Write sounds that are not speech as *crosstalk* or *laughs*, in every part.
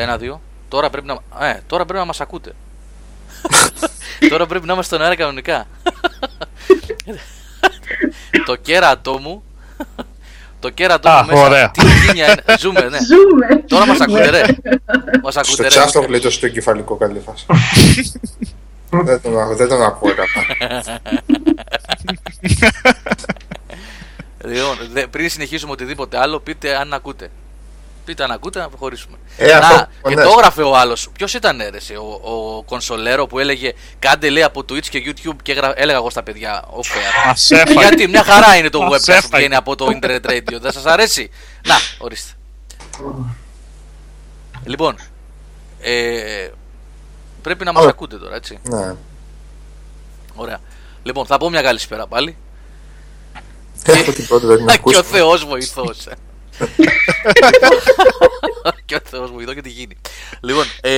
Ένα, δύο. Τώρα πρέπει να, ε, τώρα πρέπει να μας ακούτε. *laughs* τώρα πρέπει να είμαστε στον αέρα κανονικά. *laughs* το κέρατό μου *laughs* το κέρατο Α, μου μέσα. ωραία. Τι γκίνια είναι. Ζούμε, ναι. Ζούμε. Τώρα μας ακούτε, ρε. Μας Στο ακούτε, ρε. τσάστο γλίτωσε το εγκεφαλικό καλύφας. δεν, τον, ακού- δεν τον ακούω καλά. Λοιπόν, δε- πριν συνεχίσουμε οτιδήποτε άλλο, πείτε αν ακούτε. Πείτε αν ακούτε να προχωρήσουμε. Ε, αυτό, Να, ο και Νες. το έγραφε ο άλλος. Ποιος ήταν ρε, εσύ, ο, ο κονσολέρο που έλεγε Κάντε λέει από Twitch και YouTube και έγρα- έλεγα εγώ στα παιδιά. Off air. Μας έφαγε. Γιατί μια χαρά είναι το Μας webcast που έφαγε. βγαίνει από το Internet Radio. Δεν σας αρέσει; Να, ορίστε. Λοιπόν, ε, πρέπει να μας Ωραία. ακούτε τώρα, έτσι. ναι. Ωραία. Λοιπόν, θα πω μια καλησπέρα πάλι. Έχω την πρώτη δεν την και ο ακούσω. Θεός βοηθός. Και ο Θεό βοηθό και τι γίνει. Λοιπόν, ε,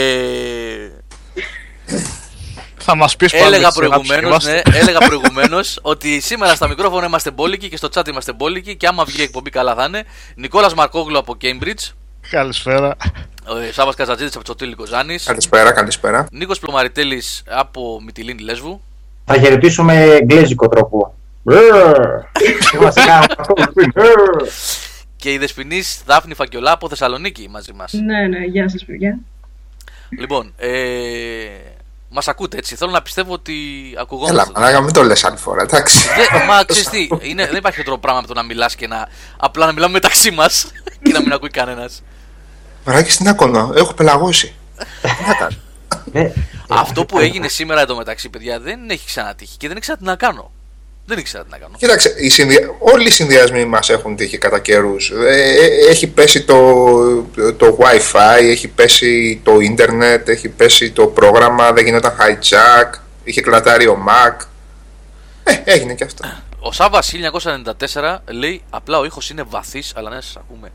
Θα μας πεις πάλι έλεγα με τις σειρά τους προηγουμένω είμαστε. ναι, έλεγα προηγουμένως ότι σήμερα στα μικρόφωνα είμαστε μπόλικοι και στο chat είμαστε μπόλικοι και άμα βγει η εκπομπή καλά θα είναι. Νικόλας Μαρκόγλου από Cambridge. Καλησπέρα. Ο Σάββας Καζατζίδης από Τσοτήλη Κοζάνης. Καλησπέρα, καλησπέρα. Νίκος Πλωμαριτέλης από Μυτιλίνη Λέσβου. Θα χαιρετήσουμε με εγγλέζικο τρόπο. Είμαστε κάνουμε αυτό που πριν. Και η Δεσποινής Δάφνη Φακιολά από Θεσσαλονίκη μαζί μας. Ναι, ναι, γεια σας παιδιά. Λοιπόν, ε, μας ακούτε έτσι. Θέλω να πιστεύω ότι Έλα, ακουγόμαστε. μαλάκα, μην το λες άλλη φορά, εντάξει. Δεν, μα *laughs* ξέρεις τι, είναι, δεν υπάρχει τρόπο πράγμα με το να μιλάς και να απλά να μιλάμε μεταξύ μας *laughs* και να μην ακούει κανένας. Μαράκι, τι να κάνω, έχω πελαγώσει. Τι να κάνω. Ε, Αυτό που έγινε σήμερα εδώ μεταξύ, παιδιά, δεν έχει ξανατύχει και δεν ήξερα τι να κάνω. Δεν ήξερα τι να κάνω. Κοίταξε, οι συνδυα... όλοι οι συνδυασμοί μας έχουν τύχει κατά καιρούς. έχει πέσει το, το Wi-Fi, έχει πέσει το ίντερνετ, έχει πέσει το πρόγραμμα, δεν γινόταν hijack, είχε κλατάρει ο Mac. Ε, έγινε και αυτό. Ο Σάβα 1994 λέει απλά ο ήχος είναι βαθύς, αλλά να σας ακούμε.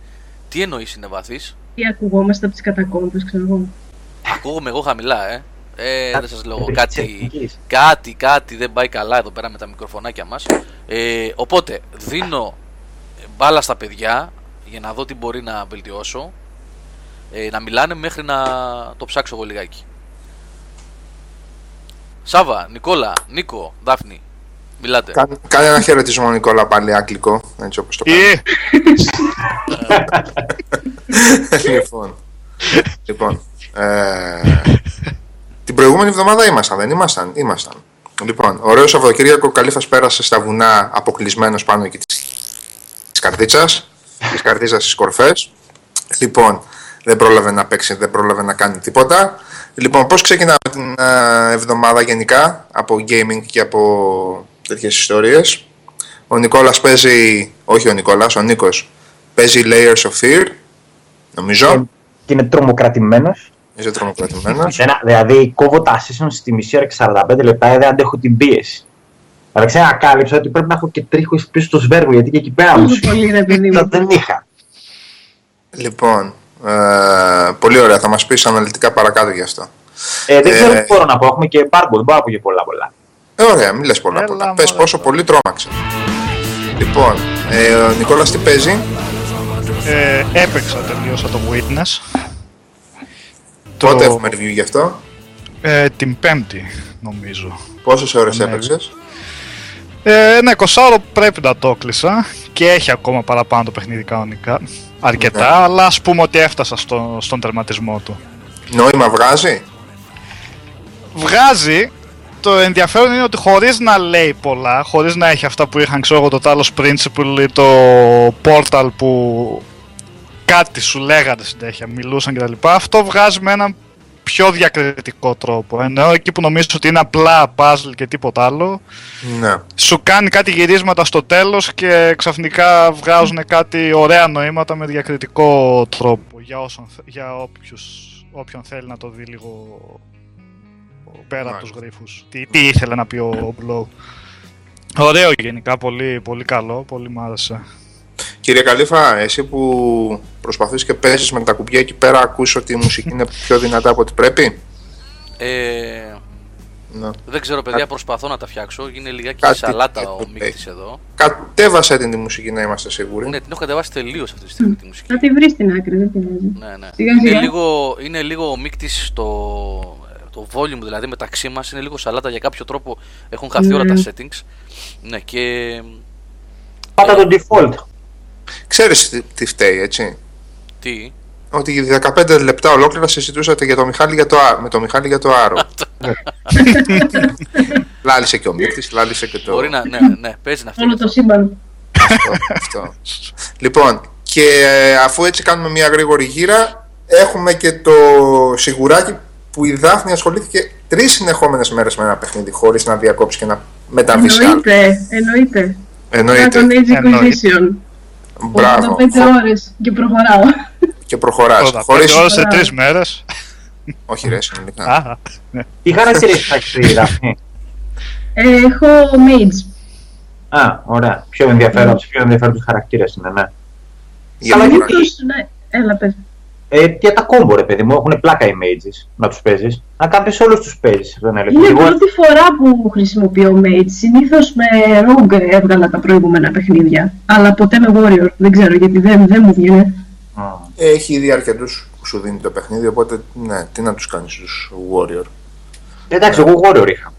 Τι εννοείς είναι βαθύς; Τι ακουγόμαστε από τις κατακόμπες, ξέρω εγώ. Ακούγομαι εγώ χαμηλά, ε. Ε, δεν σας λέω Κάτι κάτι, τεχνικής. κάτι, κάτι δεν πάει καλά εδώ πέρα με τα μικροφωνάκια μας. Ε, οπότε, δίνω μπάλα στα παιδιά για να δω τι μπορεί να βελτιώσω. Ε, να μιλάνε μέχρι να το ψάξω εγώ λιγάκι. Σάβα, Νικόλα, Νίκο, Δάφνη, μιλάτε. Κάνε, κάνε ένα χαιρετισμό, Νικόλα, πάλι αγγλικό, έτσι όπως το κάνεις. Ή, *laughs* λοιπόν, λοιπόν ε, την προηγούμενη εβδομάδα ήμασταν, δεν ήμασταν, ήμασταν. Λοιπόν, ωραίο Σαββατοκύριακο, Καλήφας πέρασε στα βουνά αποκλεισμένος πάνω εκεί της, της καρδίτσας, της καρδίτσας στις κορφές. Λοιπόν, δεν πρόλαβε να παίξει, δεν πρόλαβε να κάνει τίποτα. Λοιπόν, πώς ξεκινάμε την ε, εβδομάδα γενικά από gaming και από τέτοιες ιστορίες. Ο Νικόλας παίζει, όχι ο Νικόλας, ο Νίκος παίζει Layers of Fear, νομίζω. Και είναι τρομοκρατημένος. Είσαι τρομοκρατημένος. Δηλαδή, κόβω τα sessions στη μισή ώρα και 45 λεπτά, δεν αντέχω την πίεση. Αλλά ξανακάλυψα ότι πρέπει να έχω και τρίχο πίσω στο σβέργο, γιατί και εκεί πέρα μου Τόσο πολύ ρε παιδί μου. δεν είχα. λοιπόν, ε, πολύ ωραία. Θα μας πεις αναλυτικά παρακάτω γι' αυτό. Ε, δεν ξέρω Ε, τι μπορώ να πω. Έχουμε και πάρκο, δεν μπορώ να πω και πολλά πολλά. Ε, ωραία, μην λες πολλά Έλα, πολλά. μωρέ, Πες πόσο τώρα. πολύ τρόμαξε. Λοιπόν, ε, ο Νικόλας τι παίζει; ε, έπαιξα, τελείωσα το Witness. Πότε Το- έχουμε review γι' αυτό; Ε, την Πέμπτη, νομίζω. Πόσες ώρες Ναι. έπαιξες; Ε, ένα 20 πρέπει να το κλείσα και έχει ακόμα παραπάνω το παιχνίδι κανονικά. Αρκετά, Ναι. αλλά ας πούμε ότι έφτασα στο, στον τερματισμό του. Νόημα βγάζει; Βγάζει, το ενδιαφέρον είναι ότι χωρίς να λέει πολλά, χωρίς να έχει αυτά που είχαν ξέρω εγώ το Talos Principle ή το Portal που κάτι σου λέγανε συνέχεια, μιλούσαν κτλ. Αυτό βγάζει με έναν πιο διακριτικό τρόπο. Ενώ εκεί που νομίζω ότι είναι απλά puzzle και τίποτα άλλο, Ναι. σου κάνει κάτι γυρίσματα στο τέλος και ξαφνικά βγάζουν κάτι ωραία νοήματα με διακριτικό τρόπο για, όσον, θε- για όποιους, όποιον θέλει να το δει λίγο πέρα από τους Μάλιστα. γρίφους. Τι, τι ήθελε να πει ο Blow. Ωραίο γενικά, πολύ, πολύ καλό, πολύ μ' άρεσε. Κύριε Καλήφα, εσύ που προσπαθείς και παίζεις με τα κουμπιά εκεί πέρα, ακούς ότι η μουσική είναι πιο δυνατά από ό,τι πρέπει; Ε, Ναι. Δεν ξέρω, παιδιά, προσπαθώ να τα φτιάξω. Είναι λιγάκι Κάτι σαλάτα ο τέτοιο μίκτη έχει. εδώ. Κατέβασε την τη μουσική να είμαστε σίγουροι. Ναι, την έχω κατεβάσει τελείως αυτή τη στιγμή τη μουσική. Θα τη βρεις στην άκρη, δεν πειράζει. Ναι, ναι. Σιγά, Είναι σιγά. λίγο, είναι λίγο ο μίκτης το, το volume δηλαδή μεταξύ μας. Είναι λίγο σαλάτα για κάποιο τρόπο. Έχουν χαθεί όλα Ναι. τα settings. Ναι, και. Πάτα το default. Ξέρεις τι, τι φταίει, έτσι; Τι; Ότι για 15 λεπτά ολόκληρα συζητούσατε για το Μιχάλη για το, Α- με το Μιχάλη για το Άρο. *laughs* λάλησε και ο Μίκτης, λάλησε και το... Μπορεί να. Ναι, ναι, παίζει να Όλο φταίει. το σύμπαν. αυτό, αυτό. Λοιπόν, και ε, αφού έτσι κάνουμε μια γρήγορη γύρα, έχουμε και το σιγουράκι που η Δάφνη ασχολήθηκε τρεις συνεχόμενες μέρες με ένα παιχνίδι χωρίς να διακόψει και να μεταβεί σε άλλο. Εννοείται, εννοείται. Εννοείται. Dragon Age Εννοείται. Inquisition. Μπράβο. 85 ώρες και προχωράω. Και προχωράς. 85 Χωρίς... ώρες σε τρεις μέρες. Όχι, ρε, συνολικά. Α, ναι. Τι χαρακτήρε έχει φτιάξει η Δαφνή. Ε, έχω Mage. Α, ωραία. Πιο ενδιαφέρον από του πιο ενδιαφέροντου χαρακτήρες είναι, ναι. Για Αλλά να γιατί- Ίσως, ναι, έλα πες. Ε, για τα κόμπο, ρε παιδί μου, έχουν πλάκα οι mages να τους παίζεις. Να κάποιο όλους τους παίζεις. Δεν έλεγε. Είναι η Εγώ- πρώτη φορά που χρησιμοποιώ Mage. Συνήθως με Rogue έβγαλα τα προηγούμενα παιχνίδια. Αλλά ποτέ με Warrior. Δεν ξέρω γιατί δεν, δεν μου βγαίνει. Α. Έχει ήδη αρκετούς που σου δίνει το παιχνίδι, οπότε ναι, τι να τους κάνεις τους Warrior. Εντάξει, εγώ Warrior είχα.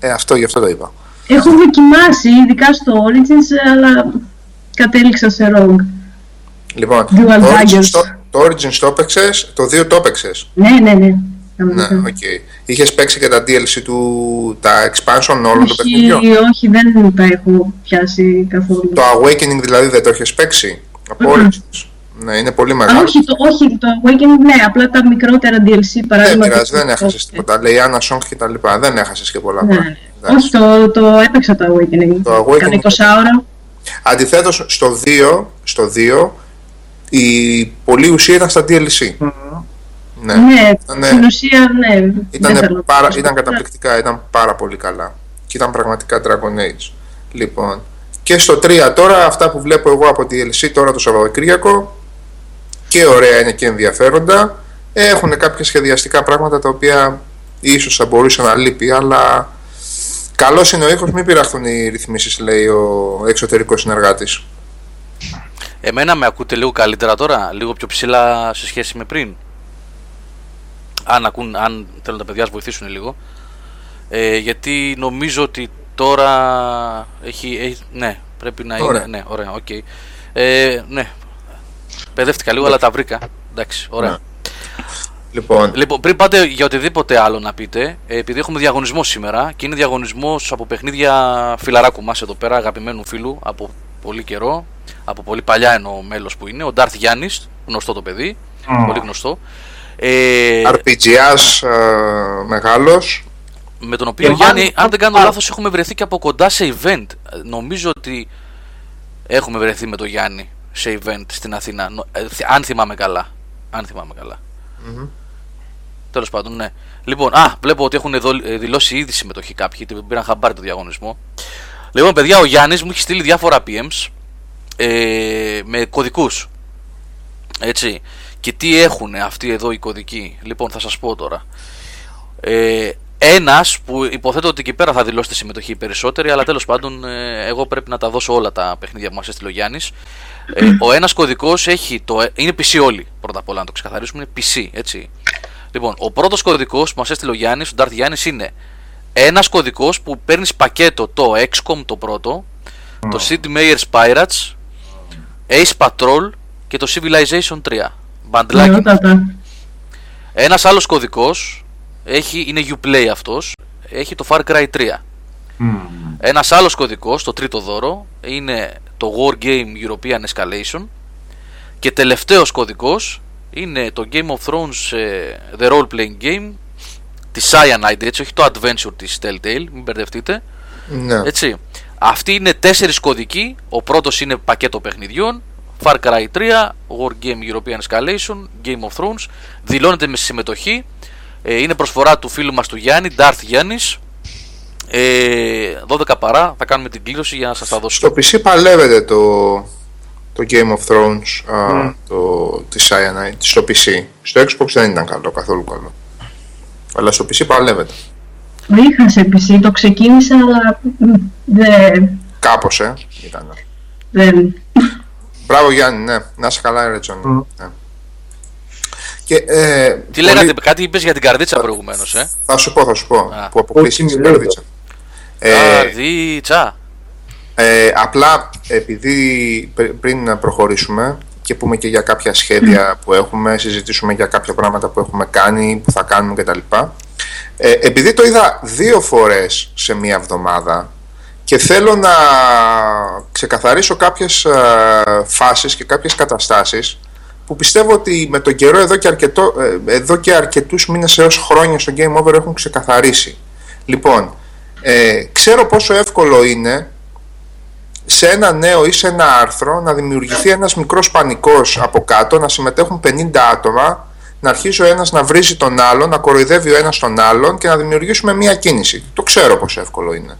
Ε, αυτό γι' αυτό το είπα. Έχω δοκιμάσει, ειδικά στο Origins, αλλά κατέληξα σε Rogue. Λοιπόν, Dual το Origins, daggers. Το, το Origins το έπαιξες, το 2 το έπαιξες. Ναι, ναι, ναι. Ναι, Κανονικά. οκ. Είχες παίξει και τα DLC του, τα expansion όλων των Όχι, παιχνιδιών; όχι, δεν τα έχω πιάσει καθόλου. Το Awakening δηλαδή δεν το έχεις παίξει από Μμμ. Origins; Ναι, είναι πολύ Α, μεγάλο. όχι, το, όχι, το Awakening, ναι, απλά τα μικρότερα DLC Δεν παράδειγμα. πειράζει, το- δεν έχασες τίποτα. Leliana's Song και τα λοιπά. Δεν έχασες και πολλά Ναι. πράγματα. Εντάξει. Όχι, το, το έπαιξα το Awakening. Το Awakening- Κάνα 20 ώρα. Αντιθέτως, στο 2, στο 2 η πολλή ουσία ήταν στα DLC. Ναι. Ναι, Ναι. στην ουσία, ναι. δεν Ήταν, θέλω. πάρα, ήταν καταπληκτικά, ήταν πάρα πολύ καλά. Και ήταν πραγματικά Dragon Age. Λοιπόν, και στο 3 τώρα, αυτά που βλέπω εγώ από DLC τώρα το Σαββατοκύριακο, και ωραία είναι και ενδιαφέροντα. Έχουν κάποια σχεδιαστικά πράγματα τα οποία ίσως θα μπορούσε να λείπει, αλλά καλός είναι ο ήχος, μην πειραχθούν οι ρυθμίσεις, λέει ο εξωτερικός συνεργάτης. Εμένα με ακούτε λίγο καλύτερα τώρα, λίγο πιο ψηλά σε σχέση με πριν; Αν, ακούν, αν θέλουν τα παιδιά να βοηθήσουν λίγο. Ε, γιατί νομίζω ότι τώρα έχει, έχει ναι, πρέπει να Ωραία. είναι, ναι, ωραία, οκ. Ε, ναι, παιδεύτηκα λίγο, αλλά τα βρήκα. Εντάξει, ωραία. Ναι. Λοιπόν, Λοιπόν, πριν πάτε για οτιδήποτε άλλο να πείτε, ε, επειδή έχουμε διαγωνισμό σήμερα και είναι διαγωνισμός από παιχνίδια φιλαράκου μας εδώ πέρα, αγαπημένου φίλου από πολύ καιρό, από πολύ παλιά εννοώ μέλος που είναι, ο Ντάρθ Γιάννης, γνωστό το παιδί, Μμμ. πολύ γνωστό. Ε, RPGάς ες, μεγάλος, με τον οποίο Και Γιάννη, μάλιστα- αν δεν κάνω Α. λάθος, έχουμε βρεθεί και από κοντά σε event. Ε, Νομίζω ότι έχουμε βρεθεί με τον Γιάννη σε event στην Αθήνα. Νο- ε, θυ- αν θυμάμαι καλά. Αν θυμάμαι καλά. Τέλος πάντων, ναι. Λοιπόν, α, βλέπω ότι έχουν δο- ε, δηλώσει ήδη συμμετοχή κάποιοι, γιατί πήραν χαμπάρι το διαγωνισμό. Λοιπόν, παιδιά, ο Γιάννης μου έχει στείλει διάφορα PMs ε, με κωδικούς. Έτσι. Και τι έχουν αυτοί εδώ οι κωδικοί. Λοιπόν, θα σας πω τώρα. Ε, Ένας που υποθέτω ότι εκεί πέρα θα δηλώσετε συμμετοχή οι περισσότεροι, αλλά τέλος πάντων ε, εγώ πρέπει να τα δώσω όλα τα παιχνίδια που μα έστειλε ο Γιάννης. Ε, ο ένας κωδικός έχει το. Είναι PC όλοι, πρώτα απ' όλα να το ξεκαθαρίσουμε. Είναι PC, έτσι. Λοιπόν, ο πρώτος κωδικός που μας έστειλε ο Γιάννης, ο Ντάρθ Γιάννης, είναι ένας κωδικός που παίρνεις πακέτο το XCOM το πρώτο, το Sid Meier's Pirates, Ace Patrol και το Civilization 3. Μπαντλάκι. Ωραιότατα. Ένας άλλος κωδικός έχει, είναι Uplay αυτός, έχει το Far Cry 3. Μμμ. Ένας άλλος κωδικός, το τρίτο δώρο, είναι το War Game European Escalation. Και τελευταίος κωδικός είναι το Game of Thrones ε, The Role Playing Game τη Cyanide, έτσι, όχι το Adventure της Telltale, μην μπερδευτείτε. ναι. Έτσι. Αυτοί είναι τέσσερις κωδικοί. Ο πρώτος είναι πακέτο παιχνιδιών. Far Cry 3, War Game European Escalation, Game of Thrones. Δηλώνεται με συμμετοχή. Ε, είναι προσφορά του φίλου μας του Γιάννη, Darth Γιάννης. Ε, 12 παρά, θα κάνουμε την κλήρωση για να σας τα δώσω. Στο PC παλεύεται το, το Game of Thrones, α, το, τη Cyanide, στο PC. Στο Xbox δεν ήταν καλό, καθόλου καλό. Αλλά στο PC παλεύεται. Το είχα σε PC, το ξεκίνησα, αλλά μ, δεν. Κάπως, ε, ήταν. δεν. Μπράβο Γιάννη, ναι. Να είσαι καλά, ρε Τζόνι. Μμ. Ναι. Και, ε, Τι πολύ- λέγατε, κάτι είπες για την καρδίτσα προηγουμένως, ε; Θα σου πω, θα σου πω. Α. που αποκλείστηκε Όχι, στην μιλάω καρδίτσα. Ε, Καρδίτσα. ε, απλά επειδή πρι- πριν να προχωρήσουμε και πούμε και για κάποια σχέδια που έχουμε, συζητήσουμε για κάποια πράγματα που έχουμε κάνει, που θα κάνουμε κτλ. Ε, επειδή το είδα δύο φορές σε μία εβδομάδα και θέλω να ξεκαθαρίσω κάποιες ε, φάσεις και κάποιες καταστάσεις που πιστεύω ότι με τον καιρό εδώ και, αρκετό, ε, εδώ και αρκετούς μήνες έως χρόνια στο Game Over έχουν ξεκαθαρίσει. Λοιπόν, ε, ξέρω πόσο εύκολο είναι σε ένα νέο ή σε ένα άρθρο να δημιουργηθεί ένας μικρός πανικός από κάτω, να συμμετέχουν 50 άτομα, να αρχίσει ο ένας να βρίζει τον άλλον, να κοροϊδεύει ο ένας τον άλλον και να δημιουργήσουμε μία κίνηση. Το ξέρω πόσο εύκολο είναι.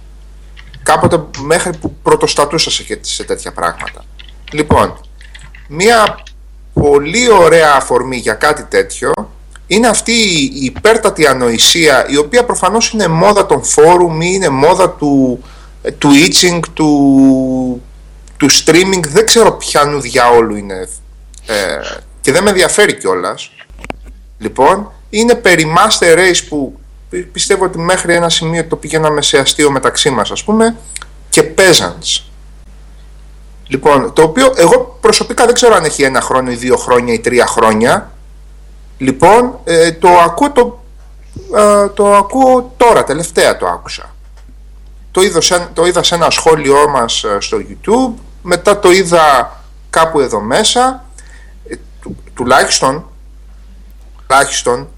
Κάποτε μέχρι που πρωτοστατούσα σε, σε τέτοια πράγματα. Λοιπόν, μία πολύ ωραία αφορμή για κάτι τέτοιο είναι αυτή η υπέρτατη ανοησία η οποία προφανώς είναι μόδα των φόρουμ ή είναι μόδα του, του itching, του, του streaming δεν ξέρω ποιανού διαόλου είναι ε, και δεν με ενδιαφέρει κιόλας. Λοιπόν είναι περί Master Race που πι- πιστεύω ότι μέχρι ένα σημείο το πηγαίναμε σε αστείο μεταξύ μας ας πούμε και Peasants Λοιπόν, το οποίο εγώ προσωπικά δεν ξέρω αν έχει ένα χρόνο ή δύο χρόνια ή τρία χρόνια. Λοιπόν, ε, το ακούω το, ε, το ακούω τώρα, τελευταία το άκουσα. Το είδα, σε, το είδα σε ένα σχόλιο μας ε, στο YouTube, μετά το είδα κάπου εδώ μέσα. Ε, του, τουλάχιστον, τουλάχιστον,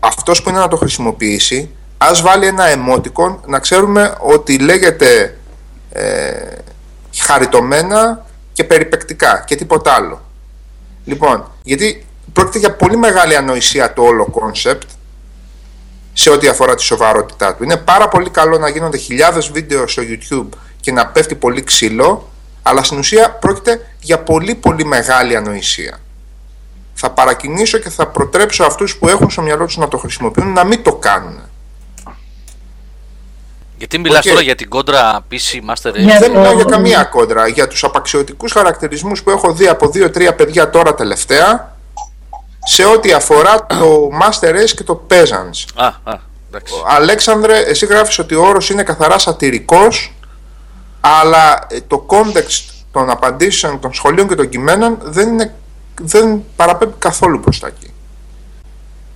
αυτός που είναι να το χρησιμοποιήσει, ας βάλει ένα emoticon να ξέρουμε ότι λέγεται ε, χαριτωμένα και περιπαικτικά και τίποτα άλλο. Λοιπόν, γιατί πρόκειται για πολύ μεγάλη ανοησία το όλο concept σε ό,τι αφορά τη σοβαρότητά του. Είναι πάρα πολύ καλό να γίνονται χιλιάδες βίντεο στο YouTube και να πέφτει πολύ ξύλο, αλλά στην ουσία πρόκειται για πολύ πολύ μεγάλη ανοησία. Θα παρακινήσω και θα προτρέψω αυτούς που έχουν στο μυαλό τους να το χρησιμοποιούν να μην το κάνουν. Γιατί μιλάς Οκ. τώρα για την κόντρα PC Master Race; Για- Δεν μιλάω για το- καμία κόντρα. Για τους απαξιωτικούς χαρακτηρισμούς που έχω δει από δύο-τρία παιδιά τώρα τελευταία σε ό,τι αφορά το Master Race και το Peasants. Α, α, εντάξει. Αλέξανδρε, εσύ γράφεις ότι ο όρος είναι καθαρά σατυρικός αλλά ε, το context των απαντήσεων των σχολίων και των κειμένων δεν, είναι, δεν παραπέμπει καθόλου προς τα εκεί.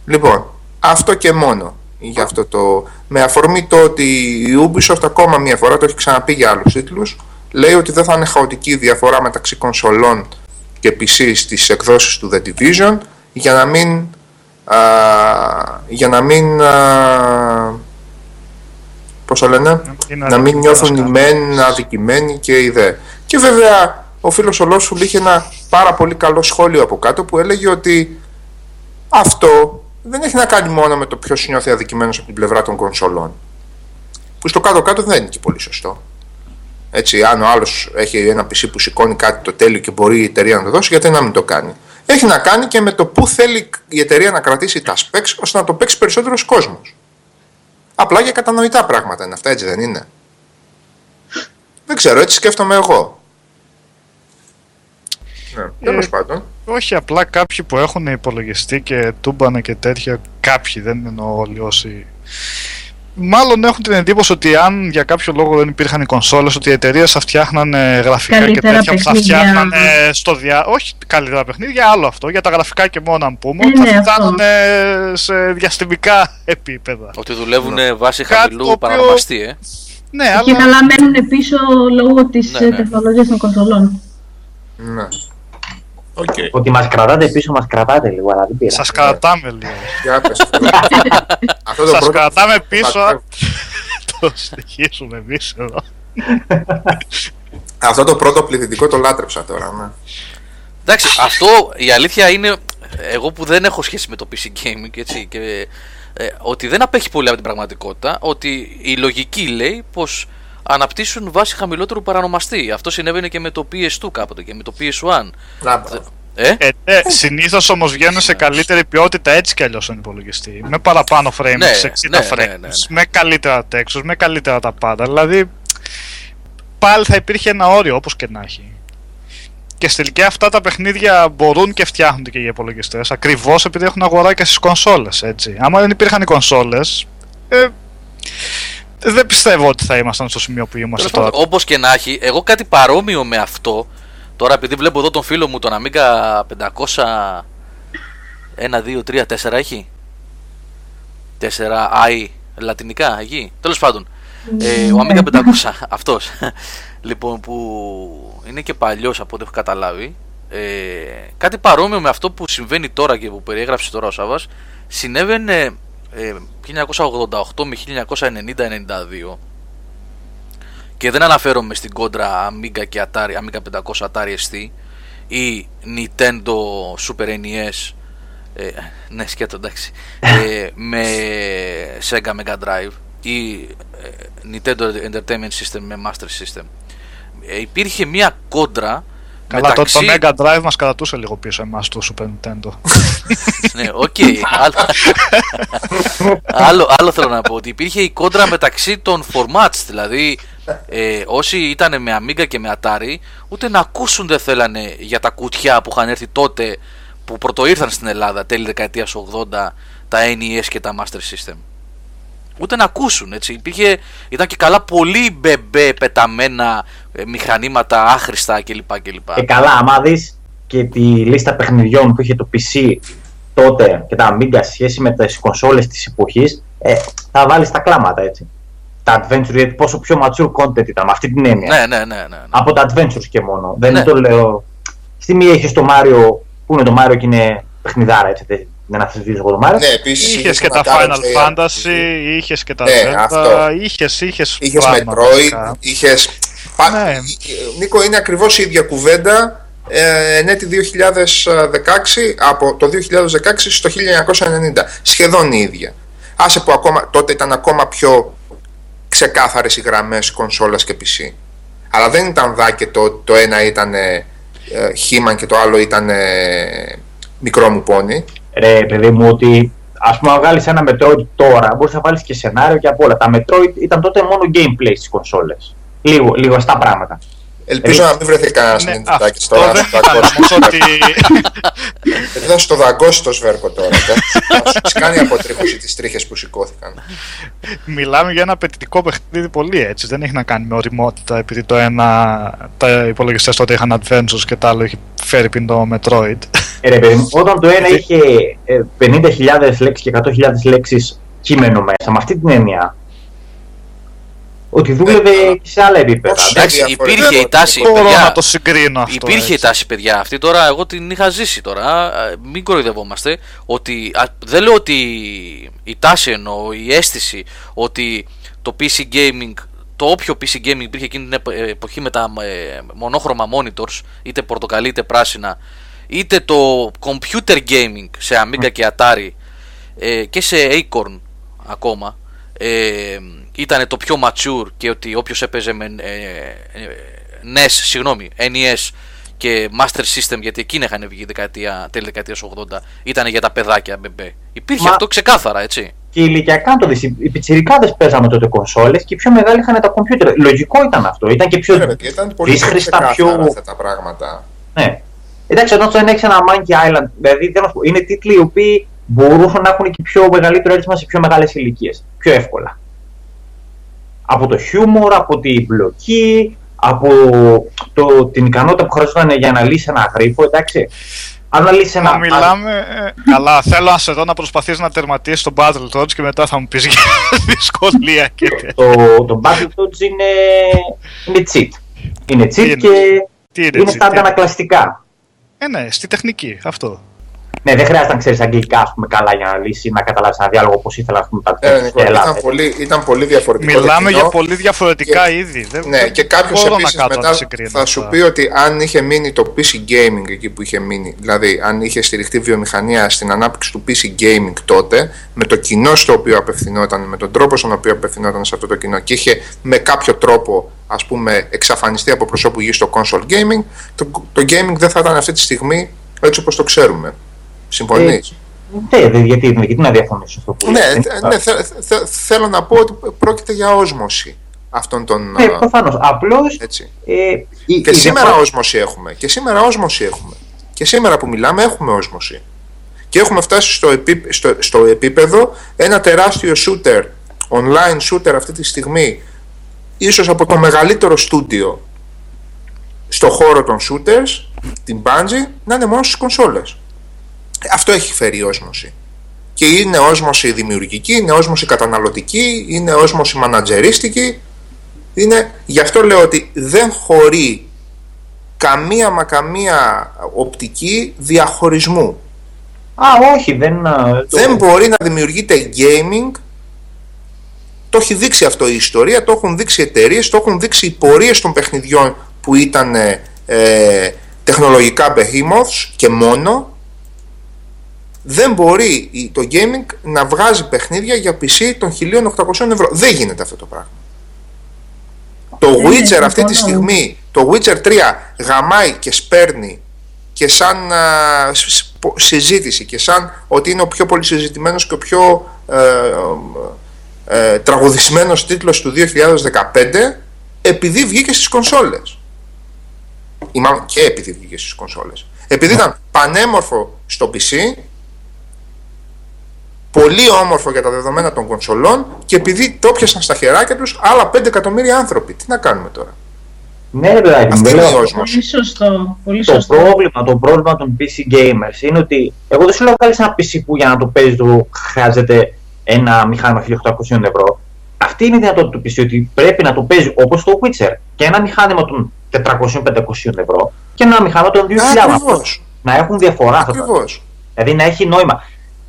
Λοιπόν, αυτό και μόνο για αυτό το... Με αφορμή το ότι η Ubisoft ακόμα μία φορά, το έχει ξαναπεί για άλλους τίτλους, λέει ότι δεν θα είναι χαοτική η διαφορά μεταξύ κονσολών και PC στις εκδόσεις του The Division για να μην α, για να μην α, πώς το λένε Είναι να μην νιώθουν οι αδικημένος μεν αδικημένοι και οι δε. Και βέβαια ο φίλος ο Λόσουλ είχε ένα πάρα πολύ καλό σχόλιο από κάτω που έλεγε ότι αυτό δεν έχει να κάνει μόνο με το ποιος νιώθει αδικημένος από την πλευρά των κονσολών. Που στο κάτω-κάτω δεν είναι και πολύ σωστό. Έτσι, αν ο άλλος έχει ένα PC που σηκώνει κάτι το τέλειο και μπορεί η εταιρεία να το δώσει, γιατί να μην το κάνει. Έχει να κάνει και με το πού θέλει η εταιρεία να κρατήσει τα specs ώστε να το παίξει περισσότερος κόσμος. Απλά για κατανοητά πράγματα είναι αυτά, έτσι δεν είναι; Δεν ξέρω, έτσι σκέφτομαι εγώ. Ναι, τέλος πάντων. Όχι, απλά κάποιοι που έχουν υπολογιστή και τούμπανα και τέτοια, κάποιοι δεν εννοώ όλοι όσοι. Μάλλον έχουν την εντύπωση ότι αν για κάποιο λόγο δεν υπήρχαν οι κονσόλες, ότι οι εταιρείες θα φτιάχνανε γραφικά Καλύτερα και τέτοια που θα παιχνίδια. φτιάχνανε στο διά. Όχι καλύτερα παιχνίδια, άλλο αυτό. Για τα γραφικά και μόνο αν πούμε, Ε, ότι ναι, θα αυτό. φτάνουν σε διαστημικά επίπεδα. Ότι δουλεύουν βάσει Κάτι χαμηλού το οποίο- παρανομαστή, ε. Ναι, Και αλλά καλά μένουν πίσω λόγω της Ναι, ε, ναι. τεχνολογίας των κονσολών. Ναι. Οκ. Ότι μας κρατάτε πίσω, μας κρατάτε λίγο, αλλά δεν πειράζει. σας κρατάμε λίγο. Για πες. *laughs* Αυτό το Σας πρώτο- κρατάμε πίσω, λατρεύω. *laughs* το συνεχίσουμε εμείς εδώ. *laughs* Αυτό το πρώτο πληθυντικό το λάτρεψα τώρα. Ναι. Εντάξει, αυτό η αλήθεια είναι. Εγώ που δεν έχω σχέση με το PC gaming έτσι, και, ε, ότι δεν απέχει πολύ από την πραγματικότητα. Ότι η λογική λέει πως αναπτύσσουν βάση χαμηλότερου παρανομαστή. Αυτό συνέβαινε και με το PS2 κάποτε και με το PS1. Να, Ε, Ε, Ε, ναι, Συνήθως όμως βγαίνουν σε καλύτερη ποιότητα έτσι κι αλλιώς στον υπολογιστή. Με παραπάνω frames, Ναι, 60 ναι, frames, ναι, ναι, ναι. με καλύτερα textures, με καλύτερα τα πάντα. Δηλαδή, πάλι θα υπήρχε ένα όριο όπως και να έχει. Και στη τελική αυτά τα παιχνίδια μπορούν και φτιάχνονται και για υπολογιστές. Ακριβώς επειδή έχουν αγοράκια στις κονσόλες. Έτσι. Άμα δεν υπήρχαν οι κονσόλες, ε, δεν πιστεύω ότι θα ήμασταν στο σημείο που είμαστε τώρα. Όπως και να έχει, εγώ κάτι παρόμοιο με αυτό. Τώρα, επειδή βλέπω εδώ τον φίλο μου, τον Amiga 500. 1, 2, 3, 4 έχει; 4 i λατινικά εκεί. Τέλος πάντων. Ε, ο Amiga *laughs* 500, αυτός. λοιπόν, που είναι και παλιός από ό,τι έχω καταλάβει. Ε, κάτι παρόμοιο με αυτό που συμβαίνει τώρα και που περιέγραψε τώρα ο Σάββας συνέβαινε ε, 1988 με 1990-92 και δεν αναφέρομαι στην κόντρα Amiga και Atari, Amiga 500 Atari ST ή Nintendo Super NES ε, ναι σκέτο εντάξει ε, με Sega Mega Drive ή ε, Nintendo Entertainment System με Master System ε, υπήρχε μια κόντρα Καλά, τότε το μεταξύ... Mega Drive μας κρατούσε λίγο πίσω εμάς το Super Nintendo. *laughs* ναι, οκ. άλλο, *laughs* άλλο, άλλο θέλω να πω ότι υπήρχε η κόντρα μεταξύ των formats. Δηλαδή, ε, όσοι ήταν με Amiga και με Atari, ούτε να ακούσουν δεν θέλανε για τα κουτιά που είχαν έρθει τότε που πρωτοήρθαν στην Ελλάδα, τέλη δεκαετίας 80, τα NES και τα Master System. Ούτε να ακούσουν, έτσι. Υπήρχε, ήταν και καλά πολύ μπεμπέ πεταμένα ε, μηχανήματα άχρηστα κλπ. κλπ. Και καλά, άμα δεις και τη λίστα παιχνιδιών που είχε το PC τότε και τα Amiga σε σχέση με τις κονσόλες της εποχής, ε, θα βάλεις τα κλάματα έτσι. Τα adventures, γιατί πόσο πιο mature content ήταν, με αυτή την έννοια. Ναι, ναι, ναι, ναι. ναι. Από τα adventures και μόνο. Δεν Ναι. το λέω. Στη μία έχεις το Mario, που είναι το Mario και είναι παιχνιδάρα, έτσι. Δεν δεν αφισβητήσω εγώ το Mario. Ναι, επίσης. Είχες και τα Final Fantasy, είχες και τα Ναι, Zelda, αυτό. είχες, είχες Είχες πράγματα, Metroid, βασικά. είχε. Ναι. Νίκο, είναι ακριβώς η ίδια κουβέντα ε, εν έτη 2016 από το 2016 στο 1990. Σχεδόν η ίδια. Άσε που ακόμα, τότε ήταν ακόμα πιο ξεκάθαρες οι γραμμές κονσόλας και PC. Αλλά δεν ήταν δά και το, το ένα ήταν ε, ε, He-Man και το άλλο ήταν ε, μικρό μου πόνι. Ρε, παιδί μου, ότι ας πούμε, να βγάλεις ένα Metroid τώρα, μπορείς να βάλεις και σενάριο και από όλα. Τα Metroid ήταν τότε μόνο gameplay στις κονσόλες. Λίγο, λίγο στα πράγματα. Ελπίζω Ε, να μην βρεθεί κανένα Ναι, νintendάκης αυτό τώρα. δεν να ήταν δαγκώσει. όμως ότι... Γιατί θα σου το δαγκώσει το σβέρκο τώρα. εντάξει. Θα σου τις κάνει αποτρίχωση τις τρίχες που σηκώθηκαν. Μιλάμε για ένα απαιτητικό παιχνίδι πολύ έτσι. Δεν έχει να κάνει με οριμότητα επειδή το ένα τα υπολογιστές τότε είχαν adventures και το άλλο είχε φέρει πιν το Metroid. Ε, ρε, παιδί μου, όταν το ένα είχε ε, 50.000 λέξεις και 100.000 λέξεις κείμενο μέσα, με αυτή την έννοια. Ότι δούλευε και σε άλλα επίπεδα. Όχι. Εντάξει, διαφορετικό. υπήρχε η τάση, Μπορώ παιδιά. να το συγκρίνω αυτό. Υπήρχε η έτσι. τάση, παιδιά. Αυτή τώρα εγώ την είχα ζήσει τώρα. Α, Μην κοροϊδευόμαστε. Ότι, α, δεν λέω ότι η τάση εννοώ, η αίσθηση ότι το PC gaming, το όποιο PC gaming υπήρχε εκείνη την επο- ε, εποχή με τα ε, μονόχρωμα monitors, είτε πορτοκαλί είτε πράσινα, είτε το computer gaming σε Amiga και Atari ε, και σε Acorn ακόμα, ε, ήταν το πιο mature και ότι όποιος έπαιζε με ε, ε, NES, συγγνώμη, NES και Master System, γιατί εκείνα είχαν βγει δεκαετία, τέλη δεκαετίας 80, ήταν για τα παιδάκια μπεμπέ. Υπήρχε Μα- αυτό ξεκάθαρα, έτσι. Και ηλικιακά να το δεις, οι- οι πιτσιρικάδες παίζαμε τότε κονσόλες και οι πιο μεγάλοι είχαν τα κομπιούτερ. Λογικό ήταν αυτό. Ήταν και πιο Ναι, παιδιά, ήταν πολύ πιο δύσχριστα, ξεκάθαρα πιο... αυτά τα πράγματα. Ναι. Εντάξει, όταν στον έχει ένα Monkey Island, δηλαδή θέλω να σου πω, είναι τίτλοι οι οποίοι μπορούσαν να έχουν και πιο μεγαλύτερο έρισμα σε πιο μεγάλες ηλικίες. Πιο εύκολα. Από το χιούμορ, από την μπλοκή, από το, την ικανότητα που χρειαζόταν για να λύσει ένα γρίφο, εντάξει. Αν να λύσει ένα. Να μιλάμε. ε, καλά, θέλω να σε δω να προσπαθείς να τερματίσεις το Battletoads και μετά θα μου πεις για *laughs* δυσκολία και τέτοια. Το, το Battletoads είναι, είναι cheat. Είναι cheat είναι; και Τι είναι, είναι έτσι, στα τι- αντανακλαστικά. Ε, ναι, στη τεχνική, αυτό. Ναι, δεν χρειάζεται να ξέρεις αγγλικά ας πούμε, καλά για να λύσει ή να καταλάβεις ένα διάλογο όπω ήθελα ας πούμε, τα Ναι, τεστ Νίκο, στην Ελλάδα. ήταν, πολύ, ήταν πολύ διαφορετικό. το Μιλάμε κοινό. για πολύ διαφορετικά και- είδη. Δεν, Ναι, δεν και κάποιος μπορώ επίσης να κάτω να μετά τα συγκρίνω θα σου αυτά. πει ότι αν είχε μείνει το PC gaming εκεί που είχε μείνει, δηλαδή αν είχε στηριχτεί βιομηχανία στην ανάπτυξη του PC gaming τότε, με το κοινό στο οποίο απευθυνόταν, με τον τρόπο στον οποίο απευθυνόταν σε αυτό το κοινό και είχε με κάποιο τρόπο ας πούμε εξαφανιστεί από προσώπου γης στο console gaming, το, το gaming δεν θα ήταν αυτή τη στιγμή Έτσι όπως το ξέρουμε. Συμφωνείς; Ναι, δε- γιατί, γιατί να διαφωνήσω αυτό που ναι, λες. θε- ναι θε- θε- θέλω να πω ότι πρόκειται για όσμωση αυτών των... Ναι, α, προφανώς. Απλώς έτσι. ε, η- Και η σήμερα διαφορά- όσμωση έχουμε. Και σήμερα όσμωση έχουμε. Και σήμερα που μιλάμε έχουμε όσμωση. Και έχουμε φτάσει στο, επί, στο, στο επίπεδο ένα τεράστιο shooter, online shooter αυτή τη στιγμή, ίσως από το μεγαλύτερο στούντιο στο χώρο των shooters, την Bungie, να είναι μόνο στις κονσόλες. Αυτό έχει φέρει η όσμωση. Και είναι όσμωση δημιουργική, είναι όσμωση καταναλωτική, είναι όσμωση μανατζερίστικη. Είναι, γι' αυτό λέω ότι δεν χωρεί καμία μα καμία οπτική διαχωρισμού. Α, όχι, δεν... α, το- Δεν μπορεί να δημιουργείται gaming. Το έχει δείξει αυτό η ιστορία, το έχουν δείξει εταιρείες, το έχουν δείξει οι πορείες των παιχνιδιών που ήταν ε, ε, τεχνολογικά behemoths και μόνο. Δεν μπορεί η- το gaming να βγάζει παιχνίδια για PC των 1800 ευρώ. Δεν γίνεται αυτό το πράγμα. Το Ναι, Witcher αυτή τη συμφωνώ. στιγμή, το Witcher 3 γαμάει και σπέρνει και σαν α, σ- σ- πο- συζήτηση και σαν ότι είναι ο πιο πολύ συζητημένος και ο πιο ε, ε, ε, τραγουδισμένος τίτλος του 2015 επειδή βγήκε στις κονσόλες. Ή μάλλον και επειδή βγήκε στις κονσόλες. Επειδή ήταν πανέμορφο στο PC, πολύ όμορφο για τα δεδομένα των κονσολών και επειδή το πιασαν στα χεράκια τους άλλα 5 εκατομμύρια άνθρωποι. Τι να κάνουμε τώρα; Ναι, ρε παιδάκι μου, Αυτή δεν είναι η λέω. όσμωση. Πολύ σωστό. Πολύ Το σωστό. πρόβλημα, το πρόβλημα των PC gamers είναι ότι εγώ δεν σου λέω βγάλεις ένα PC που για να το παίζεις του χρειάζεται ένα μηχάνημα 1800 ευρώ. Αυτή είναι η δυνατότητα του PC, ότι πρέπει να το παίζει όπως το Witcher και ένα μηχάνημα των 400-500 ευρώ και ένα μηχάνημα των 2000 Ακριβώς. Να έχουν διαφορά αυτά. τα Ακριβώς. Δηλαδή να έχει νόημα.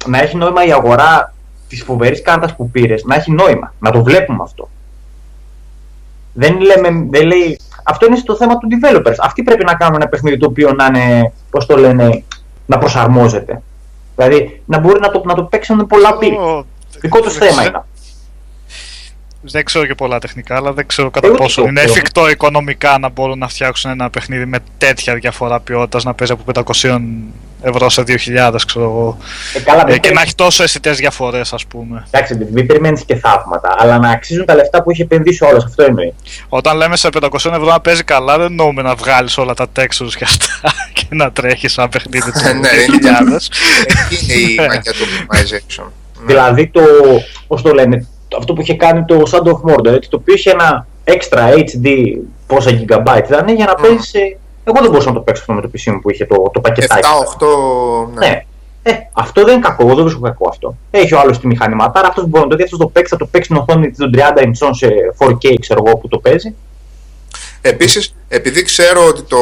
Να έχει νόημα η αγορά της φοβερής κάρτας που πήρες, να έχει νόημα. Να το βλέπουμε αυτό. Δεν, λέμε, δεν λέει. Αυτό είναι στο θέμα του developers. Αυτοί πρέπει να κάνουν ένα παιχνίδι το οποίο να είναι, πώς το λένε, να προσαρμόζεται. Δηλαδή να μπορεί να το, να το παίξουν πολλά πύλη. Εγώ Δικό τους δεν θέμα ξέρω- είναι. Δεν ξέρω και πολλά τεχνικά, αλλά δεν ξέρω κατά Εγώ πόσο το είναι ξέρω. εφικτό οικονομικά να μπορούν να φτιάξουν ένα παιχνίδι με τέτοια διαφορά ποιότητας να παίζει από 500 ευρώ σε 2.000, ξέρω εγώ. Ε, καλά, Ε, δεν και πρέπει- να έχει τόσο αισθητές διαφορές, ας πούμε. Εντάξει, μην- μην περιμένεις και θαύματα, αλλά να αξίζουν τα λεφτά που έχει επενδύσει όλος. Αυτό εννοεί. Όταν λέμε σε 500 ευρώ να παίζει καλά, δεν εννοούμε να βγάλεις όλα τα textures και αυτά *laughs* και να τρέχεις σαν παιχνίδι *laughs* του Ναι, 2000. Εκεί είναι η μαγιά του optimization. Ναι. Δηλαδή το, πώς το λένε, το- αυτό που είχε κάνει το Shadow of Mordor, έτσι, το οποίο είχε ένα extra HD πόσα gigabyte ήταν για να Mm. παίζεις. Εγώ δεν μπορούσα να το παίξω αυτό με το PC μου που είχε το, το πακετάκι. 7-8. Ναι. Ναι. Ε, αυτό δεν είναι κακό, εγώ δεν βρίσκω κακό αυτό. Έχει ο άλλος τη μηχανηματάρα, αυτός μπορεί να το δει, αυτός το παίξει, θα το παίξει στην οθόνη των 30 ιντσών σε 4K, ξέρω εγώ που το παίζει. Επίσης, επειδή ξέρω ότι το,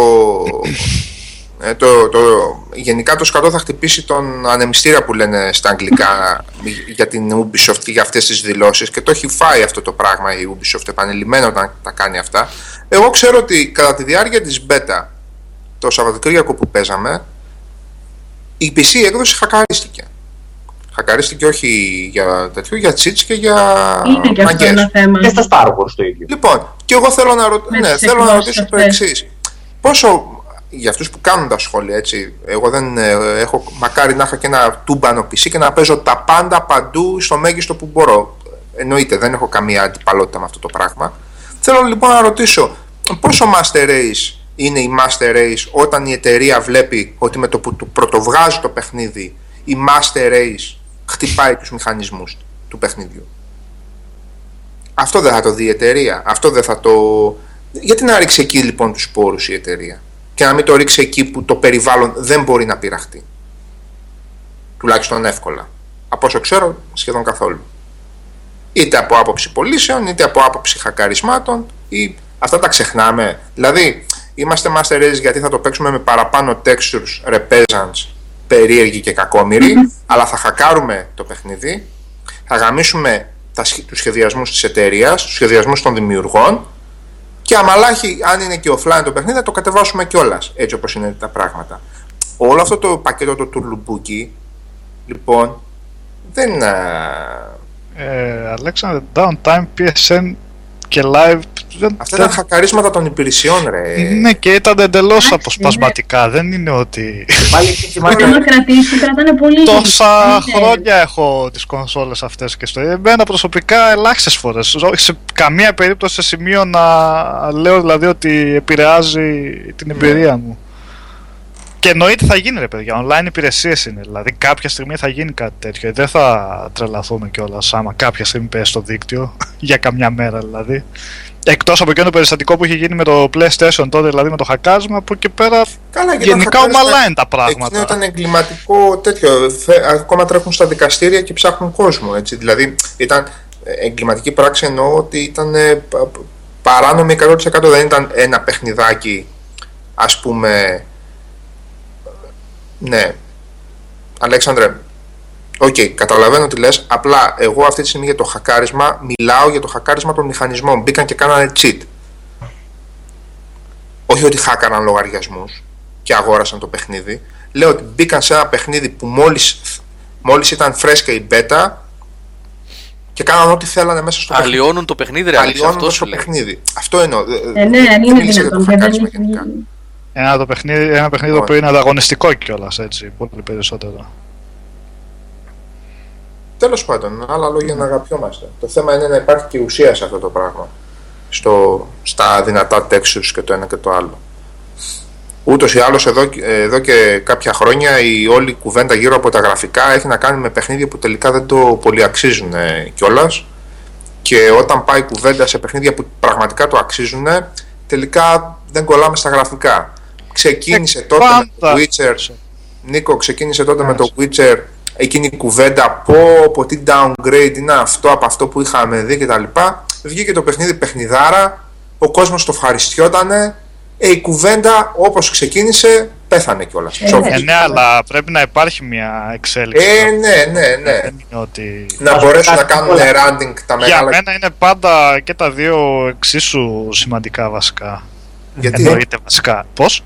ε, το, το, γενικά το σκατό θα χτυπήσει τον ανεμιστήρα που λένε στα αγγλικά για την Ubisoft και για αυτές τις δηλώσεις και το έχει φάει αυτό το πράγμα η Ubisoft επανειλημμένο όταν τα κάνει αυτά. Εγώ ξέρω ότι κατά τη διάρκεια της beta το Σαββατοκύριακο που παίζαμε η PC έκδοση χακαρίστηκε. Χακαρίστηκε όχι για τέτοιο, για cheats και για Είναι και αυτό μαγκές. ένα θέμα. Και στο Star Wars το ίδιο. Λοιπόν, και εγώ θέλω να, ρω... Με ναι, τις θέλω να εκδόσεις ρωτήσω το αυτές. εξής. Πόσο, για αυτούς που κάνουν τα σχόλια, έτσι, εγώ δεν ε, έχω, μακάρι να είχα και ένα τούμπανο PC και να παίζω τα πάντα παντού στο μέγιστο που μπορώ. Εννοείται, δεν έχω καμία αντιπαλότητα με αυτό το πράγμα. Θέλω λοιπόν να ρωτήσω, πόσο Master Race είναι η Master Race όταν η εταιρεία βλέπει ότι με το που του πρωτοβγάζει το παιχνίδι η Master Race χτυπάει τους μηχανισμούς του παιχνιδιού; Αυτό δεν θα το δει η εταιρεία. Αυτό δεν θα το. Γιατί να ρίξει εκεί λοιπόν τους σπόρου η εταιρεία; Και να μην το ρίξει εκεί που το περιβάλλον δεν μπορεί να πειραχτεί. Τουλάχιστον εύκολα. Από όσο ξέρω, σχεδόν καθόλου. Είτε από άποψη πωλήσεων, είτε από άποψη χακαρισμάτων, ή αυτά τα ξεχνάμε. Δηλαδή, είμαστε master race γιατί θα το παίξουμε με παραπάνω textures, repeasants, περίεργοι και κακόμοιροι, *laughs* αλλά θα χακάρουμε το παιχνίδι, θα γαμίσουμε τα, σχε- τους σχεδιασμούς της εταιρείας, τους σχεδιασμούς των δημιουργών και αμαλάχι, αν είναι και offline το παιχνίδι, θα το κατεβάσουμε κιόλας έτσι όπως είναι τα πράγματα. Όλο αυτό το πακέτο το τουρλουμπούκι, λοιπόν, δεν... α, Ε, Αλέξανδρε, downtime, PSN και live δεν, Αυτά ήταν χακαρίσματα των υπηρεσιών, ρε. Ναι, και ήταν εντελώς Εντάξει, αποσπασματικά. Δεν είναι ότι. Πάλι εκεί Άμα θυμάμαι. κρατήσει, κρατάνε πολύ. Τόσα Ναι. χρόνια έχω τις κονσόλες αυτές και στο. Εμένα προσωπικά ελάχιστες φορές. Όχι σε καμία περίπτωση σε σημείο να λέω δηλαδή ότι επηρεάζει την εμπειρία μου. Και εννοείται θα γίνει ρε παιδιά. Online υπηρεσίες είναι. Δηλαδή κάποια στιγμή θα γίνει κάτι τέτοιο. Δεν θα τρελαθούμε κιόλας άμα κάποια στιγμή πέσει στο δίκτυο. *laughs* για καμιά μέρα δηλαδή. Εκτός από εκείνο το περιστατικό που είχε γίνει με το PlayStation τότε, δηλαδή με το χακάσμα, από εκεί πέρα Καλά, και γενικά ήταν χακάρισμα- ομαλά είναι τα πράγματα. Εκείνο ήταν εγκληματικό τέτοιο. Θε- Ακόμα τρέχουν στα δικαστήρια και ψάχνουν κόσμο. Έτσι. Δηλαδή ήταν ε, εγκληματική πράξη εννοώ ότι ήταν ε, πα- πα- παράνομη 100% δεν ήταν ένα παιχνιδάκι ας πούμε ναι Αλέξανδρε Οκ, καταλαβαίνω τι λες, απλά εγώ αυτή τη στιγμή για το χακάρισμα μιλάω για το χακάρισμα των μηχανισμών. Μπήκαν και κάνανε cheat. Όχι ότι χάκαραν λογαριασμούς και αγόρασαν το παιχνίδι. Λέω ότι μπήκαν σε ένα παιχνίδι που μόλις, μόλις ήταν φρέσκα η beta και κάναν ό,τι θέλανε μέσα στο παιχνίδι. Αλλοιώνουν το παιχνίδι, ρε Αλέξη, Αλλοιώνοντας αυτό σου το λέει. παιχνίδι. Αυτό εννοώ. Ε, ναι, δεν είναι μίλησα για το δυνατόν. και Δεν χακάρισμα έχει γενικά. βγει. Ένα, το παιχνίδι, ένα παιχνίδι το οποίο είναι ανταγωνιστικό κιόλας έτσι, πολύ περισσότερο. Τέλος πάντων, άλλα λόγια να αγαπιόμαστε. Το θέμα είναι να υπάρχει και ουσία σε αυτό το πράγμα. Στο, στα δυνατά textures και το ένα και το άλλο. Ούτως ή άλλως, εδώ, εδώ και κάποια χρόνια η όλη κουβέντα γύρω από τα γραφικά έχει να κάνει με παιχνίδια που τελικά δεν το πολύ αξίζουν κιόλας. Και όταν πάει κουβέντα σε παιχνίδια που πραγματικά το αξίζουν, τελικά δεν κολλάμε στα γραφικά. Ξεκίνησε τότε με το πάντα. Witcher. Νίκο, ξεκίνησε τότε με το Witcher εκείνη η κουβέντα πω, πω τι downgrade είναι αυτό από αυτό που είχαμε δει κτλ. Βγήκε το παιχνίδι παιχνιδάρα, ο κόσμος το ευχαριστιότανε, ε, η κουβέντα όπως ξεκίνησε πέθανε κιόλας. Ε, Ψόφι. Ε, ναι, αλλά πρέπει να υπάρχει μια εξέλιξη. Ε, ναι, ναι, ναι. Δεν είναι ότι... Να Ας μπορέσουν να κάτι κάνουν όλα. randing τα Για μεγάλα. μένα είναι πάντα και τα δύο εξίσου σημαντικά βασικά. Γιατί; Εννοείται βασικά. Πώς;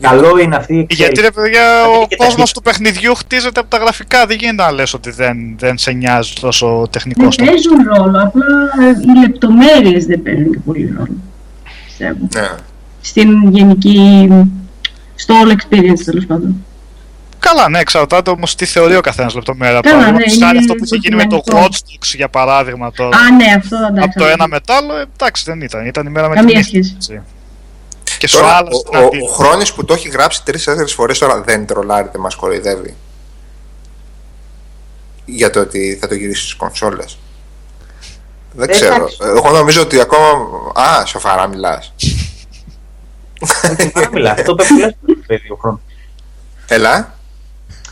Καλό είναι αυτή η Γιατί ρε παιδιά, Δηλαδή ο και τα κόσμος χ- του παιχνιδιού χτίζεται από τα γραφικά. Δεν γίνεται να λες ότι δεν, δεν σε νοιάζει τόσο Δεν τεχνικός στο παίζουν ρόλο, απλά οι λεπτομέρειες δεν παίζουν και πολύ ρόλο. Πιστεύω. Ναι. Στην γενική. στο all experience τέλος πάντων. Καλά, ναι, εξαρτάται όμως τι θεωρεί ο καθένας λεπτομέρεια. Καλά, Παραδείγματος ναι, χάρη είναι αυτό που είχε γίνει με το προσωπικό. Watch Dogs για παράδειγμα τώρα. Α, ναι, αυτό εντάξει. από το ένα μετά άλλο, ε, εντάξει δεν ήταν. Ήταν η μέρα με Καμία την σχέση. Έτσι. Και σου Τώρα, άλλαζε ο, ο, ο Χρόνης που το έχει γράψει τρεις-τέσσερις φορές τώρα δεν τρολάρεται, μας κοροϊδεύει. Για το ότι θα το γυρίσει στις κονσόλες. Δεν Ε, ξέρω. εντάξει. Εγώ νομίζω ότι ακόμα... Α, σοφαρά μιλάς. Άρα μιλάς, αυτό πρέπει να λες παιδί ο χρόνος. Έλα.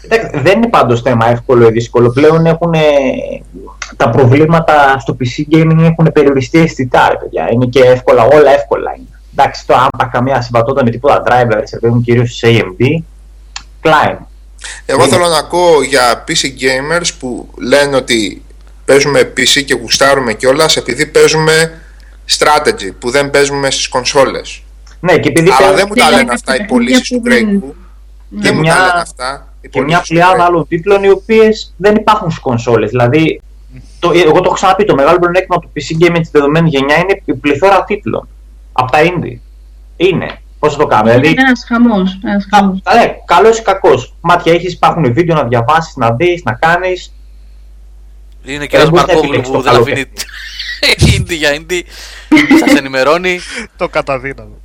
Κοιτάξτε, δεν είναι πάντως θέμα εύκολο ή δύσκολο. Πλέον έχουν τα προβλήματα στο PC gaming έχουν περιοριστεί αισθητά, ρε παιδιά. Είναι και εύκολα, όλα εύκολα είναι. Εντάξει, το αν τα καμία συμβατότητα με τίποτα drivers, ρε παιδί μου, κυρίως σε AMD, Klein. Εγώ Είναι. θέλω να ακούω για PC gamers που λένε ότι παίζουμε PC και γουστάρουμε κιόλας επειδή παίζουμε strategy που δεν παίζουμε στις κονσόλες. Ναι, και επειδή Αλλά πλέον δεν μου τα Θέλει λένε κάποια αυτά οι παιχνίδια πωλήσει του που δεν- Grey Goo. Δεν μου μια- τα λένε αυτά. οι και μια πωλήσεις του πλειάδα Grey Goo. άλλων τίτλων οι οποίες δεν υπάρχουν στις κονσόλες. Δηλαδή, το, εγώ το έχω ξαναπεί, το μεγάλο πλεονέκτημα του PC gaming τη δεδομένη γενιά είναι η πληθώρα τίτλων. Από τα indie. Είναι. Πώς θα το κάνουμε, Είναι δηλαδή. ένας χαμός. Ένας χαμός. Ναι, καλός ή κακός. Μάτια έχεις, υπάρχουν βίντεο να διαβάσεις, να δεις, να κάνεις. Είναι και Ε, ένας μπορείς να Μαρκόγλου επιλέξεις που το δεν καλό αφήνει *laughs* indie για indie. Σας ενημερώνει. *laughs* Το καταδύναμο.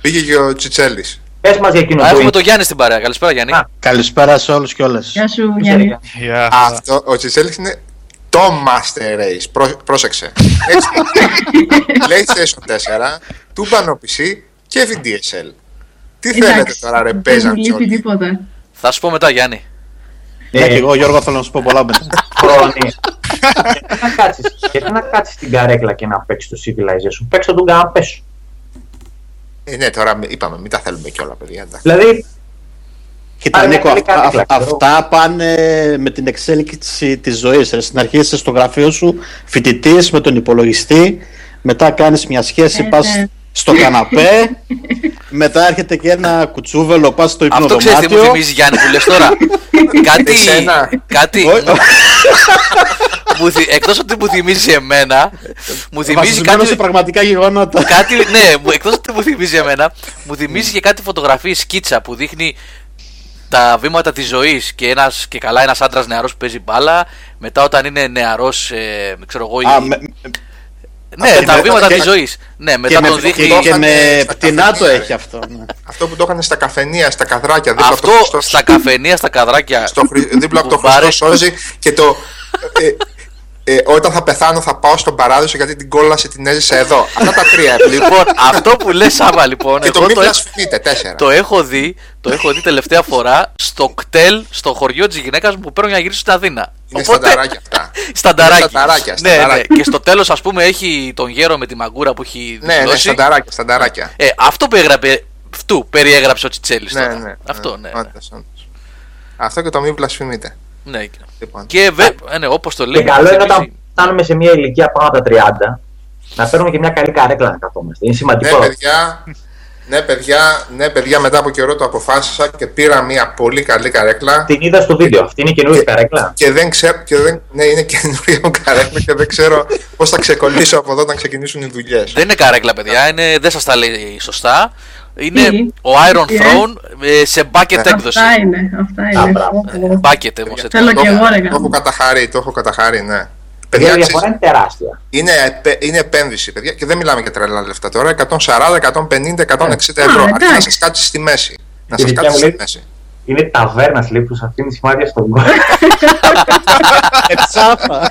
Πήγε και ο Τσιτσέλης. Πες μας για εκείνο Α, το έχουμε indie. το Γιάννη στην παρέα. Καλησπέρα Γιάννη. Α. Καλησπέρα σε όλους και όλες. Γεια σου, Ξέρει, Γιάννη. για- Γεια. Αυτό, ο Τσιτσέλης είναι το Master Race. Πρό, πρόσεξε. Έτσι. *laughs* PlayStation 4, τούμπανο PC και VDSL. Τι θέλετε Εντάξει, τώρα ρε, δεν παίζαν μου κι λείπει όλοι; τίποτα. Θα σου πω μετά Γιάννη. Ναι, και Ε, εγώ Γιώργο θέλω να σου πω πολλά μετά. *laughs* Χρόνι. γιατί να κάτσεις, γιατί να κάτσεις στην καρέκλα και να παίξεις το Civilization. Παίξε τον καναπέ σου. Ε, ναι, τώρα είπαμε, μην τα θέλουμε κιόλα, παιδιά. εντάξει. Δηλαδή, Κοίτα Άρα, Νίκο, είναι αυ- κάτι αυ- κλακ, ξέρω. αυτά πάνε με την εξέλιξη της ζωής. Ρε. Στην αρχή είσαι στο γραφείο σου φοιτητής με τον υπολογιστή, μετά κάνεις μια σχέση, Ε, πας ναι. στο καναπέ, *laughs* μετά έρχεται και ένα κουτσούβελο, πας στο Αυτό ξέρεις τι μου υπνοδωμάτιο. θυμίζει Γιάννη που λες τώρα. *laughs* κάτι. Εσένα. κάτι Όχι. *laughs* μου θυ- εκτός ότι μου θυμίζει εμένα, μου θυμίζει Βασισμένο κάτι. σε πραγματικά γεγονότα. κάτι ναι, μου- εκτός ότι μου θυμίζει εμένα, μου θυμίζει και κάτι φωτογραφίες σκίτσα που δείχνει τα βήματα της ζωής και, ένας, και καλά ένας άντρας νεαρός που παίζει μπάλα μετά όταν είναι νεαρός, ε, ξέρω εγώ, Α, η- με- ναι, Αυτό τα και- βήματα και- της ζωής. Ναι, και μετά με, τον δείχνει... και, και με Στα πτηνά το καφενεία, έχει ρε. αυτό. ναι. Αυτό που το είχαν στα καφενεία, στα καδράκια, δίπλα Αυτό από το Χριστός, στα καφενεία, στα καδράκια. στο, Χρυ- δίπλα από το Κουμπάρε. Χριστό σώζει και το... Ε, *laughs* ε, όταν θα πεθάνω θα πάω στον παράδεισο γιατί την κόλαση την έζησα εδώ. Αυτά τα τρία. *laughs* Λοιπόν, αυτό που λες Σάβα λοιπόν, και το εγώ μη το, έχω, βλασφημείτε, τέσσερα. το έχω δει, το έχω δει τελευταία φορά στο κτέλ, στο χωριό της γυναίκας μου που παίρνω για να γυρίσω στην Αθήνα. Είναι στανταράκια αυτά. *laughs* Στανταράκι. Είναι στανταράκια, Ναι, ναι. στανταράκια. Και στο τέλος ας πούμε έχει τον γέρο με τη μαγκούρα που έχει Ναι, ναι, δώσει. στανταράκια, στανταράκια. Ε, αυτό που έγραψε, αυτού περιέγραψε ο Τσιτσέλης Ναι, τώρα. ναι. Αυτό, ναι. ναι. Όντως, όντως. Αυτό και το μη βλασφημείτε. Ναι. Λοιπόν. Και βε, ε, ναι, όπως το Και λέει, καλό είναι θυμίζει- όταν φτάνουμε σε μια ηλικία πάνω από τα 30 να παίρνουμε και μια καλή καρέκλα να καθόμαστε. Είναι Ναι, σημαντικό. παιδιά, ναι, παιδιά, ναι, παιδιά, μετά από καιρό το αποφάσισα και πήρα μια πολύ καλή καρέκλα. Την είδα στο βίντεο. Αυτή είναι η καινούργια καρέκλα; Και δεν ξέρω, και δεν, ναι, είναι καινούργια μου καρέκλα και δεν ξέρω πώς θα ξεκολλήσω από εδώ όταν ξεκινήσουν οι δουλειές. Δεν είναι καρέκλα, παιδιά. Είναι, δεν σας τα λέει σωστά. Είναι Τι; ο Iron Τι, ε; Throne ε, σε bucket Ναι. έκδοση. Αυτά είναι, αυτά Α, είναι. μπράβο. Ω, ω. Bucket όμω. Θέλω και εγώ ρε Το έχω γάμο. καταχαρεί, το έχω καταχαρεί, ναι. Η Παιδιά, διαφορά ξέρεις, είναι τεράστια. είναι, επέ- είναι επένδυση, παιδιά, και δεν μιλάμε για τρελά λεφτά τώρα. 140, 150, 160 ευρώ. Α, Αρκεί να εντάξει. σας κάτσεις στη μέση. Να Η σας δικιά κάτσεις μου στη λέει- μέση. Είναι ταβέρνα λέει που σα αφήνει σημάδια στον κόσμο. Ε, τσάφα.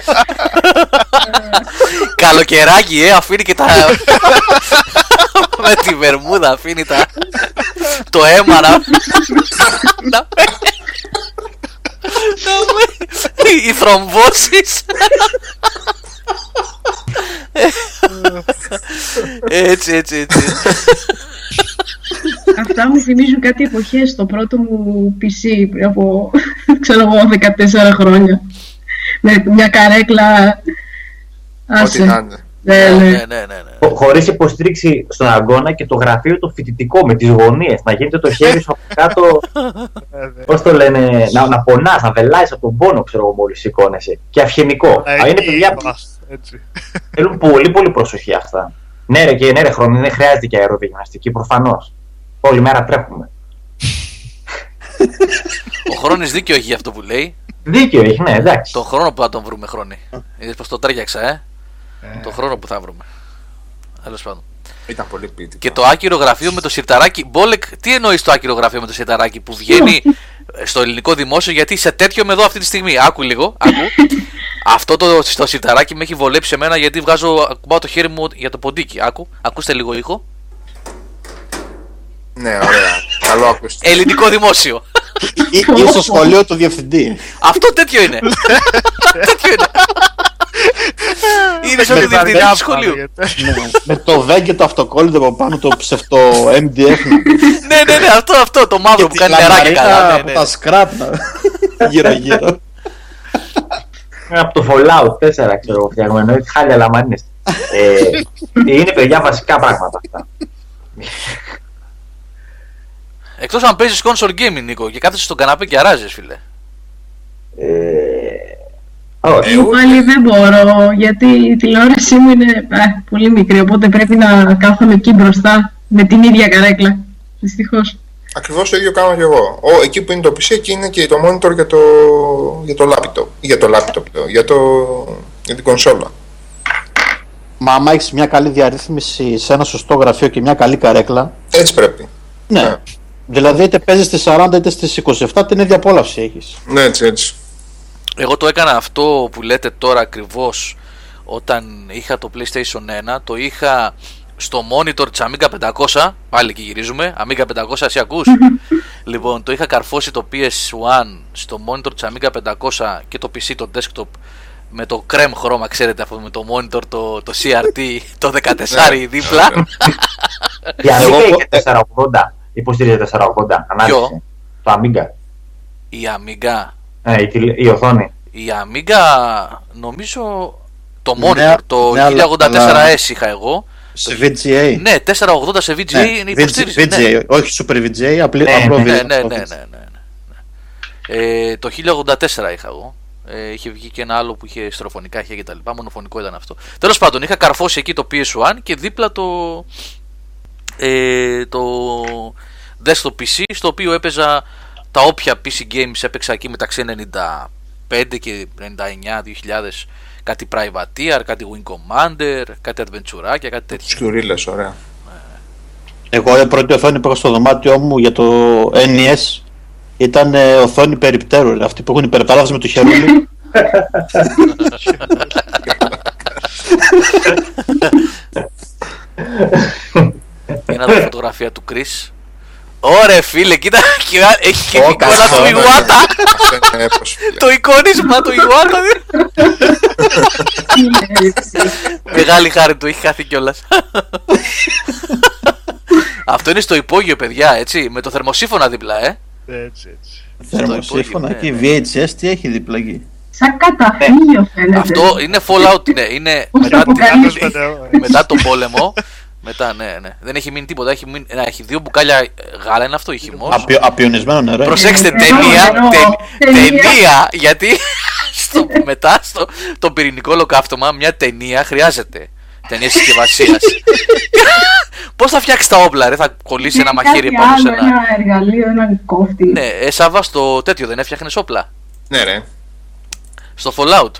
Καλοκαιράκι, ε, αφήνει και τα. με τη βερμούδα αφήνει τα. το αίμα να. να να- Οι θρομβώσεις έτσι, έτσι, έτσι. *laughs* Αυτά μου θυμίζουν κάτι εποχές στο πρώτο μου PC πριν από, *laughs* ξέρω εγώ, 14 χρόνια. Με μια καρέκλα... Ό,τι Άσε. να είναι. Ναι, ναι, ναι. ναι, ναι, ναι. Χωρίς υποστήριξη στον αγκώνα και το γραφείο το φοιτητικό με τις γωνίες. Να γίνεται το χέρι σου από κάτω. *laughs* Πώς το λένε, να, να πονάς, να βελάεις από τον πόνο, ξέρω εγώ, μόλις σηκώνεσαι. Και αυγενικό. Α, είναι παιδιά που Έτσι. θέλουν πολύ πολύ προσοχή αυτά. Ναι, ρε, και ναι, ρε, χρόνο, δεν χρειάζεται και αεροδιγυμναστική προφανώς. Όλη μέρα τρέχουμε. Ο χρόνος δίκιο έχει για αυτό που λέει. Δίκιο έχει, ναι, εντάξει. Το χρόνο που θα τον βρούμε χρόνι. Είδες πως το τρέγιαξα, ε. Το χρόνο που θα βρούμε. Τέλος πάντων. Ήταν πολύ ποιητικό. Και το άκυρο γραφείο με το σιρταράκι. Μπόλεκ, τι εννοείς το άκυρο γραφείο με το σιρταράκι που βγαίνει *laughs* στο ελληνικό δημόσιο, γιατί σε τέτοιο με εδώ αυτή τη στιγμή. Άκου λίγο, άκου. *laughs* Αυτό το στο σιρταράκι με έχει βολέψει εμένα γιατί βγάζω, ακουμπάω το χέρι μου για το ποντίκι. Άκου, ακούστε λίγο ήχο. Ναι, ωραία. Καλό ακούστηκε. Ελληνικό δημόσιο. *laughs* Ή, ή στο σχολείο του διευθυντή. Αυτό τέτοιο είναι. *laughs* τέτοιο είναι. Είναι σαν τη διευθυντή του σχολείου. Ναι, με το βέγγ και το αυτοκόλλητο από πάνω το ψευτό MDF. ναι, ναι, ναι, αυτό, αυτό το μαύρο που κάνει νεράκι καλά. Ναι, από ναι. τα σκράπ γύρω γύρω. από το Fallout 4, ξέρω εγώ, φτιαγμένο. Έχει χάλια λαμανίες. ε, είναι παιδιά βασικά πράγματα αυτά. Εκτός αν παίζεις console gaming, Νίκο, και κάθεσαι στον καναπέ και αράζεις, φίλε. Ε, όχι. Εγώ πάλι δεν μπορώ, γιατί η τηλεόρασή μου είναι ε, πολύ μικρή, οπότε πρέπει να κάθομαι εκεί μπροστά με την ίδια καρέκλα. Δυστυχώς. Ακριβώς το ίδιο κάνω και εγώ. Ο, εκεί που είναι το PC, εκεί είναι και το monitor για το, για το laptop. Για το laptop, λέω, για, το, για την κονσόλα. Μα άμα έχεις μια καλή διαρρύθμιση σε ένα σωστό γραφείο και μια καλή καρέκλα. Έτσι πρέπει. Ναι. Ναι. Δηλαδή είτε παίζεις στις 40 είτε στις 27 την ίδια απόλαυση έχεις. Ναι, έτσι, έτσι. Εγώ το έκανα αυτό που λέτε τώρα ακριβώς όταν είχα το PlayStation 1, το είχα στο monitor της Amiga 500, πάλι και γυρίζουμε, Amiga 500 εσύ ακούς; *laughs* λοιπόν, το είχα καρφώσει το PS1 στο monitor της Amiga 500 και το PC, το desktop, με το creme χρώμα, ξέρετε αυτό, με το monitor, το, το CRT, το 14 δίπλα. Η Amiga Εγώ- είχε 480. Υποστηρίζει 480. Ανάλυση. Το Amiga. Η Amiga, Ε, η, τηλε- η οθόνη. Η Amiga νομίζω το monitor, Ναι, το ναι, αλλά- 1084S είχα εγώ, Σε VGA. Ναι, 480 σε VGA είναι υποστήριξη. VGA, ναι. όχι Super VGA, απλή, Ναι, απλό ναι, Ναι, VGA. ναι, ναι, ναι, ναι, ναι. Ε, το 1084 είχα εγώ. Ε, είχε βγει και ένα άλλο που είχε στροφωνικά είχε και τα λοιπά. Μονοφωνικό ήταν αυτό. Τέλος πάντων, είχα καρφώσει εκεί το PS1 και δίπλα το. Ε, το desktop PC στο οποίο έπαιζα τα όποια PC games έπαιξα εκεί μεταξύ 95 και 99 2000 κάτι Privateer, κάτι Wing Commander, κάτι Adventure, κάτι τέτοια. Σκιουρίλες, ωραία. Εγώ η πρώτη οθόνη που είχα στο δωμάτιό μου για το NES ήταν ε, οθόνη περιπτέρου. ρε. Αυτή που έχουν υπερπαράδοση με το χερούλι. Για να δω φωτογραφία του Chris. Ωραία φίλε, κοίτα, κοίτα, έχει και Ω, εικόνα καλά, του ναι. Ιουάτα. Αυτό είναι έπος, φίλε. Το εικόνισμα του Ιουάτα. Μεγάλη χάρη του, έχει χάθει κιόλας. Αυτό είναι στο υπόγειο, παιδιά, έτσι, με το θερμοσύφωνα δίπλα, ε. Έτσι, έτσι. Θερμοσύφωνα υπόγειο, και η VHS τι έχει δίπλα εκεί; Σαν καταφύγιο φαίνεται. Αυτό είναι Fallout, ναι, είναι Πώς μετά, το την- αποκαλύπτει. μετά τον πόλεμο. Μετά, ναι, ναι. Δεν έχει μείνει τίποτα. Έχει, μείνει, να, έχει δύο μπουκάλια ε, γάλα, είναι αυτό ή χυμό. Απειο, απειονισμένο νερό. Προσέξτε, Νερό, ταινία, νερό, τε- ταινία. ταινία, γιατί *laughs* στο, μετά στο το πυρηνικό ολοκαύτωμα μια ταινία χρειάζεται. Ταινία συσκευασίας. *laughs* Πώς θα φτιάξεις τα όπλα, ρε, θα κολλήσει ένα Κάτι μαχαίρι πάνω σε άλλο, ένα. Ένα εργαλείο, έναν κόφτη. Ναι, ε, Σάβα, στο τέτοιο δεν έφτιαχνες όπλα; Ναι, ρε. Στο Fallout;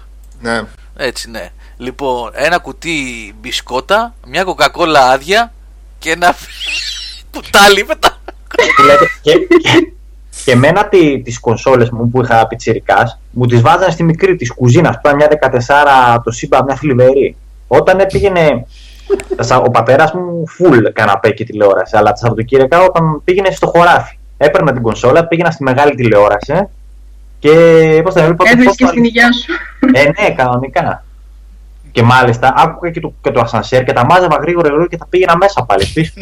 Ναι. Έτσι, ναι. Λοιπόν, ένα κουτί μπισκότα, μια κοκακόλα άδεια και ένα *laughs* κουτάλι μετά. Δηλαδή, και, και, και εμένα τι, τις κονσόλες μου που είχα πιτσιρικάς μου τις βάζανε στη μικρή της κουζίνα που ήταν μια 14 το σύμπα μια θλιβερή όταν πήγαινε ο πατέρας μου full καναπέ και τηλεόραση αλλά τα Σαββατοκύριακα όταν πήγαινε στο χωράφι έπαιρνα την κονσόλα, πήγαινα στη μεγάλη τηλεόραση και πώς θα έβλεπα το Έβρισκε φως του στην υγειά σου. ε, ναι, κανονικά. Και μάλιστα άκουγα και το, και το ασανσέρ και τα μάζευα γρήγορα γρήγορα και τα πήγαινα μέσα πάλι πίσω.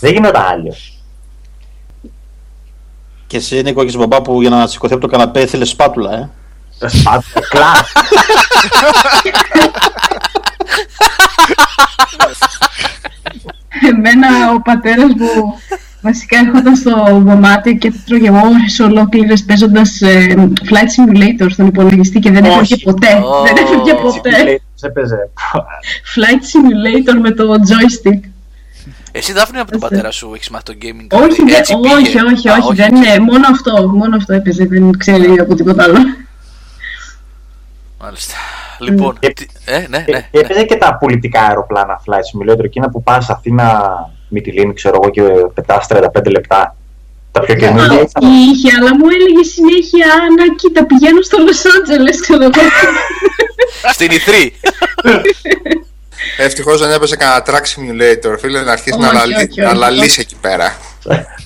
Δεν γινόταν άλλος. Και εσύ Νίκο έχεις μπαμπά που για να σηκωθεί από το καναπέ ήθελες σπάτουλα, ε; Τα σπάτια, κλάσ. Εμένα ο πατέρας μου βασικά έρχονταν στο δωμάτιο και τρώγε ώρες ολόκληρες παίζοντας ε, Flight Simulator στον υπολογιστή και δεν Όχι. έφευγε ποτέ. Ω. Δεν έφευγε ποτέ. Σε έπαιζε. Flight Simulator με το joystick. Εσύ Δάφνη από τον πατέρα σου έχεις μάθει το gaming. Όχι, δηλαδή, δεν- έτσι πήγε. όχι, όχι, Α, όχι, δεν είναι. Μόνο αυτό, μόνο αυτό έπαιζε, δεν ξέρει από τίποτα άλλο. Μάλιστα. Λοιπόν, Και- τι- ε, ναι, Και- ναι. και έπαιζε και τα πολιτικά αεροπλάνα Flight Simulator, εκείνα που πας Αθήνα Μυτιλίνη, ξέρω εγώ, και πετάς 35 λεπτά. Τα πιο Α, καινούργια. όχι, είχε, αλλά μου έλεγε συνέχεια να κοίτα πηγαίνω στο Λος Άντζελες, ξέρω εγώ. *laughs* Στην Ιθρή. Ευτυχώς δεν έπαιζε κανένα track simulator, φίλε, να αρχίσει να, Όχι, λαλεί, όχι, όχι. να λαλείς εκεί πέρα.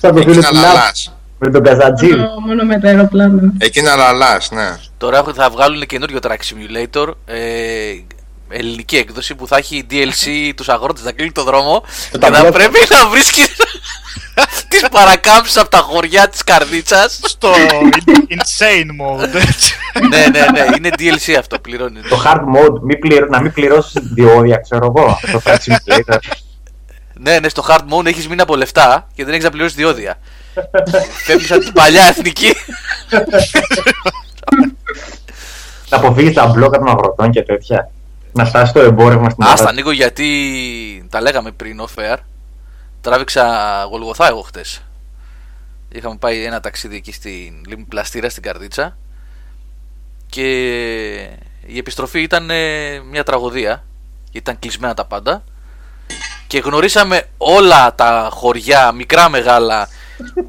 Σαν το Εκεί φίλο να του Λάβ λαλάς. με τον Καζατζή. Μόνο- Μόνο με τα αεροπλάνα. Εκεί να λαλάς, ναι. Τώρα έχουν- θα βγάλουν καινούριο Track Simulator. Ε, ελληνική έκδοση που θα έχει DLC τους αγρότες να κλείνει το δρόμο και τα θα μπλοκ. πρέπει να βρίσκει τις παρακάμψεις από τα χωριά της καρδίτσας Στο insane mode, έτσι. ναι ναι ναι είναι DLC αυτό πληρώνει Το hard mode, μη πληρω... να μην πληρώσεις διόδια, ξέρω εγώ. Το Flight Simulator. ναι ναι στο hard mode έχεις μείνει από λεφτά και δεν έχεις να πληρώσεις διόδια φεύγεις από την παλιά εθνική να αποφύγεις τα μπλόκα των αγροτών και τέτοια. Να φτάσεις το εμπόρευμα στην Άστα Ελλάδα. ανοίγω γιατί τα λέγαμε πριν off air. Τράβηξα γολγοθά εγώ χτες. Είχαμε πάει ένα ταξίδι εκεί στην Λίμνη Πλαστήρα στην Καρδίτσα και η επιστροφή ήταν ε, μια τραγωδία γιατί ήταν κλεισμένα τα πάντα και γνωρίσαμε όλα τα χωριά, μικρά μεγάλα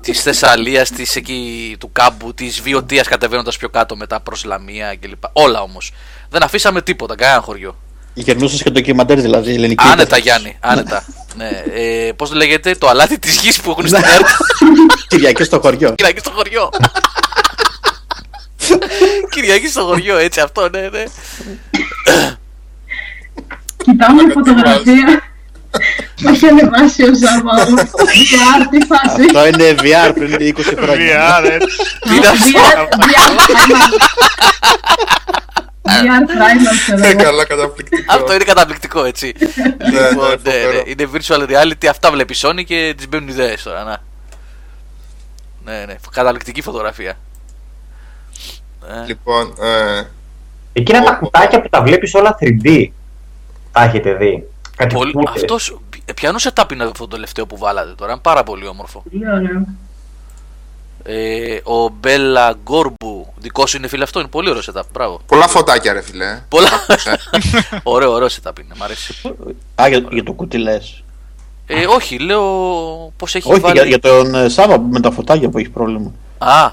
της Θεσσαλίας, της εκεί του κάμπου, της Βιωτίας κατεβαίνοντας πιο κάτω μετά προς Λαμία κλπ. Όλα όμως. Δεν αφήσαμε τίποτα, κανένα χωριό. Γερνούσες και ντοκιμαντέρ δηλαδή, ελληνική. Άνετα υπόθεση. Γιάννη, άνετα. ναι. ε, Πώς λέγεται, το αλάτι της γης που έχουν στην ΕΡΤ. Κυριακή στο χωριό. Κυριακή στο χωριό. Κυριακή στο χωριό, έτσι αυτό, ναι, ναι. Κοιτάω μια φωτογραφία. Έχει ανεβάσει ο Ζαβάο. VR, τι φάση. Αυτό είναι VR πριν 20 χρόνια. VR, έτσι. Τι είναι αυτό. VR, VR, VR Primal ξέρω Ε, εγώ. Καλά, καταπληκτικό. Αυτό είναι καταπληκτικό, έτσι. ναι, λοιπόν, ναι, φοβερό. ναι, είναι virtual reality, αυτά βλέπεις η Sony και τη μπαίνουν ιδέες τώρα. Να. Ναι, ναι, καταπληκτική φωτογραφία. Ε, Λοιπόν, ε, Εκείνα τα κουτάκια που τα βλέπεις όλα 3D. Τα έχετε δει; Κάτι πολύ, κούτες. αυτός, ποιανού setup είναι αυτό το τελευταίο που βάλατε τώρα, είναι πάρα πολύ όμορφο. Πολύ ωραίο. Ε, ο Μπέλα Γκόρμπου, δικό σου είναι φίλε αυτό, είναι πολύ ωραίο setup, μπράβο. πολλά φωτάκια, ρε φιλέ. Πολλά. ωραίο, ωραίο setup είναι, μ' αρέσει. Α, για, για το κουτί λες. Ε, όχι, λέω πώ έχει Όχι, βάλει. για, για τον ε, Σάβα με τα φωτάκια που έχει πρόβλημα. Α,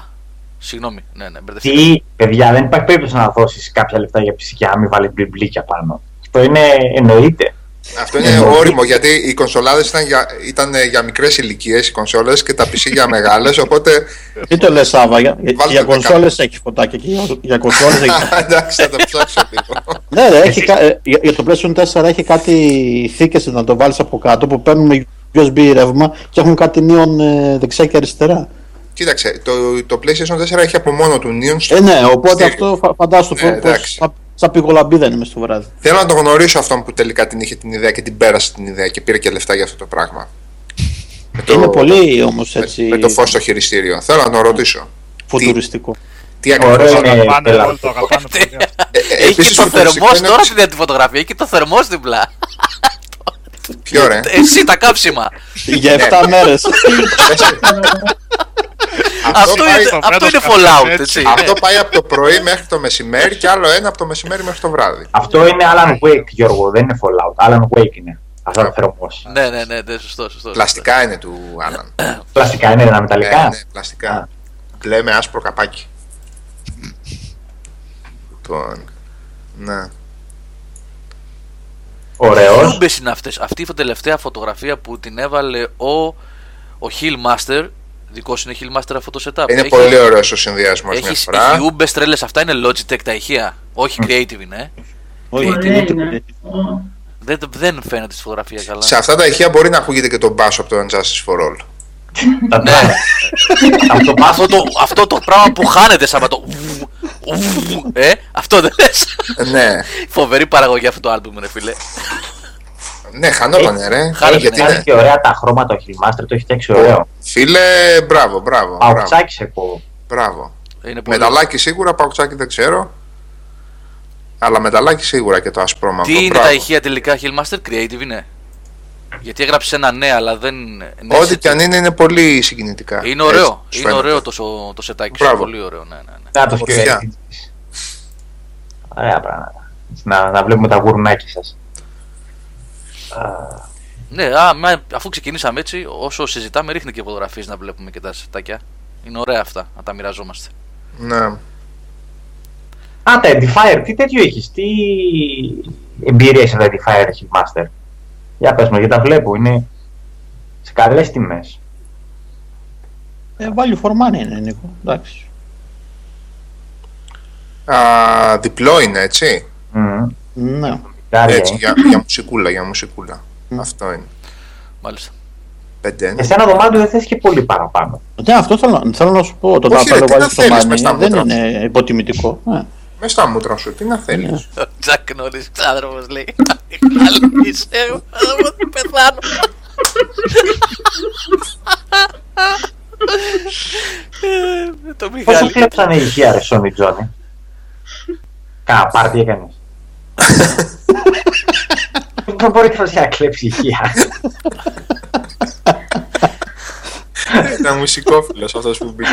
συγγνώμη, ναι, ναι, μπερδευτήκα. Τι, παιδιά, δεν υπάρχει περίπτωση να δώσει κάποια λεφτά για ψυχιά, μην βάλει μπιμπλίκια πάνω. Αυτό είναι εννοείται. Αυτό είναι όριμο γιατί οι κονσολάδες ήταν για, ήταν για μικρές ηλικίες οι κονσόλες και τα PC για μεγάλες. Οπότε. Τι το λες Σάβα, για, για, Βάλτε για δεκά. κονσόλες έχεις φωτάκια και για, για κονσόλες έχει... *laughs* Εντάξει, θα το ψάξω λίγο. ναι, ρε, έχει, κα- ε, για, για το PlayStation 4 έχει κάτι θήκες να το βάλεις από κάτω που παίρνουν με USB ρεύμα και έχουν κάτι νίον ε, δεξιά και αριστερά. Κοίταξε, το, το PlayStation 4 έχει από μόνο του Neon στο Ε, ναι, οπότε στήριο. αυτό φα- φαντάσου Ναι, πως εντάξει. Σαν, σαν πηγολαμπίδα είναι μες στο βράδυ. Θέλω να το γνωρίσω αυτόν που τελικά την είχε την ιδέα και την πέρασε την ιδέα και πήρε και λεφτά για αυτό το πράγμα. Με το, Είναι πολύ όμως με, έτσι με το φως στο χειριστήριο. Θέλω να τον ρωτήσω. φουτουριστικό. Τι Ωραίο ακριβώ. είναι. αγαπάνε, πελάτη. όλοι το αγαπάνε πολύ αυτό. Έχει και το θερμός τώρα στην τη φωτογραφία, έχει και το θερμός δίπλα. Πιο ωραία. Εσύ τα κάψιμα. Για 7 μέρες. *laughs* αυτό πάει- είναι, το αυτό φέτος είναι καφέ, Fallout, έτσι. έτσι. Αυτό ναι. πάει από το πρωί μέχρι το μεσημέρι και άλλο ένα από το μεσημέρι μέχρι το βράδυ. Αυτό είναι Alan Wake, Γιώργο, δεν είναι Fallout. Alan Wake είναι. Αυτό το θερμός. Ναι, ναι, ναι, ναι, σωστό, σωστό. Πλαστικά είναι του Άλαν. Πλαστικά είναι, ένα μεταλλικά. Ε, ναι, πλαστικά. Μπλε με άσπρο καπάκι. Λοιπόν. Ναι. Ωραίος. Λούμπες είναι αυτές. Αυτή η τελευταία φωτογραφία που την έβαλε ο, ο Hillmaster. Δικό σου είναι Hillmaster αυτό το setup. Είναι Έχει- πολύ ωραίο ο συνδυασμός μια Έχεις φορά. έχει ούμπες τρέλες αυτά είναι Logitech τα ηχεία. Όχι creative είναι. ε. Όχι, Ωραία τι- τι- είναι. Ω. Δεν, δεν φαίνεται στη φωτογραφία καλά. Σε αυτά τα ηχεία μπορεί να ακούγεται και το μπάσο από το Unjustice for All. Τα Ναι. τράβα. *laughs* Αυτό πας αυτό, το, αυτό το πράγμα που χάνεται σαν το. βου, βου, Ε, αυτό δεν λες. Ε, ναι, Φοβερή παραγωγή αυτό το άλμπουμ, ρε φίλε. Ναι, χανότανε ρε. Χάλασε, Γιατί κάνει ναι. και ωραία τα χρώματα ο Hillmaster, το έχει φτιάξει ωραίο. Φίλε, μπράβο, μπράβο. Μπράβο. Παουτσάκι σε κόβω. μπράβο. Είναι πολύ Μεταλλάκι σίγουρα, παουτσάκι δεν ξέρω. Αλλά μεταλλάκι σίγουρα και το ασπρόμαυρο. Τι είναι μπράβο. τα ηχεία τελικά, Hillmaster Creative είναι. Γιατί έγραψες ένα ναι, αλλά δεν. ναι, Ό,τι σε- και αν είναι, είναι πολύ συγκινητικά. Είναι ωραίο. Έτσι, σου είναι φαίνεται. ωραίο το, σο- το σετάκι σου. Μπράβο. Πολύ ωραίο, ναι, ναι, ναι. Να το Ομορφιά. σκέφτεσαι. Ωραία πράγματα. Να, να βλέπουμε τα γουρνάκια σας. Ναι, α, μα- αφού ξεκινήσαμε έτσι, όσο συζητάμε, ρίχνει και φωτογραφίες να βλέπουμε και τα σετάκια. Είναι ωραία αυτά να τα μοιραζόμαστε. Ναι. Α, τα Edifier, τι τέτοιο έχεις, τι εμπειρία σε τα Edifier Hillmaster. Για πες μου, γιατί τα βλέπω, είναι σε καλές τιμές. Ε, value for money είναι, Νίκο. Εντάξει. Α, διπλό είναι, έτσι. Μμμ. Ναι. Κάρια, Έτσι, ε. για, για μουσικούλα, για μουσικούλα. Αυτό είναι. Μάλιστα. Πέντε είναι. Εσένα δωμάτιο δεν θες και πολύ παραπάνω. Ναι, αυτό θέλω, θέλω να σου πω. Το Όχι, ρε, να τι να βάλεις στο θέλεις μες στα money δεν μούτρα είναι υποτιμητικό. Ε. Μες στα μούτρα σου, τι να θέλεις. Ο *laughs* Τζακ Νόρι, ξάδερφο λέει. *laughs* Καλή είσαι, εγώ θα πεθάνω. Ε, Το Πόσο Μιχάλη. κλέψανε η ηχεία ρε Σόνι Τζόνι. Κάνα πάρτι έκανες. *laughs* Δεν μπορεί κανένας να κλέψει ηχεία. Ήταν μουσικόφιλος αυτός που μπήκε.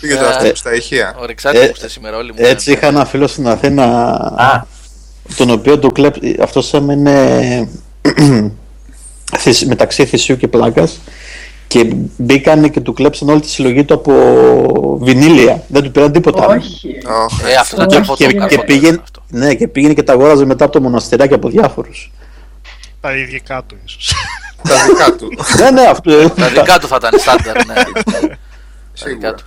Πήγε τώρα Ε, στα ηχεία. Ο Ρεξάτης Ε, που είστε σήμερα όλοι μου. Έτσι είχα ένα φίλο στην Αθήνα Α, τον οποίο του κλέπ... αυτός έμενε *clears throat* θυσ- μεταξύ θυσίου και πλάκας και μπήκαν και του κλέψαν όλη τη συλλογή του από βινίλια. Δεν του πήραν τίποτα. άλλο. Όχι. Ωχ, Ε, αυτό ήταν Και- και Και, φωτό. και, πήγαινε, ναι, και πήγαινε και τα αγόραζε μετά από το μοναστηράκι από διάφορους. Τα ειδικά του ίσως. Τα δικά του. ναι, ναι, αυτό. Τα δικά του θα ήταν στάνταρ, ναι. Τα δικά Σίγουρα. του.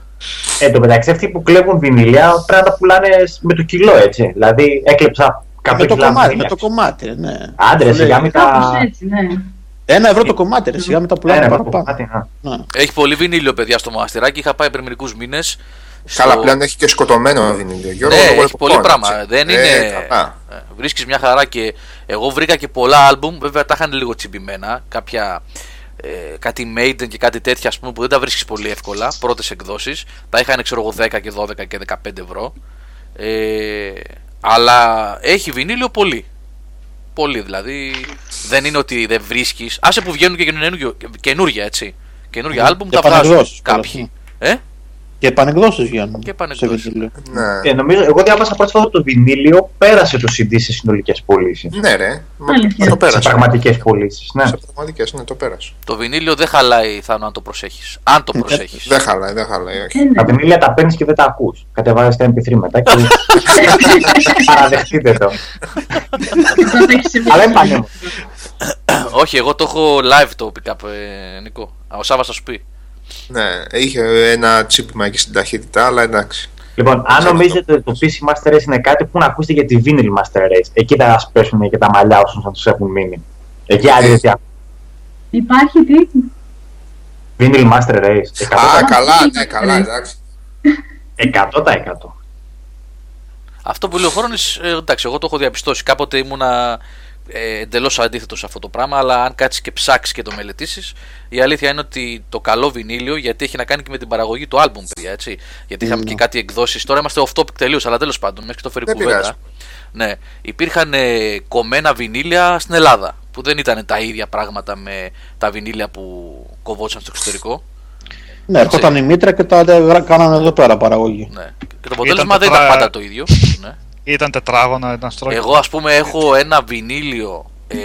εν τω μεταξύ αυτοί που κλέβουν βινιλιά πρέπει να τα πουλάνε με το κιλό έτσι. Δηλαδή έκλεψα με 100 το κιλά κομμάτι, με βινίλιας. το κομμάτι, ναι. Άντρες, Σου λέει, σιγά μην Κάπως τα... έτσι, ναι. Ένα ευρώ το κομμάτι, ρε, σιγά με τα πουλάνε Ένα παραπάνω. κομμάτι, να. Ναι. Έχει πολύ βινίλιο, παιδιά, στο μοναστηράκι. Είχα πάει πριν μερικούς μήνες. Καλά, πλέον έχει και σκοτωμένο βινίλιο. Γιώργο, Ναι, λόγω έχει πολύ εποχών, πράγμα. έτσι. Δεν Ε, είναι. καλά. Βρίσκεις μια χαρά και εγώ βρήκα και πολλά άλμπουμ. Βέβαια τα είχαν λίγο τσιμπημένα. Κάποια. Ε, κάτι Maiden και κάτι τέτοια ας πούμε, που δεν τα βρίσκεις πολύ εύκολα. Πρώτες εκδόσεις. Τα είχαν ξέρω εγώ 10 και 12 και 15 ευρώ. Ε, αλλά έχει βινίλιο πολύ. Πολύ δηλαδή. Δεν είναι ότι δεν βρίσκεις. Άσε που βγαίνουν και καινούργια, καινούργια έτσι. Καινούργια άλμπουμ Και τα βγάζουν επανεκδόσεις, κάποιοι. Ε; Και επανεκδόσει βγαίνουν. Και επανεκδόσεις. σε βινίλιο. Ναι. Ε, νομίζω, εγώ διάβασα πρώτη φορά ότι το βινίλιο πέρασε το CD σε συνολικές πωλήσεις. Ναι, ρε. Μα, Αλήθεια. μα το Σε πέρασε. πραγματικές πωλήσεις. Ναι. Σε πραγματικές, ναι, το πέρασε. Το βινίλιο δεν χαλάει, θα αν το προσέχεις. Αν το προσέχεις. Δεν χαλάει, δεν χαλάει. όχι. Ε, ναι. Τα βινίλια τα παίρνεις και δεν τα ακούς. Κατεβάζεις τα MP3 μετά και. *laughs* Παραδεχτείτε το. Τότε έχεις σημειώσει. Αλλά είναι πανέμορφο. Όχι, εγώ το έχω live το pick-up, ε, Νικό. Α, Ο Σάβα θα σου πει. Ναι, είχε ένα τσίπημα εκεί στην ταχύτητα, αλλά εντάξει. Λοιπόν, αν Ξέρω νομίζετε ότι το PC Master Race είναι κάτι που να ακούσετε για τη Vinyl Master Race, εκεί θα σας πέσουν και τα μαλλιά όσων θα του έχουν μείνει. Εκεί άλλοι δεν τι ακούν. Υπάρχει τι; Vinyl Master Race. Α, 100%. καλά, ναι, καλά, εντάξει. 100%. Αυτό που λέει ο Χρόνη, ε, εντάξει, εγώ το έχω διαπιστώσει. Κάποτε ήμουνα ε, εντελώς αντίθετος σε αυτό το πράγμα, αλλά αν κάτσεις και ψάξεις και το μελετήσεις, η αλήθεια είναι ότι το καλό βινίλιο, γιατί έχει να κάνει και με την παραγωγή του άλμπουμ, παιδιά, έτσι. Γιατί είχαμε και κάτι εκδόσεις. Τώρα είμαστε off topic τελείως, αλλά τέλος πάντων, μέχρι και το φέρει Δεν κουβέντα. πειράζει. Ναι, υπήρχαν ε, κομμένα βινίλια στην Ελλάδα. Που δεν ήταν τα ίδια πράγματα με τα βινίλια που κοβόντουσαν στο εξωτερικό. Ναι, έρχονταν η μήτρα και τα γρα- κάνανε εδώ πέρα παραγωγή. Ναι. Και το αποτέλεσμα δεν τετρά- ήταν πάντα το ίδιο. Ναι. Ήταν τετράγωνα, ήταν στρόγγυλο. Εγώ ας πούμε έχω ένα βινίλιο ε,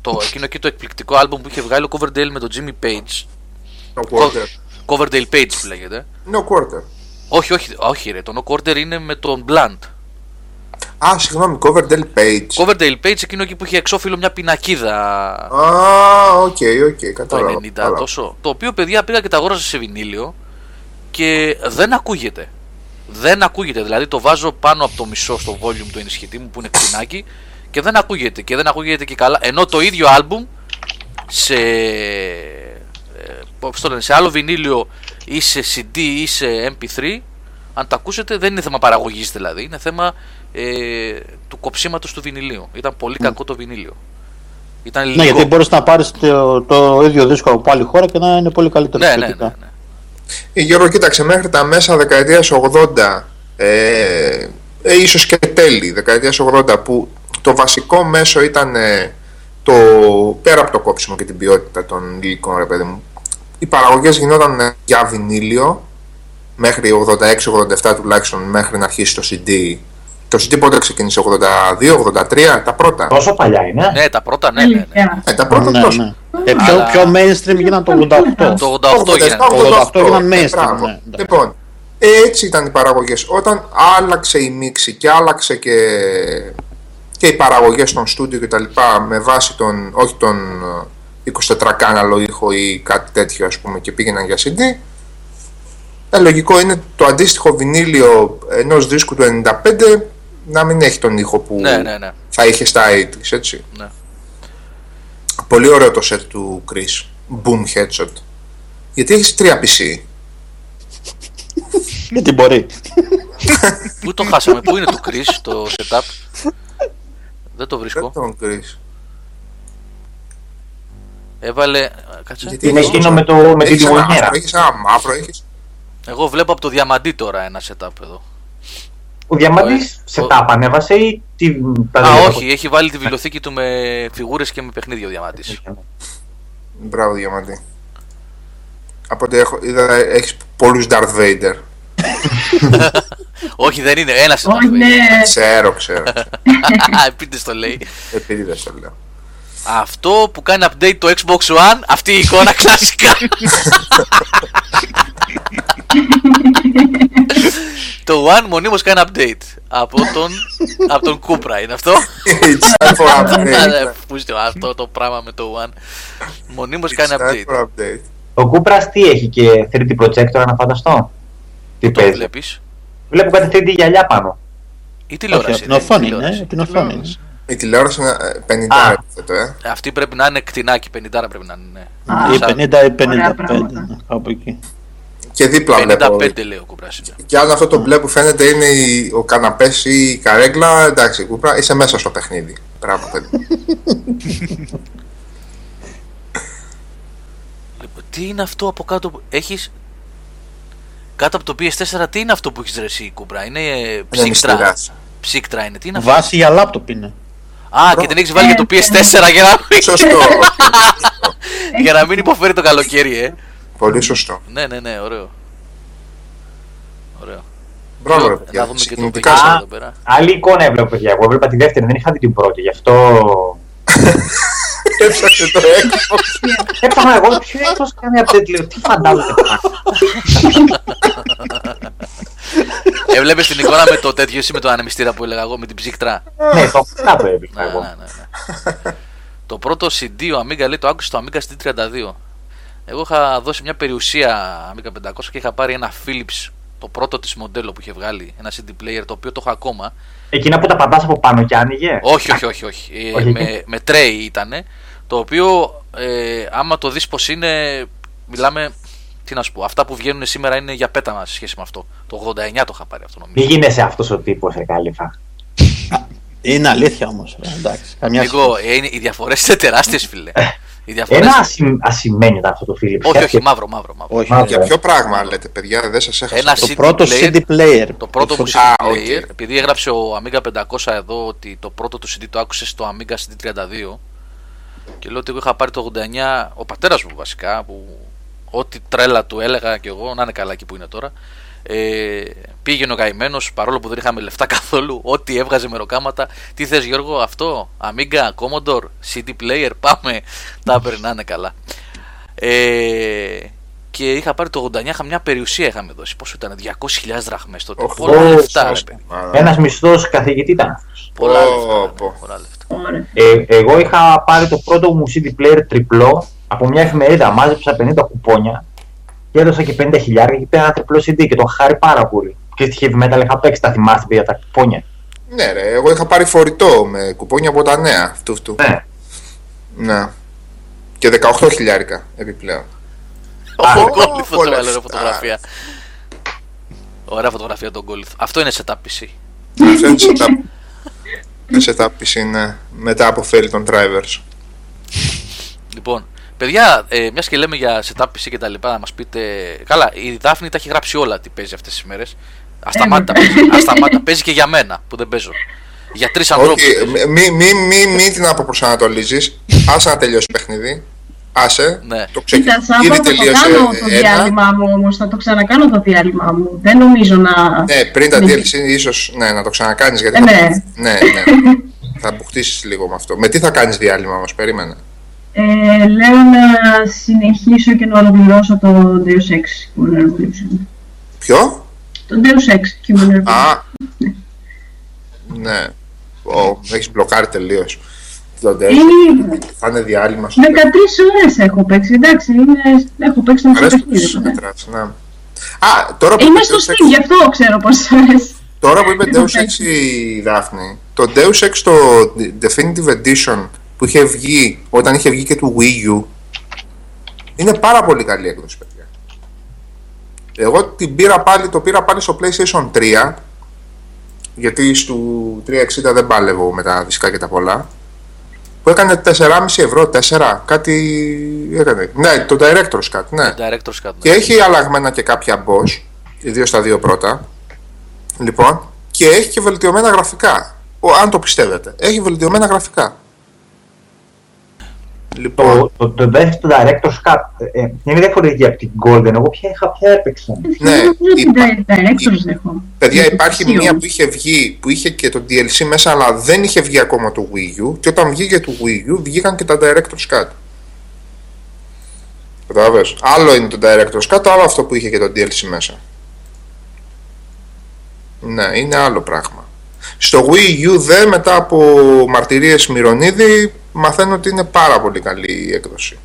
το, εκείνο εκεί το εκπληκτικό άλμπουμ που είχε βγάλει ο Coverdale με τον Jimmy Page No Quarter. Coverdale Page που λέγεται No Quarter. όχι, όχι, όχι ρε, το No Quarter είναι με τον Plant Α, συγγνώμη, Coverdale Page. Coverdale Page εκείνο εκεί που είχε εξώφυλλο μια πινακίδα Α, οκ, οκ, το κατάλαβα. 90 Καλά. τόσο το οποίο παιδιά πήγα και τα αγόρασα σε βινίλιο και δεν ακούγεται δεν ακούγεται, δηλαδή το βάζω πάνω από το μισό στο volume του ενισχυτή μου που είναι κτηνάκι και δεν ακούγεται. Και δεν ακούγεται και καλά. Ενώ το ίδιο άλμπουμ σε, ε, πώς το λένε, σε άλλο βινίλιο ή σε CD ή σε MP3 αν τα ακούσετε δεν είναι θέμα παραγωγής δηλαδή. Είναι θέμα ε, του κοψίματος του βινιλίου. Ήταν πολύ κακό το βινίλιο. Ήταν Ναι, λίγο. γιατί μπορείς να πάρεις το, το ίδιο δίσκο από άλλη χώρα και να είναι πολύ καλύτερο. ναι, ναι, ναι, σχετικά. ναι. Ε, Γιώργο, κοίταξε, μέχρι τα μέσα δεκαετίας 80, ε, ε, ίσως και τέλη δεκαετίας 80, που το βασικό μέσο ήταν ε, το, πέρα από το κόψιμο και την ποιότητα των υλικών, ρε παιδί μου, οι παραγωγές γινόταν ε, για βινίλιο, μέχρι 86-87 τουλάχιστον, μέχρι να αρχίσει το CD. Το CD πότε ξεκίνησε, 82-83, τα πρώτα. Τόσο παλιά είναι. Ναι, τα πρώτα, ναι, ναι. ναι. Αλήθεια. Ε, τα πρώτα Ναι, τόσο. ναι. Ε, πιο, Αλλά- πιο mainstream γίνανε το 88. Το 88 γίνανε. Το 88 γίνανε ε, mainstream, μπράβο. ναι, ναι. Λοιπόν, έτσι ήταν οι παραγωγές. Όταν άλλαξε η μίξη και άλλαξε και, και οι παραγωγές των στούντιο και τα λοιπά με βάση τον, όχι τον ε, 24 κάναλο ήχο ή κάτι τέτοιο ας πούμε και πήγαιναν για CD ε, λογικό είναι το αντίστοιχο βινίλιο ενός δίσκου του 95 να μην έχει τον ήχο που Ναι, ναι, ναι. θα είχε στα 80's, έτσι. Ναι. Πολύ ωραίο το set του Chris. Boom headshot. Γιατί έχεις τρία PC. Γιατί μπορεί. Πού το χάσαμε, πού είναι το Chris το setup; Δεν το Δεν βρίσκω. τον Chris. Έβαλε. Κάτσε. Γιατί Είναι έχεις εκείνο τόσα- με το- με έχεις την ένα γωνιέρα. άσπρο, Έχεις ένα μαύρο, έχεις... Εγώ βλέπω από το διαμαντί τώρα ένα setup εδώ. Ο Διαμαντής Ο- σε ο- τα ανέβασε ή τι. τα Α, δύο όχι, έχει βάλει τη βιβλιοθήκη του με φιγούρες και με παιχνίδια ο διαμαντής. Μπράβο, Διαμαντή. Από ό,τι έχω, είδα, έχεις πολλούς Darth Vader. *laughs* όχι, δεν είναι, ένας Όχι, είναι. ναι. Ξέρω, ξέρω. *laughs* Επίτηδες το λέει. Επειδή δεν στο λέω. Αυτό που κάνει update το Xbox One, αυτή η εικόνα *laughs* κλασικά. Το One μονίμως κάνει update. Από τον, *laughs* από τον Cupra είναι αυτό. It's time for update. Ε, Πούστε αυτό το πράγμα με το One. Μονίμως κάνει It's time update. for update. Ο Κούπρας τι έχει και 3D projector να φανταστώ; Τι Το παίζει; βλέπεις; Βλέπω κάτι 3D γυαλιά πάνω. Η Όχι, τηλεόραση. από την είναι, η οθόνη τηλεόραση. είναι. Την οθόνη είναι. Η τηλεόραση είναι ε, 50 Α. έπιθετο, ε. Αυτή πρέπει να είναι κτηνάκι, 50 πρέπει να είναι. ναι. Α, Ή Σαν- 50 ή Ωραία 55. πράγματα. ναι, Από εκεί. Και δίπλα βλέπω. 55 λέει ο Κούπρας είναι. Και αν αυτό το μπλε που φαίνεται είναι η- ο καναπές ή η καρέγκλα, εντάξει, Κούπρα, είσαι μέσα στο παιχνίδι. Μπράβο, παιδί. Λοιπόν, τι είναι αυτό από κάτω που έχεις... Κάτω από το PS4 τι είναι αυτό που έχεις ρε εσύ Κούπρα. Είναι ε, Είναι ψύκτρα. μυστηράς. Ψύκτρα είναι. Τι είναι αυτό; Βάση για λάπτοπ είναι. Α, και την έχεις βάλει για το PS4 για να, Σωστό. *laughs* για να μην υποφέρει το καλοκαίρι, ε. Πολύ σωστό. Ναι, ναι, ναι, ωραίο. Ωραίο. Μπράβο, ρε Να παιδιά. δούμε και το Συγκινητικά παιδιά σας. εδώ πέρα. Άλλη εικόνα έβλεπα, παιδιά. Εγώ έβλεπα τη δεύτερη, δεν είχα δει την πρώτη. Γι' αυτό. *laughs* Έψαξε το έξω. Έψαχνα εγώ ποιο έκτος κάνει update. Λέω, τι φαντάζομαι. *laughs* Έβλεπες την εικόνα με το τέτοιο εσύ με το ανεμιστήρα που έλεγα εγώ με την ψύκτρα; Ναι, το αυτά το έβλεπα Ναι, εγώ. ναι, ναι, ναι. το πρώτο CD ο Amiga λέει το άκουσε στο Amiga CD32. Εγώ είχα δώσει μια περιουσία Amiga 500 και είχα πάρει ένα Philips το πρώτο της μοντέλο που είχε βγάλει, ένα CD player το οποίο το έχω ακόμα. Εκείνα που τα πατάς από πάνω και άνοιγε; όχι, όχι, όχι, όχι. Ε, Όχι, με, με tray ήτανε, το οποίο ε, άμα το δεις πως είναι, μιλάμε, τι να σου πω, αυτά που βγαίνουν σήμερα είναι για πέταμα σε σχέση με αυτό. Το 89 το είχα πάρει αυτό νομίζω. Μη γίνεσαι αυτός ο τύπος, ε, κάλυφα. Είναι αλήθεια όμως. Εντάξει. Καμιά Νίκο, ε, είναι, οι διαφορές είναι τεράστιες φίλε. *laughs* Οι διαφορές... Ένα ασυ... ασημένιο ήταν αυτό το Philips. Όχι, όχι, μαύρο, μαύρο, μαύρο. Όχι, Μαύρο. όχι. Για ποιο πράγμα λέτε, παιδιά, δεν σας έχασα. Ένα Το CD πρώτο player, CD player. Το πρώτο μου Το- CD Α, οκ. player, επειδή έγραψε ο Amiga 500 εδώ ότι το πρώτο του CD το άκουσε στο Amiga CD32 και λέω ότι εγώ είχα πάρει το 89, ο πατέρας μου βασικά, που ό,τι τρέλα του έλεγα και εγώ, να είναι καλά εκεί που είναι τώρα, ε, πήγαινε ο καημένος παρόλο που δεν είχαμε λεφτά καθόλου, ό,τι έβγαζε μεροκάματα. Τι θες Γιώργο, αυτό, Amiga, Commodore, CD player, πάμε. Τα έπαιρνε να είναι καλά. Ε, και είχα πάρει το 89, είχα μια περιουσία είχαμε δώσει. Πόσο ήταν, 200.000 δραχμές τότε. Οχ, πολλά ω, λεφτά, ρε ω, παιδί. α, Ένας μισθός καθηγητή ήταν αυτός. Πολλά Πω, λεφτά. ρε, πω. Πολλά λεφτά. Ωραία. Ε, εγώ είχα πάρει το πρώτο μου CD player τριπλό από μια εφημερίδα. Μάζεψα 50 κουπόνια και έδωσα και 50 χιλιάρια και πήρα ένα τριπλό CD και το είχα χάρη πάρα πολύ. Και στη heavy metal είχα παίξει, τα θυμάστε παιδιά τα κουπόνια. Ναι, ρε, εγώ είχα πάρει φορητό με κουπόνια από τα νέα. Αυτού, αυτού. Ναι. Ναι. Και 18 χιλιάρικα επιπλέον. Ο ω, Γκόλιθο πολλά το έβαλε λεφτά. φωτογραφία. Ωραία φωτογραφία τον Γκόλιθο. Αυτό είναι setup PC. Αυτό είναι setup. Με setup PC, ναι. Μετά από fail των drivers. Λοιπόν, παιδιά, ε, μιας και λέμε για setup PC και τα λοιπά, να μας πείτε. Καλά, η Δάφνη τα έχει γράψει όλα τι παίζει αυτές τις μέρες. Ασταμάτητα παίζει. Ασταμάτητα παίζει και για μένα που δεν παίζω. Για τρεις ανθρώπους. Όχι, μη, μη, μη, μη την αποπροσανατολίζεις. Άσε να τελειώσει το παιχνίδι. Άσε. Ναι. Το ξεκι... Κοίτα, Σάβα, Ήδη θα το τελείωσε κάνω το ένα. διάλειμμα μου όμως, θα το ξανακάνω το διάλειμμα μου. Δεν νομίζω να... Ναι, πριν τα Ναι. DLC ίσως ναι, να το ξανακάνεις γιατί Ε, θα... ναι. ναι, ναι. *laughs* θα αποκτήσεις λίγο με αυτό. Με τι θα κάνεις διάλειμμα όμως, περίμενε. Ε, λέω να συνεχίσω και να ολοκληρώσω το Deus Ex Human Revolution. Ποιο; Το Deus Ex Human Revolution. Α, ναι. Ω, έχεις μπλοκάρει τελείως. Το τέλος. Είναι... Θα είναι διάλειμμα στο 13 ώρες έχω παίξει, εντάξει, είναι... έχω παίξει ένα Αρέσει που παιχνίδι. σου ποτέ. μετράς, ναι. Α, τώρα που Είμαι είπες στο Deus Steam, Ex- γι' αυτό ξέρω πόσες ώρες. Τώρα που είπε Έχω Deus Ex παίξει. η Δάφνη, το Deus Ex το Definitive Edition που είχε βγει όταν είχε βγει και του Wii U είναι πάρα πολύ καλή έκδοση, παιδιά. Εγώ την πήρα πάλι, το πήρα πάλι στο PlayStation 3 γιατί στο 360 δεν πάλευω με τα δισκά και τα πολλά που έκανε 4,5 ευρώ, 4, κάτι έκανε. Ναι, το Director's Cut, ναι. Director's Cut. ναι. Και έχει αλλαγμένα και κάποια boss, ιδίω στα δύο πρώτα. Λοιπόν, και έχει και βελτιωμένα γραφικά. Ο, αν το πιστεύετε, έχει βελτιωμένα γραφικά. Λοιπόν, Το, το, το δεύτερο Director's Cut ε, ε, είναι διαφορετική από την Golden. Εγώ ποια είχα, ποια έπαιξα. Ναι, Δεν νομίζω ότι υπά- τα directors έχω. παιδιά, Είναι υπάρχει το μία Xeon. που είχε βγει, που είχε και το DLC μέσα, αλλά δεν είχε βγει ακόμα το Wii U. Και όταν βγήκε το Wii U, βγήκαν και τα Director's Cut. Κατάλαβες; Άλλο είναι το Director's Cut, άλλο αυτό που είχε και το DLC μέσα. Ναι, είναι άλλο πράγμα. Στο Wii U δε μετά από μαρτυρίες Μυρονίδη μαθαίνω ότι είναι πάρα πολύ καλή η έκδοση.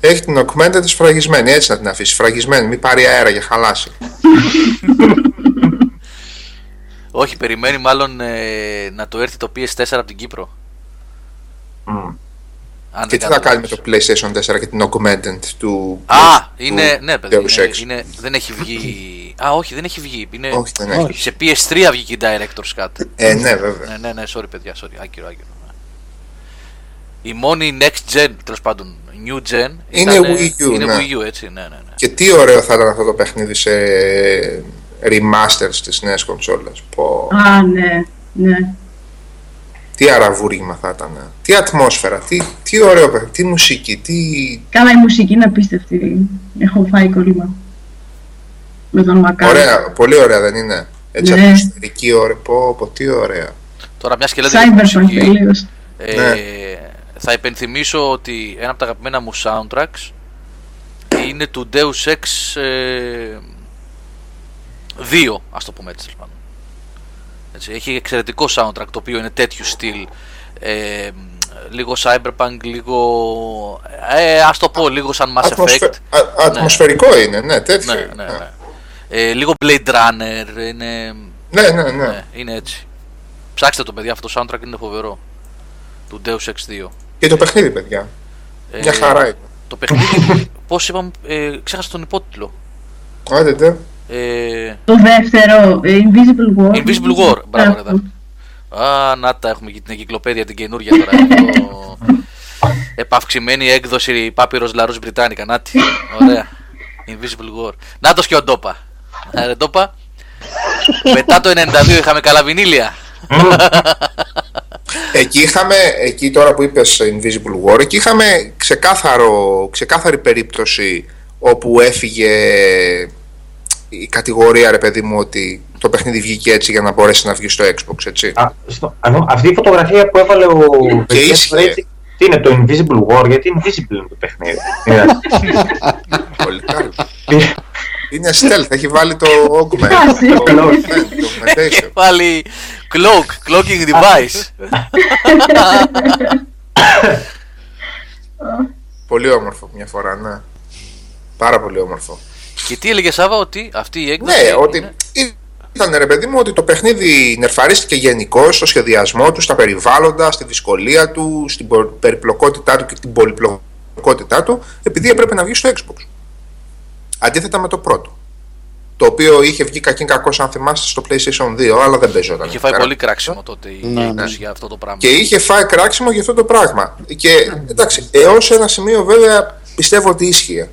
Έχει την augmented σφραγισμένη, έτσι να την αφήσει. Σφραγισμένη, μην πάρει αέρα για χαλάσει. Όχι, περιμένει μάλλον ε, να το έρθει το PS4 από την Κύπρο. Μμ. Αν Και δεν τι θα κάνω κάνει με το λάθος. PlayStation 4 και την Augmented του. Α, του είναι. Ναι, παιδί. Deus Είναι, Ex. είναι, δεν έχει βγει. Α, όχι, δεν έχει βγει. Είναι, Όχι, δεν έχει. Όχι. Σε PS3 βγήκε η Director's Cut. Ε, ναι, βέβαια. ναι, ναι, ναι, sorry, παιδιά, sorry. Άκυρο, άκυρο. ναι. Η μόνη next gen, τέλος πάντων, new gen. Είναι ήταν, Wii U, Είναι ναι. Wii U, έτσι, ναι, ναι. ναι. Και τι ωραίο θα ήταν αυτό το παιχνίδι σε remasters στις νέες κονσόλες. Πω. Α, ναι, ναι. Τι αραβούργημα θα ήταν. Τι ατμόσφαιρα, τι, τι ωραίο παιχνίδι, τι μουσική, τι... Καλά η μουσική είναι απίστευτη. Έχω φάει κόλλημα. Με τον Μακάρι. Ωραία, πολύ ωραία δεν είναι. Έτσι Ναι. ατμοσφαιρική ωραία, πω, πω, τι ωραία. Τώρα, μια και λέτε για τη Cyberpunk μουσική, τελείως. ε, Ναι. θα υπενθυμίσω ότι ένα από τα αγαπημένα μου soundtracks είναι του Deus Ex ε, 2, ας το πούμε έτσι, τέλος πάντων. Έτσι. Έχει εξαιρετικό soundtrack το οποίο είναι τέτοιου στυλ. Ε, λίγο cyberpunk, λίγο. Ε, ας το πω, λίγο σαν Mass Ατμοσφαι- Effect. α- ατμοσφαιρικό είναι, ναι, τέτοιο. Ναι, ναι, ναι. Ε, λίγο Blade Runner. Είναι, ναι, ναι, ναι. ναι, είναι έτσι. Ψάξτε το παιδιά, αυτό το soundtrack είναι φοβερό. Του Deus Ex 2. Και το παιχνίδι, παιδιά. Ε, Μια χαρά είναι. Το παιχνίδι, πώς είπαμε, ε, ξέχασα τον υπότιτλο. Άντε, ντε. Ε, Το δεύτερο, ε, Invisible War. Invisible War, μπράβο ρε αδερφέ. Α, να τα έχουμε και την εγκυκλοπαίδεια την καινούρια τώρα. το... *laughs* Επαυξημένη έκδοση Πάπυρος Λαρούς Βρυτάνικα, νάτι. Ωραία. Invisible War. Νάτος και ο Ντόπα. Ε, ρε Ντόπα. Μετά το 92 είχαμε καλά βινίλια. *laughs* Εκεί είχαμε, εκεί τώρα που είπες Invisible War, εκεί είχαμε ξεκάθαρο, ξεκάθαρη περίπτωση όπου έφυγε η κατηγορία, ρε παιδί μου, ότι το παιχνίδι βγήκε έτσι για να μπορέσει να βγεις στο Xbox, έτσι. Α, στο- α, αυτή η φωτογραφία που έβαλε ο Βεγγέτ ίσχυε. έτσι, τι είναι το Invisible War, γιατί Invisible είναι το παιχνίδι. *laughs* Είναι- Πολύ καλό. Είναι stealth, έχει βάλει το augment, Χάσει. το, augment, το augmentation. Και πάλι cloak, cloaking device. *laughs* Πολύ όμορφο μια φορά, ναι. Πάρα πολύ όμορφο. Και τι έλεγε Σάβα, ότι αυτή η έκδοση. Ναι, είναι- ότι ήταν ρε παιδί μου ότι το παιχνίδι νερφαρίστηκε γενικώ στο σχεδιασμό του, στα περιβάλλοντα, στη δυσκολία του, στην πο- περιπλοκότητά του και την πολυπλοκότητά του, επειδή έπρεπε να βγει στο Xbox. Αντίθετα με το πρώτο. Το οποίο είχε βγει κακήν κακό, αν θυμάστε, στο PlayStation 2, αλλά δεν παίζονταν. Είχε εκεί φάει πέρα. πολύ κράξιμο τότε η Ναι, έκδοση ναι. για αυτό το πράγμα. Και είχε φάει κράξιμο για αυτό το πράγμα. Και εντάξει, έως ένα σημείο βέβαια πιστεύω ότι ίσχυε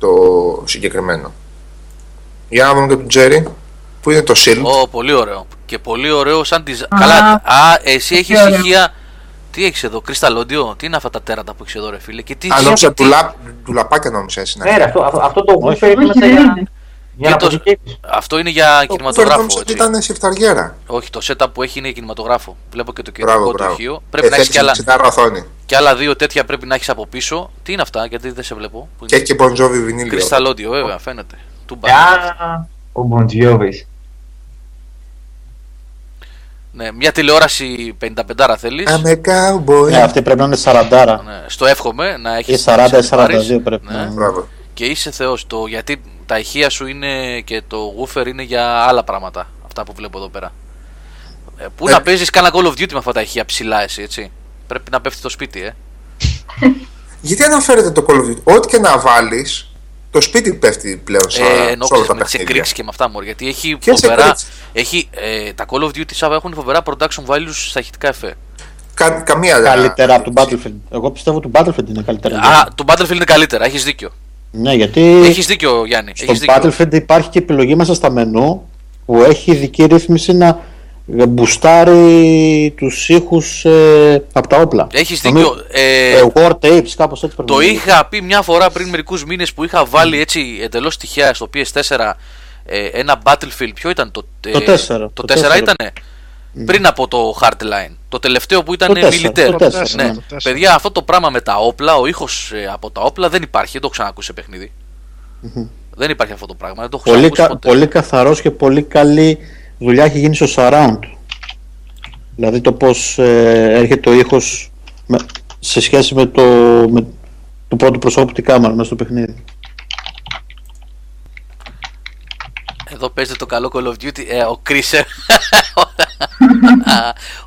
το συγκεκριμένο. Για να δούμε και τον Τζέρι, που είναι το Shield. Ω, πολύ ωραίο. Και πολύ ωραίο σαν τη. Καλά. Α, εσύ έχεις τι ωραίο. στοιχεία. Τι έχεις εδώ, Crystal Audio, τι είναι αυτά τα τέρατα που έχεις εδώ, ρε φίλε; Και τι Α, νόμιζα τι- ντουλά, ντουλαπάκια νόμιζα έτσι. Ναι, ρε, αυτό, αυτό, αυτό το Όχι. γούφερ είναι Όχι, μέσα δεν για, είναι. για να Και το- αποθηκεύεις. Αυτό είναι για Το κινηματογράφο. νόμιζα ότι Έτσι. ήταν σιφταριέρα. Όχι, το setup που έχει είναι κινηματογράφο. Βλέπω και το Μπράβο, κεντρικό μπράβο. τοχείο. Πρέπει να Ε, έχει και, άλλα, θέτεις 60 οθόνη. και άλλα δύο τέτοια πρέπει να έχεις από πίσω. Τι είναι αυτά, γιατί δεν σε βλέπω. Που Και είναι έχει και Bon Jovi βινίλιο. Crystal Audio, βέβαια, φαίνεται. Του Α, ο Μποντζιόβης. Ναι, μια τηλεόραση 55 θέλεις. I'm a cowboy. Ναι, αυτή πρέπει να είναι 40. Ναι, στο εύχομαι να έχεις. Ή 40-42 πρέπει να είναι. Μπράβο. Και είσαι θεός. Το, γιατί τα ηχεία σου είναι και το woofer είναι για άλλα πράγματα. Αυτά που βλέπω εδώ πέρα. Ε, πού Ε. να παίζεις κάνα Call of Duty με αυτά τα ηχεία ψηλά, εσύ, έτσι; Πρέπει να πέφτει το σπίτι, ε. *laughs* Γιατί αναφέρεται το Call of Duty; Ό,τι και να βάλεις, το σπίτι πέφτει πλέον σε, ε σε όλα ενώ τα με τι παιχνίδια. εκρήξει και με αυτά μου. Γιατί έχει Ποιες φοβερά. εκρήξεις; Έχει, ε, τα Call of Duty Σάβα έχουν φοβερά production values στα ηχητικά εφέ. Κα, καμία Καλύτερα από το Battlefield. Εγώ πιστεύω το Battlefield είναι καλύτερα. Α, το Battlefield είναι καλύτερα, έχεις δίκιο. Ναι, γιατί Έχεις δίκιο, Γιάννη. στο Έχεις δίκιο. Battlefield υπάρχει και επιλογή μέσα στα μενού που έχει ειδική ρύθμιση να μπουστάρει τους ήχους ε, από τα όπλα. Έχεις Νομίζω- δίκιο. Ε, Ε, war tapes, κάπως έτσι πρέπει Το να είναι. είχα πει μια φορά πριν μερικούς μήνες που είχα βάλει έτσι εντελώς τυχαία στο PS4 ες, ένα Battlefield. Ποιο ήταν το. ε, Το 4, Το το 4 4. Ήτανε. Πριν από το Hardline. Το τελευταίο που ήταν Το 4, Militaire. το 4, ναι. ναι. το 4. Παιδιά, αυτό το πράγμα με τα όπλα, ο ήχος από τα όπλα δεν υπάρχει. Δεν το έχω ξανακούσει σε παιχνίδι. Δεν υπάρχει αυτό το πράγμα. Δεν το έχω Πολύ, ξανακούσει κα, ποτέ. πολύ καθαρός και πολύ καλή δουλειά έχει γίνει στο surround. Δηλαδή το πώς ε, έρχεται ο ήχος με, σε σχέση με το, με το πρώτο προσώπου τη κάμερα μέσα στο παιχνίδι. Εδώ παίζεται το καλό Call of Duty. Ε, ο Κρίσερ. *laughs*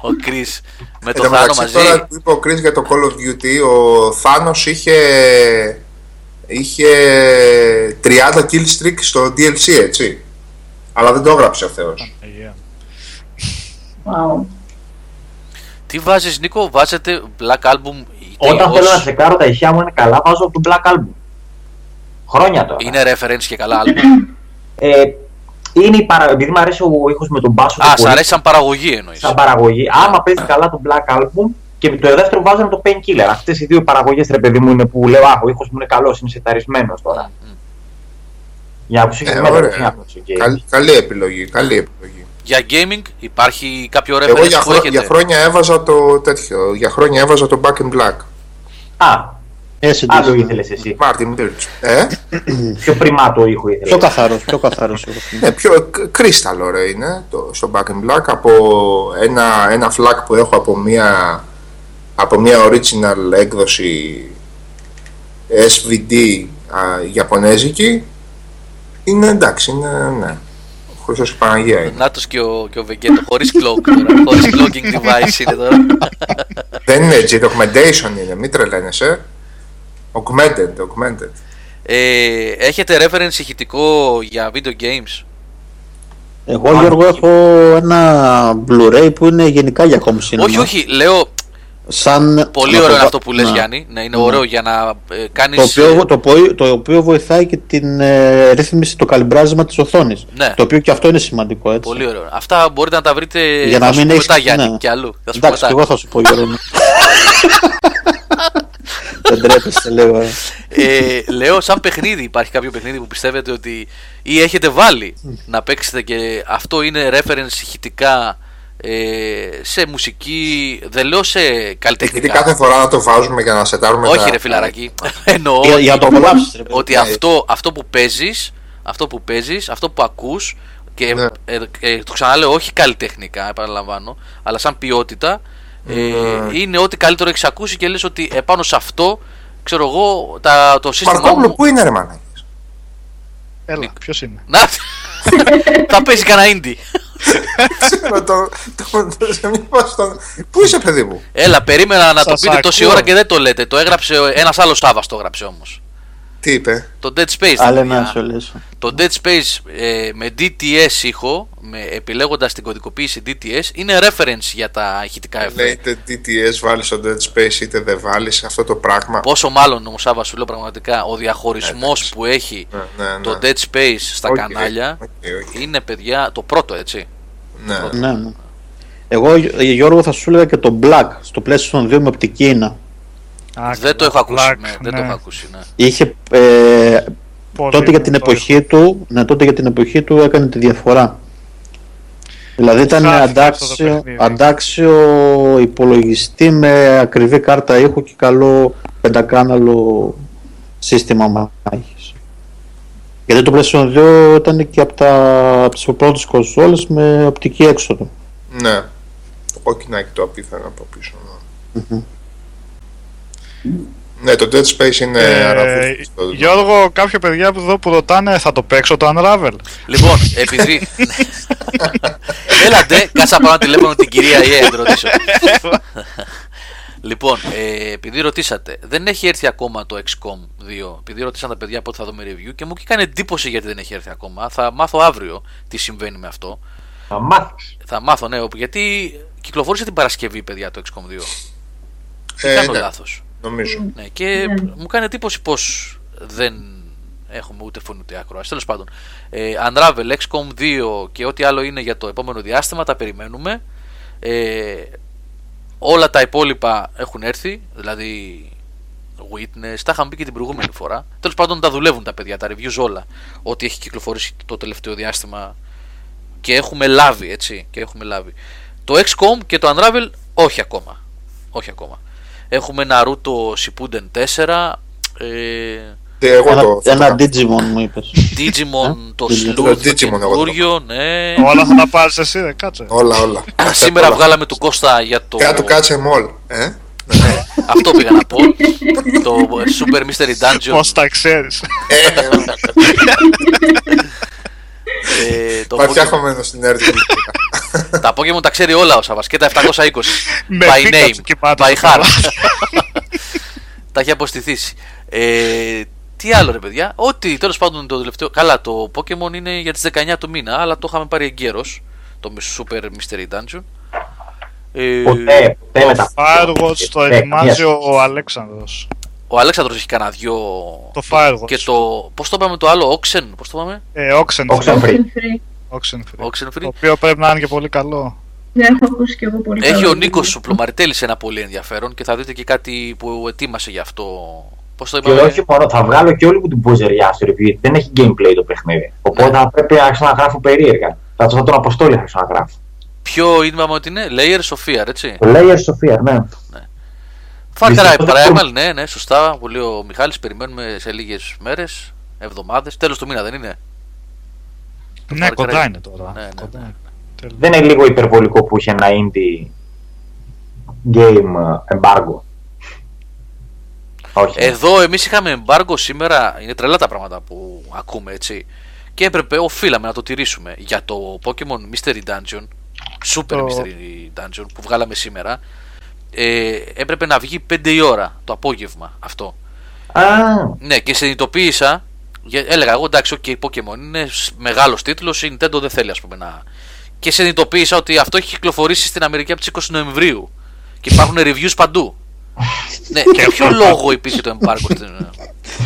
ο Chris με Εν το τω Θάνο μεταξύ, μαζί. τώρα που είπε ο Chris για το Call of Duty, ο Θάνος είχε, είχε 30 kill streak στο DLC, έτσι. Αλλά δεν το έγραψε ο Θεός. Αγία. Wow. Τι βάζεις Νίκο, βάζετε Black Album είτε Όταν ως- θέλω να τσεκάρω τα ηχεία μου είναι καλά, βάζω το Black Album. Χρόνια τώρα. Είναι reference και καλά album. Ε, είναι η παρα... Επειδή μου αρέσει ο ήχος με τον μπάσο Α, του σ' πολύ, αρέσει σαν παραγωγή εννοείς. σαν παραγωγή. Άμα παίζεις καλά το Black Album και το δεύτερο βάζω το Painkiller. Αυτές οι δύο παραγωγές ρε παιδί μου είναι που λέω Α, ο ήχος μου είναι καλός, είναι σεταρισμένος τώρα. Μμ. Για να ακούσω Ε, και μετά ωραία. το okay. Καλή, καλή επιλογή, καλή επιλογή. Για gaming υπάρχει κάποιο reference Εγώ για, που χρό- έχετε; για χρόνια έβαζα το τέτοιο, για χρόνια έβαζα το Back in Black. Α, Acid άλλο Disc. ήθελες εσύ. Martin Birch. Ε, Πιο πριμάτο ήχο ήθελες. Πιο καθαρός, πιο καθαρός. εγώ θυμάμαι. ναι, πιο κρίσταλο ρε είναι το, στο Back in Black από ένα, ένα flag που έχω από μια, από μια original έκδοση SVD α, Ιαπωνέζικη είναι εντάξει, είναι ναι. Ο Χριστός και η Παναγία είναι. Νάτος και ο, και ο Βεγγέτο, χωρίς cloak τώρα. χωρίς cloaking device είναι τώρα. Δεν είναι έτσι, το augmentation είναι, μην τρελαίνεσαι. Augmented, augmented. Ε, έχετε reference ηχητικό για video games; Εγώ Γιώργο έχω ένα Blu-ray που είναι γενικά για home cinema. Όχι, όχι, λέω Σαν... πολύ να το ωραίο είναι βα- αυτό που λες να. Γιάννη. Ναι, είναι Ναι. ωραίο για να ε, κάνεις... Το οποίο, ε, το, οποίο, το οποίο βοηθάει και την ε, ρύθμιση, το καλυμπράζημα της οθόνης. Ναι. Το οποίο και αυτό είναι σημαντικό έτσι. Πολύ ωραίο. Αυτά μπορείτε να τα βρείτε Για να θα σου μην πω έχεις- μετά Γιάννη ναι. και αλλού. Θα σου πω Εντάξει, μετά. και εγώ θα σου πω Γιώργο. *laughs* Δεν τρέπεστε λέω. ε. ε, λέω σαν παιχνίδι υπάρχει κάποιο παιχνίδι που πιστεύετε ότι ή έχετε βάλει να παίξετε και αυτό είναι reference ηχητικά ε, σε μουσική, δεν λέω σε Γιατί καλλιτεχνικά. κάθε φορά να το βάζουμε για να σετάρουμε Όχι τα- ρε φιλαράκι, εννοώ Για, για να το απολαύσεις ρε παιδί. ότι αυτό, αυτό που παίζεις, αυτό που παίζεις, αυτό που ακούς και Ναι. ε, ε, το ξαναλέω όχι καλλιτεχνικά επαναλαμβάνω, αλλά σαν ποιότητα ε, Ναι. είναι ό,τι καλύτερο έχεις ακούσει και λες ότι επάνω σε αυτό ξέρω εγώ τα, το σύστημα Μαρκόπουλο μου... πού είναι ρε μανάκες. Έλα, ποιος είναι; Να, *laughs* θα παίζει κανένα indie. Ξέρω το, το, το, σε μια φάση τον- Πού είσαι παιδί μου; Έλα, περίμενα να το Σας πείτε τόση ακούω. ώρα και δεν το λέτε. Το έγραψε ένας άλλος Σάββας το έγραψε όμως. Τι είπε; Το Dead Space. τα Άλλα παιδιά. να σου λες. Το Dead Space ε, με DTS ήχο, με, επιλέγοντας την κωδικοποίηση DTS, είναι reference για τα ηχητικά Λέει εφέ. είτε DTS βάλεις στο Dead Space είτε δεν βάλεις αυτό το πράγμα. Πόσο μάλλον όμως Σάβα σου λέω πραγματικά, ο διαχωρισμός Εντάξει. που έχει Ναι, ναι, ναι. το Dead Space στα Οκ, κανάλια οκ, οκ. είναι παιδιά το πρώτο έτσι. Ναι. Ναι, ναι. Εγώ Γιώργο θα σου έλεγα και το Black στο PlayStation 2 με οπτική ίνα. Α, δεν το καλά, έχω ακούσει. Black, ναι, δεν το έχω ακούσει. Ναι. Είχε, ε, Πολύ τότε για την δυνατό εποχή του, ναι, τότε για την εποχή του έκανε τη διαφορά. Δηλαδή ήταν Χάθηκε αυτό το αντάξιο, παιχνίδι. αντάξιο υπολογιστή με ακριβή κάρτα ήχου και καλό πεντακάναλο σύστημα μάχης. Γιατί το PlayStation 2 ήταν και από, τα, από τις πρώτες κονσόλες με οπτική έξοδο. Ναι. Το κόκκινάκι το απίθανο από πίσω. ναι. Ναι, το Dead Space είναι Ε, αραφούστο. Γιώργο, κάποια παιδιά που εδώ που ρωτάνε θα το παίξω το Unravel; Λοιπόν, επειδή. Έλατε, κάτσα πάνω τηλέφωνο την κυρία Ιέ, να την ρωτήσω. λοιπόν, ε, επειδή ρωτήσατε, δεν έχει έρθει ακόμα το XCOM 2. Επειδή ρωτήσαν τα παιδιά πότε θα δούμε review και μου έκανε εντύπωση γιατί δεν έχει έρθει ακόμα. Θα μάθω αύριο τι συμβαίνει με αυτό. Θα μάθεις. Θα μάθω, ναι, όπου- γιατί κυκλοφόρησε την Παρασκευή, παιδιά, το XCOM 2. Ε, Δεν κάνω ναι, λάθος; Νομίζω. Ναι, και μου κάνει εντύπωση πως δεν έχουμε ούτε φωνή ούτε ακρόαση. Τέλος πάντων, ε, Unravel, XCOM 2 και ό,τι άλλο είναι για το επόμενο διάστημα τα περιμένουμε. Ε, όλα τα υπόλοιπα έχουν έρθει, δηλαδή Witness, τα είχαμε πει και την προηγούμενη φορά. Τέλος πάντων, τα δουλεύουν τα παιδιά, τα reviews όλα. Ό,τι έχει κυκλοφορήσει το τελευταίο διάστημα και έχουμε λάβει, έτσι. Και έχουμε λάβει. Το XCOM και το Unravel όχι ακόμα. Όχι ακόμα. Έχουμε Naruto Shippuden 4, ε, Και εγώ Ένα, το. ένα Digimon μου είπες. Digimon το Digimon. Sleuth Το το Digimon εγώ το καινούριο, ναι. Όλα θα τα πάρεις εσύ, ρε, κάτσε. Όλα, όλα. *laughs* Σήμερα Όλα. βγάλαμε του Κώστα για το... Κάτω κάτσε μόλ. Ε; Αυτό πήγα να πω. το Super Mystery Dungeon. Πώς τα ξέρεις. *laughs* Ε, ε, το Υπάρχει Monkey- αχωμένο στην έρτη. τα Pokemon τα ξέρει όλα ο Σάβα και τα 720. Με by Pikachu name, κοιμάται by στο heart. κρεβάτι. *laughs* τα έχει αποστηθήσει. Ε, τι άλλο ρε παιδιά, ό,τι τέλος πάντων το τελευταίο. Καλά, το Pokemon είναι για τις 19 του μήνα, αλλά το είχαμε πάρει εγκαίρω. Το Super Mystery Dungeon. Ε, Ποτέ, ποτέ με Το τα Firewatch το Ε, ετοιμάζει καμία ο Αλέξανδρος. Ο Αλέξανδρος έχει κανένα δυο. Το Firewatch. Και το. Πώς το είπαμε το άλλο, Oxen, πώς το είπαμε; Ε, Oxenfree. Oxenfree. Free. Oxenfree. Oxenfree. Το οποίο πρέπει να είναι και πολύ καλό. Δεν έχω ακούσει κι εγώ πολύ Έχει καλά. ο Νίκος ο Πλωμαριτέλη ένα πολύ ενδιαφέρον και θα δείτε και κάτι που ετοίμασε γι' αυτό. Πώς το Και είπαμε; όχι μόνο, θα βγάλω και όλη μου την ποζεριά στο review, γιατί δεν έχει gameplay το παιχνίδι. Οπότε Ναι. θα πρέπει να ξαναγράφω περίεργα. Θα το τον Αποστόλη θα ξαναγράφω. Ποιο είπαμε ότι είναι, Layers of Fear, έτσι. Το Layers of Fear, ναι. Far Cry Δυστυχώς δεν Primal, ναι, ναι, σωστά. Που λέει ο Μιχάλης, περιμένουμε σε λίγες μέρες, εβδομάδες. Τέλος του μήνα δεν είναι; Ναι, Far κοντά Cry. είναι τώρα. Ναι, ναι, Κοντά ναι. είναι. Τέλος. Δεν είναι λίγο υπερβολικό που είχε ένα indie game ε, embargo. Όχι. Εδώ εμείς είχαμε embargo σήμερα. Είναι τρελά τα πράγματα που ακούμε, έτσι. Και έπρεπε, οφείλαμε να το τηρήσουμε για το Pokemon Mystery Dungeon. Super Το- Mystery Dungeon που βγάλαμε σήμερα. Ε, έπρεπε να βγει 5 η ώρα το απόγευμα αυτό. Α, Ναι, και συνειδητοποίησα. για- Έλεγα εγώ εντάξει, OK, Pokemon είναι μεγάλος τίτλος, η Nintendo δεν θέλει, ας πούμε, να. Και συνειδητοποίησα ότι αυτό έχει κυκλοφορήσει στην Αμερική από τις 20 Νοεμβρίου. Και υπάρχουν reviews παντού. ναι, *laughs* για ποιο λόγο υπήρχε το embargo στην.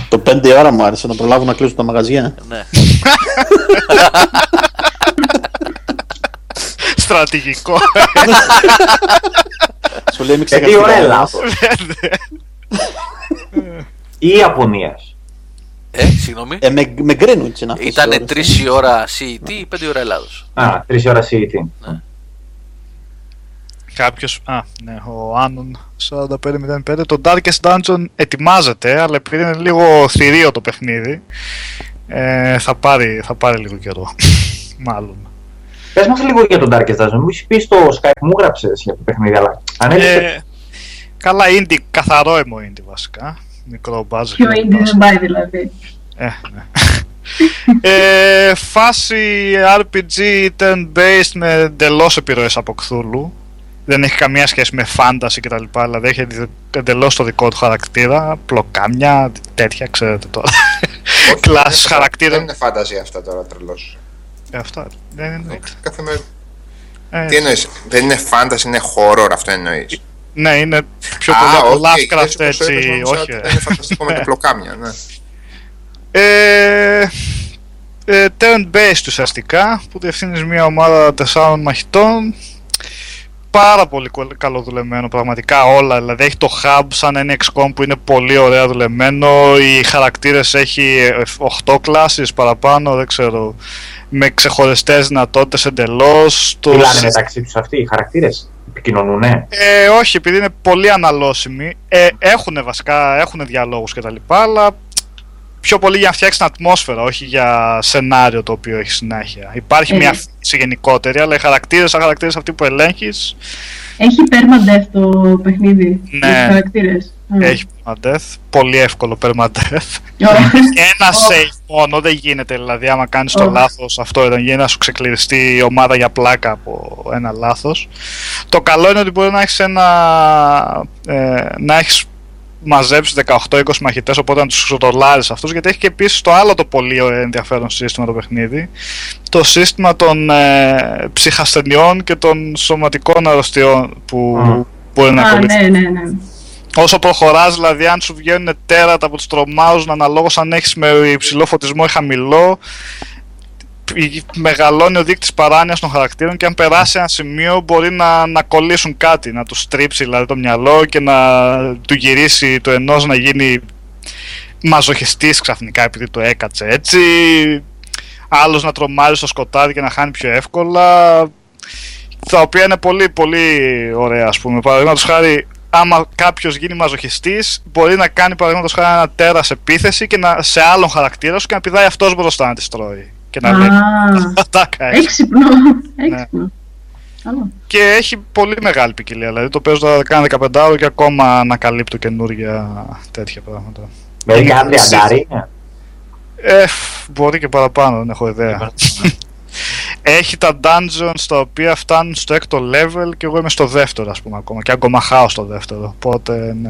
Το 5 ώρα μου άρεσε να προλάβουν να κλείσουν τα μαγαζιά. ναι. Στρατηγικό. *laughs* *laughs* Σου λέει μην σε τι ώρα ξεχαστεί. Ελλάδος. Ή Ιαπωνίας. Ε, συγγνώμη. Ε, με, με Greenwich είναι αυτές οι Ήταν ώρες. 3 η ώρα CET ή 5 η ώρα Ελλάδος. Α, τρεις ώρα CET. Κάποιος, α, ναι, ο Άνων 4505. Το Darkest Dungeon ετοιμάζεται, αλλά επειδή είναι λίγο θηρίο το παιχνίδι, ε, θα, πάρει, θα πάρει λίγο καιρό. *laughs* Μάλλον. Πες μας λίγο για τον Darkest Dungeon. Μου είχες πει στο Skype, μου γράψες για το παιχνίδι, αλλά αν Ε, έλεγες καλά, indie, καθαρό aimo indie βασικά. Μικρό budget. Πιο και indie budget. δεν πάει δηλαδή. Ε, ναι. ε, φάση RPG turn-based με εντελώς επιρροές από Cthulhu. Δεν έχει καμία σχέση με fantasy κτλ. Δηλαδή έχει εντελώς το δικό του χαρακτήρα. Πλοκάμια, τέτοια, ξέρετε τώρα. Όχι, Κλάσ δεν είναι- χαρακτήρα. Δεν είναι φάνταζη αυτά τώρα τρελός. Ε, αυτά δεν είναι. Κάθε μέρα. Ε, Τι εννοείς, δεν είναι fantasy, είναι horror, αυτό εννοείς; ναι, είναι πιο πολύ από Lovecraft έτσι. Όχι. ε. Είναι φανταστικό με *laughs* τα πλοκάμια, ναι. Ε, ε, turn-based ουσιαστικά που διευθύνεις μια ομάδα τεσσάρων μαχητών πάρα πολύ κο- καλοδουλεμένο πραγματικά όλα δηλαδή έχει το hub σαν ένα XCOM που είναι πολύ ωραία δουλεμένο οι χαρακτήρες έχει 8 κλάσεις παραπάνω δεν ξέρω με ξεχωριστές δυνατότητες εντελώς το μιλάνε συ- μεταξύ τους αυτοί οι χαρακτήρες. Επικοινωνούνε. ε, όχι, επειδή είναι πολύ αναλώσιμοι. Ε, έχουν βασικά, έχουν διαλόγους και τα λοιπά, αλλά πιο πολύ για να φτιάξει την ατμόσφαιρα, όχι για σενάριο το οποίο έχει συνέχεια. Υπάρχει Ε. μια φύση γενικότερη, αλλά οι χαρακτήρες, σαν χαρακτήρες αυτοί που ελέγχεις, Έχει permadeath το παιχνίδι. Ναι. Με τους χαρακτήρες. Mm. έχει permadeath, πολύ εύκολο permadeath. Ωραία. Ένα Ω. save μόνο, δεν γίνεται δηλαδή άμα κάνεις το Ω. λάθος αυτό ήταν για να σου ξεκληριστεί η ομάδα για πλάκα από ένα λάθος. Το καλό είναι ότι μπορεί να έχεις ένα, ε, να έχεις μαζέψει 18-20 μαχητές οπότε να τους ξοτολάρεις αυτούς γιατί έχει και επίσης το άλλο το πολύ ενδιαφέρον σύστημα το παιχνίδι το σύστημα των ε, ψυχασθενειών και των σωματικών αρρωστιών που Α. μπορεί να Α, ακολουθούν. ναι, ναι, ναι. Όσο προχωράς, δηλαδή, αν σου βγαίνουν τέρατα από τους τρομάζουν αναλόγως αν έχεις με υψηλό φωτισμό ή χαμηλό, π- μεγαλώνει ο δείκτης παράνοιας των χαρακτήρων και αν περάσει ένα σημείο μπορεί να, να κολλήσουν κάτι, να του στρίψει δηλαδή το μυαλό και να του γυρίσει το ενός να γίνει μαζοχιστής ξαφνικά επειδή το έκατσε έτσι, άλλος να τρομάζει στο σκοτάδι και να χάνει πιο εύκολα, τα οποία είναι πολύ πολύ ωραία ας πούμε. Παραδείγματος χάρη, άμα κάποιος γίνει μαζοχιστής, μπορεί να κάνει παραδείγματος χάρη ένα τέρας επίθεση και να, σε άλλον χαρακτήρα σου και να πηδάει αυτός μπροστά να τη τρώει. Και να λέει, Α, *laughs* τα κάνεις. έξυπνο. *laughs* Ναι. Έξυπνο. Καλό. Και έχει πολύ μεγάλη ποικιλία. Δηλαδή το παίζω τώρα κάνα 15 ώρα και ακόμα ανακαλύπτω καινούργια τέτοια πράγματα. Μερικά Είναι- τριαντάρι είναι. Ε, φ, μπορεί και παραπάνω, δεν έχω ιδέα. *laughs* έχει τα dungeons τα οποία φτάνουν στο έκτο level και εγώ είμαι στο δεύτερο ας πούμε ακόμα και ακόμα χάω στο δεύτερο οπότε ναι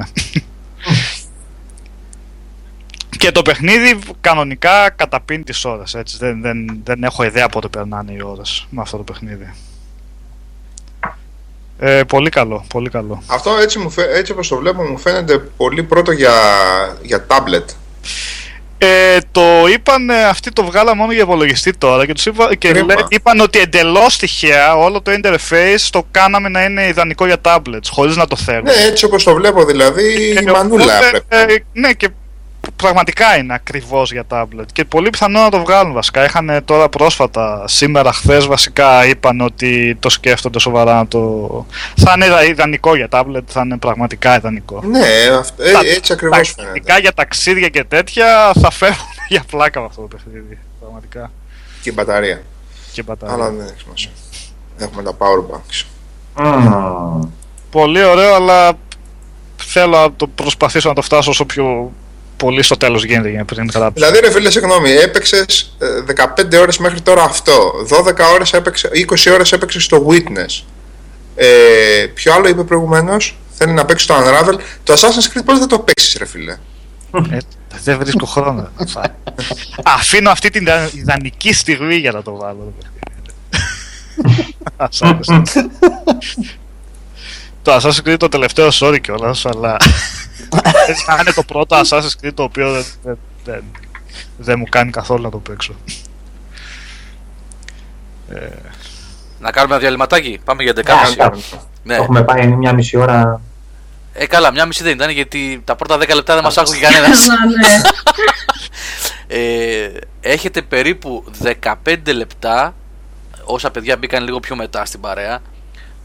και το παιχνίδι κανονικά καταπίνει τις ώρες έτσι δεν, δεν, δεν έχω ιδέα πότε περνάνε οι ώρες με αυτό το παιχνίδι ε, πολύ καλό, πολύ καλό. Αυτό έτσι, μου φαι... έτσι όπως το βλέπω μου φαίνεται πολύ πρώτο για, για tablet. Ε, το είπαν, αυτοί το βγάλα μόνο για υπολογιστή τώρα και, τους είπα, και Κρίμα. λέ- είπαν ότι εντελώς τυχαία όλο το interface το κάναμε να είναι ιδανικό για tablets χωρίς να το θέλουν. Ναι, έτσι όπως το βλέπω δηλαδή η Ε, μανούλα οπότε, έπρεπε. ε, ναι και πραγματικά είναι ακριβώς για tablet και πολύ πιθανό να το βγάλουν βασικά. Είχαν τώρα πρόσφατα, σήμερα χθες βασικά είπαν ότι το σκέφτονται σοβαρά να το... Θα είναι ιδα- ιδανικό για tablet, θα είναι πραγματικά ιδανικό. Ναι, αυτό, ε, Τα- έτσι Τα ακριβώς φαίνεται. ειδικά για ταξίδια και τέτοια θα φεύγουν *laughs* για πλάκα με αυτό το παιχνίδι. Πραγματικά. Και η μπαταρία. Και μπαταρία. Αλλά δεν έχει σημασία. Έχουμε τα powerbanks. Μμμ. Πολύ ωραίο, αλλά θέλω να το προσπαθήσω να το φτάσω όσο πιο πολύ στο τέλος γίνεται για να πριν γράψω. Δηλαδή, ρε φίλε, συγγνώμη, έπαιξες 15 ώρες μέχρι τώρα αυτό. 12 ώρες έπαιξε, 20 ώρες έπαιξες στο Witness. Ε, ποιο άλλο είπε προηγουμένως, θέλει να παίξει το Unravel. Το Assassin's Creed πώς θα το παίξεις, ρε φίλε; Ε, δεν βρίσκω χρόνο. Θα- Αφήνω αυτή την ιδα- ιδανική στιγμή για να το βάλω. *laughs* το παιχνίδι. Assassin's Creed. το Assassin's Creed το τελευταίο sorry κιόλας, αλλά *laughs* έτσι να είναι το πρώτο Assassin's Creed το οποίο δεν, δεν, δεν, δεν μου κάνει καθόλου να το παίξω. Να κάνουμε ένα διαλυματάκι; Πάμε για Ναι, 11.30. ας κάνουμε. Ναι. Έχουμε πάει μια μισή ώρα. Ε, καλά, μια μισή δεν ήταν γιατί τα πρώτα 10 λεπτά δεν μας άκουγε κανένας. Καλά, *laughs* ναι. ε, έχετε περίπου 15 λεπτά. Όσα παιδιά μπήκαν λίγο πιο μετά στην παρέα.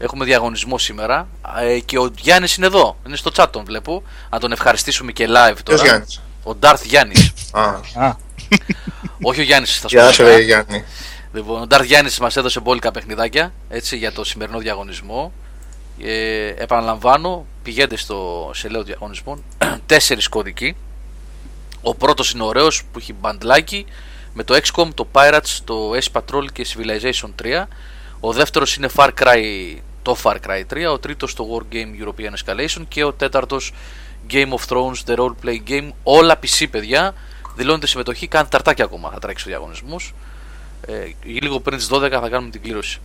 Έχουμε διαγωνισμό σήμερα. Ε, και ο Γιάννης είναι εδώ. Είναι στο chat τον βλέπω. Να τον ευχαριστήσουμε και live Ποιος τώρα. Γιάννης; Ο Darth Γιάννης. Α, Α, *laughs* Όχι ο Γιάννης στα γεια σου, σχολεία. ρε Γιάννη. Λοιπόν, ο Ντάρθ Γιάννης μας έδωσε μπόλικα παιχνιδάκια έτσι, για το σημερινό διαγωνισμό. Ε, επαναλαμβάνω, πηγαίνετε στο σελέο διαγωνισμών. *clears throat* Τέσσερις κωδικοί. Ο πρώτος είναι ωραίος που έχει μπαντλάκι με το XCOM, το Pirates, το Ace Patrol και Civilization 3. Ο δεύτερος είναι Far Cry, το Far Cry 3. Ο τρίτος το War Game European Escalation. Και ο τέταρτος Game of Thrones, The Role Play Game. Όλα PC, παιδιά. Δηλώνετε συμμετοχή, κάντε ταρτάκια ακόμα. Θα τρέξει ο διαγωνισμός. Ε, λίγο πριν τις 12 θα κάνουμε την κλήρωση.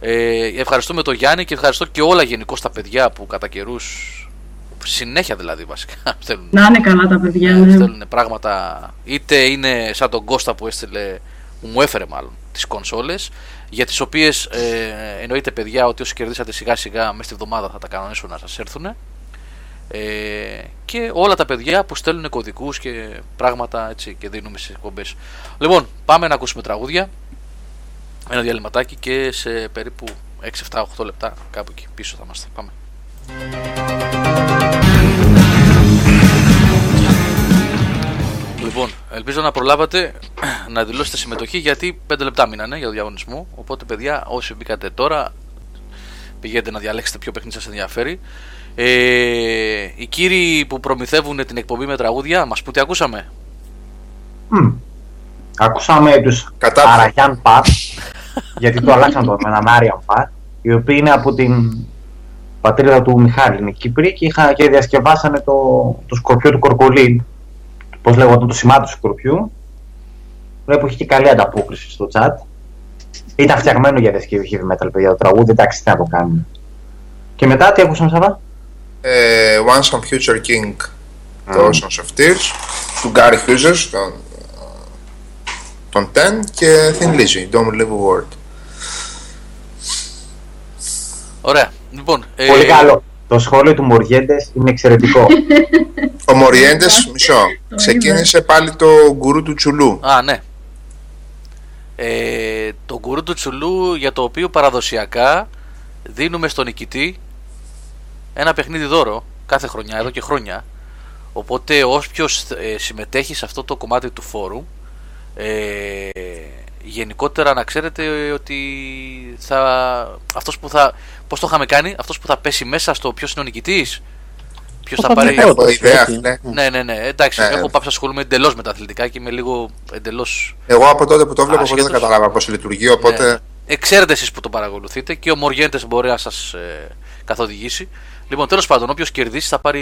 Ε, ευχαριστούμε τον Γιάννη και ευχαριστώ και όλα γενικώ τα παιδιά που κατά καιρούς. Συνέχεια δηλαδή βασικά *laughs* θέλουν, Να είναι καλά τα παιδιά, ε, ναι. στέλνουν πράγματα. Είτε είναι σαν τον Κώστα που έστειλε, που μου έφερε μάλλον τις κονσόλες, για τις οποίες ε, εννοείται παιδιά ότι όσοι κερδίσατε σιγά σιγά μέσα στη βδομάδα θα τα κανονίσουν να σας έρθουν. Ε, και όλα τα παιδιά που στέλνουν κωδικούς και πράγματα έτσι και δίνουμε στις εκπομπές. Λοιπόν, πάμε να ακούσουμε τραγούδια. Ένα διαλυματάκι και σε περίπου 6, 7, 8 λεπτά κάπου εκεί πίσω θα είμαστε. Πάμε. Λοιπόν, ελπίζω να προλάβατε να δηλώσετε συμμετοχή γιατί 5 λεπτά μείνανε για το διαγωνισμό. Οπότε, παιδιά, όσοι μπήκατε τώρα, πηγαίνετε να διαλέξετε ποιο παιχνίδι σας ενδιαφέρει. Ε, οι κύριοι που προμηθεύουν την εκπομπή με τραγούδια, μας πούν τι ακούσαμε; Μμ. Ακούσαμε τους Κατάφερε. Αραγιάν Πατ, γιατί το αλλάξαν το με έναν Άριαν Πατ, οι οποίοι είναι από την πατρίδα του Μιχάλη, είναι Κύπροι και, είχα, και διασκευάσανε το, το σκορπιό του Κορκολίν, πώς λέγονταν το σημάδι του σκορπιού. Βλέπω έχει και καλή ανταπόκριση στο chat. Ήταν φτιαγμένο για διασκευή heavy metal, παιδιά, το τραγούδι, εντάξει, τι να το κάνουμε. Και μετά τι ακούσαμε, Σαββά; Ε, Once on Future King, το Oceans of Tears, του Gary Hughes, τον, τον Ten και Thin Lizzy, Don't Live a Word. Ωραία. Λοιπόν, ε, Πολύ καλό. Το σχόλιο του Μοριέντες είναι εξαιρετικό. Ο Μοριέντες, μισό, ξεκίνησε πάλι το γκουρού του Τσουλού. Α, ναι. Ε, το γκουρού του Τσουλού για το οποίο παραδοσιακά δίνουμε στον νικητή ένα παιχνίδι δώρο κάθε χρονιά, εδώ και χρόνια. Οπότε όποιος ε, συμμετέχει σε αυτό το κομμάτι του φόρου ε, γενικότερα να ξέρετε ότι θα, αυτός που θα, πώς το είχαμε κάνει, αυτός που θα πέσει μέσα στο ποιος είναι ο νικητής, ποιος θα πάρει... Έχω Έχω ιδέας, όχι. φίλε. Ναι, ναι, ναι. Εντάξει, Ναι. έχω πάψει να ασχολούμαι εντελώς με τα αθλητικά και είμαι λίγο εντελώς. Εγώ από τότε που το βλέπω, ποτέ δεν Άσχετος. κατάλαβα πώς λειτουργεί, οπότε Ε, ξέρετε εσείς που το παρακολουθείτε και ο Μοριέντες μπορεί να σας ε, καθοδηγήσει. Λοιπόν, τέλος πάντων, όποιος κερδίσει θα πάρει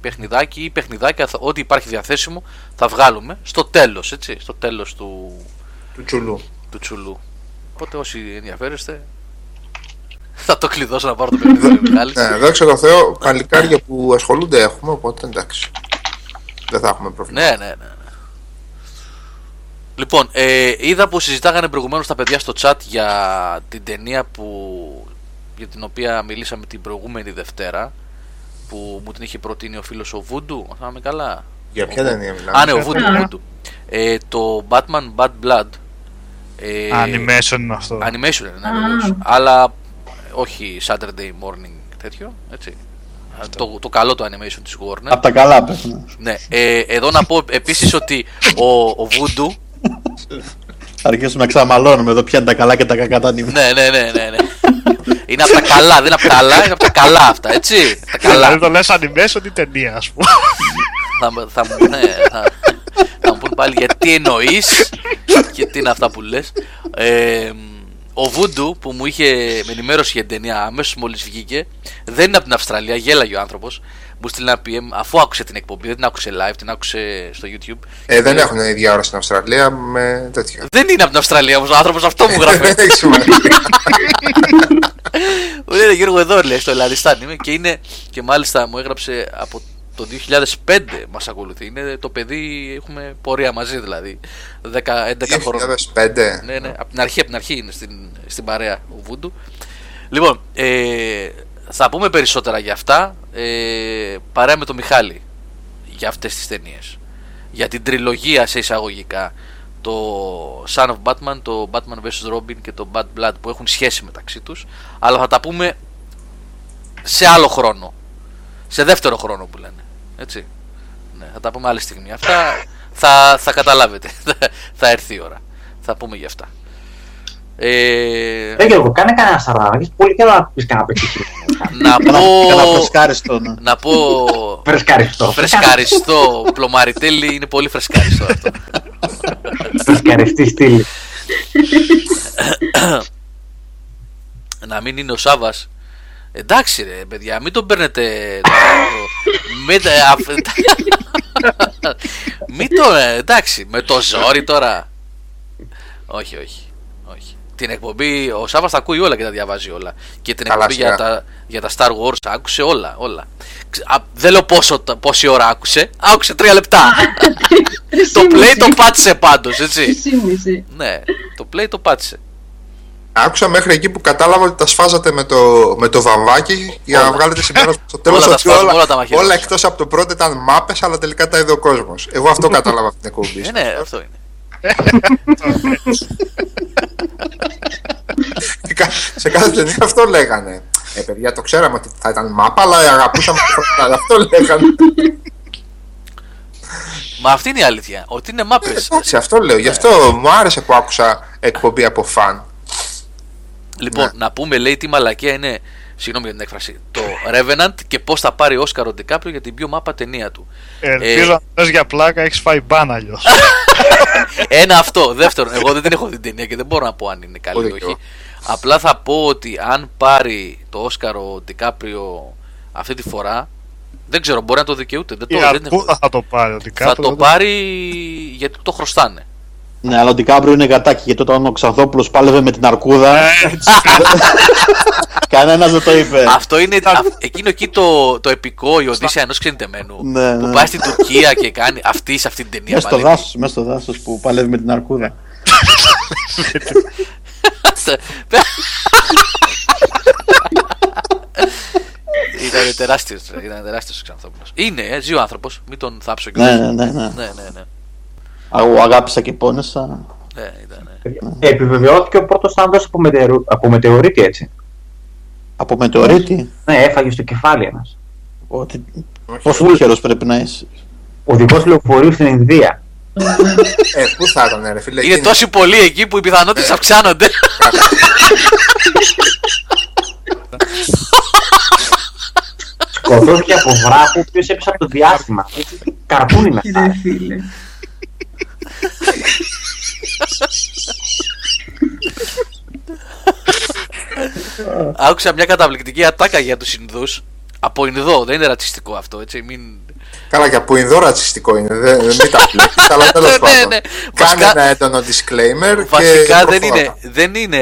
παιχνιδάκι ή παιχνιδάκια, θα- ό,τι υπάρχει διαθέσιμο θα βγάλουμε στο τέλος, έτσι. Στο τέλος του, Του τσουλού. του τσουλού. Οπότε όσοι ενδιαφέρεστε, θα το κλειδώσω να πάρω το παιχνίδι του Μιχάλης. Ναι, δόξα τω Θεώ, παλικάρια που ασχολούνται έχουμε, οπότε εντάξει. Δεν θα έχουμε πρόβλημα. Ναι, ναι, ναι. ναι. Λοιπόν, ε, είδα που συζητάγανε προηγουμένως τα παιδιά στο chat για την ταινία που, για την οποία μιλήσαμε την προηγούμενη Δευτέρα που μου την είχε προτείνει ο φίλος ο Βούντου, αν θυμάμαι καλά; Για ποια Ο- ταινία μιλάμε; Α, ναι, ο Βούντου. Α. Βούντου. Ε, το Batman Bad Blood. Ε, Animation είναι αυτό. Animation είναι, ναι, Α. βεβαίως. Αλλά όχι Saturday morning τέτοιο, έτσι. Το, το καλό το animation της Warner. Από τα καλά πέφτουν. Ναι, ε, εδώ να πω επίσης ότι ο, ο Voodoo Θα αρχίσουμε να ξαμαλώνουμε εδώ ποια είναι τα καλά και τα κακά τα ανime. ναι, ναι, ναι, ναι, ναι. Είναι από τα καλά, δεν είναι από τα άλλα, είναι από τα καλά αυτά, έτσι. Τα Δηλαδή καλά. το λες animation ή ταινία, ας πούμε. θα, μου- θα, μου- ναι, θα, θα μου πούν πάλι γιατί εννοείς και τι είναι αυτά που λες. Ε, ο Voodoo που μου είχε με ενημέρωση για την ταινία αμέσως μόλις βγήκε δεν είναι από την Αυστραλία, γέλαγε ο άνθρωπος. Μου στείλει ένα PM αφού άκουσε την εκπομπή, δεν την άκουσε live, την άκουσε στο YouTube. Ε, δεν έχουν ίδια ώρα στην Αυστραλία με τέτοιο. Δεν είναι από την Αυστραλία όμως ο άνθρωπος, αυτό μου γράφει. Δεν έχει σημασία. Μου λέει Γιώργο εδώ λέει στο Ελλαδιστάν είμαι και είναι και μάλιστα μου έγραψε από το 2005 μας ακολουθεί. Είναι το παιδί, έχουμε πορεία μαζί δηλαδή. 10, 11 χρόνια. 2005. Ναι, ναι, από την αρχή, από την αρχή είναι στην, στην παρέα ο Βούντου. Λοιπόν, ε, θα πούμε περισσότερα για αυτά ε, παρέα με τον Μιχάλη για αυτές τις ταινίες. Για την τριλογία σε εισαγωγικά το Son of Batman, το Batman vs. Robin και το Bad Blood που έχουν σχέση μεταξύ τους αλλά θα τα πούμε σε άλλο χρόνο σε δεύτερο χρόνο που λένε έτσι ναι, θα τα πούμε άλλη στιγμή αυτά θα, θα καταλάβετε θα, *laughs* θα έρθει η ώρα θα πούμε για αυτά ε, Δεν Γιώργο, κάνε κανένα σαρδάμα. Έχεις πολύ καιρό να πεις κανένα παιχνίδι. να Κάνα κάνα πω φρεσκάριστο. ναι. να πω Φρεσκαριστό. φρεσκαριστό πλωμαριτέλη είναι πολύ φρεσκαριστό αυτό Φρεσκαριστή στήλη. να μην είναι ο Σάβα. Εντάξει ρε παιδιά, μην τον παίρνετε. το- μην, τε- *laughs* αφ- μην το. ε, Εντάξει, με το ζόρι τώρα. Όχι, όχι. όχι. Την εκπομπή, ο Σάβα τα ακούει όλα και τα διαβάζει όλα. Και την Καλά, εκπομπή για σιγά. τα, για τα Star Wars άκουσε όλα. όλα. Ξ- α, δεν λέω πόσο, πόση ώρα άκουσε. Άκουσε τρία λεπτά. *laughs* το play το πάτησε πάντως, έτσι. Μισή-μισή. ναι, το play το πάτησε. Άκουσα μέχρι εκεί που κατάλαβα ότι τα σφάζατε με το, με το βαμβάκι για να Όλα. βγάλετε συμπέρασμα στο τέλος Όλα τα ότι σφάζουμε, όλα, όλα τα μαχαιρώσαμε. όλα εκτός από το πρώτο ήταν μάπες, αλλά τελικά τα είδε ο κόσμος. Εγώ αυτό *laughs* κατάλαβα από την εκπομπή. Ε, ναι, αυτό είναι. Σε κα- σε κάθε ταινία αυτό λέγανε. Ε, παιδιά, το ξέραμε ότι θα ήταν μάπα, αλλά αγαπούσαμε το πρώτο. Αυτό λέγανε. Μα αυτή είναι η αλήθεια. Ότι είναι μάπες. Εντάξει, αυτό λέω. Γι' αυτό μου άρεσε που άκουσα εκπομπή από φαν. Λοιπόν, Ναι. να πούμε, λέει, τι μαλακία είναι. Συγγνώμη για την έκφραση. Το Revenant και πώς θα πάρει Όσκαρ ο Ντικάπριο για την πιο μάπα ταινία του. Ελπίζω να πες για πλάκα έχεις φάει μπαν αλλιώς. *laughs* Ένα αυτό. Δεύτερον, εγώ δεν την έχω δει την ταινία και δεν μπορώ να πω αν είναι καλή Ούτε ή κι όχι. εγώ. Απλά θα πω ότι αν πάρει το Όσκαρ ο Ντικάπριο αυτή τη φορά, δεν ξέρω, μπορεί να το δικαιούται. Δεν Η το, δεν έχω Αρκούδα θα το πάρει ότι Θα κάτω. το πάρει γιατί το χρωστάνε. Ναι, αλλά ο Ντικάμπριο είναι γατάκι γιατί όταν ο Ξαδόπουλος πάλευε με την αρκούδα, *laughs* κανένας δεν το είπε. Αυτό είναι α, εκείνο εκεί το, το επικό, η Οδύσσια ενός ξενιτεμένου. Ναι, που ναι. πάει στην Τουρκία και κάνει αυτή σε αυτή την ταινία. Μέσα στο παλεύει. δάσος, μέσα στο δάσος που παλεύει με την αρκούδα. Ήταν τεράστιος. Ήταν τεράστιος ο Ξανθόπουλος. Είναι, ε, ζει ο άνθρωπος. Μην τον θάψω Ναι, κιόλα. ναι, ναι, ναι. ναι, ναι, ναι. Εγώ αγάπησα και πόνεσα. ναι, ήταν, ναι. Επιβεβαιώθηκε ο πρώτος άνδρας από, μετεωρ- από μετεωρίτη έτσι. Από μετεωρίτη; Ναι, έφαγε στο κεφάλι ένας. Ότι... Πόσο τυχερός πρέπει να είσαι. Οδηγό λεωφορείου στην Ινδία. Ε, πού θα ήταν, ρε φίλε. Είναι εκείνη- τόσοι πολλοί εκεί που οι πιθανότητες αυξάνονται. Σκοτώθηκε από βράχο ο οποίος έπεσε από το διάστημα. Καρπούνι είναι Ρε αυτά. φίλε. Άκουσα μια καταπληκτική ατάκα για τους Ινδούς. Από Ινδό, δεν είναι ρατσιστικό αυτό, έτσι. Μην... Καλά, και από Ινδό ρατσιστικό είναι. Δεν, μην τα πλέκεις, *laughs* αλλά τέλος Ναι, πάντων. ναι. Κάνε Βασικά- ένα έντονο disclaimer. Βασικά και δεν προχώρα. είναι, δεν είναι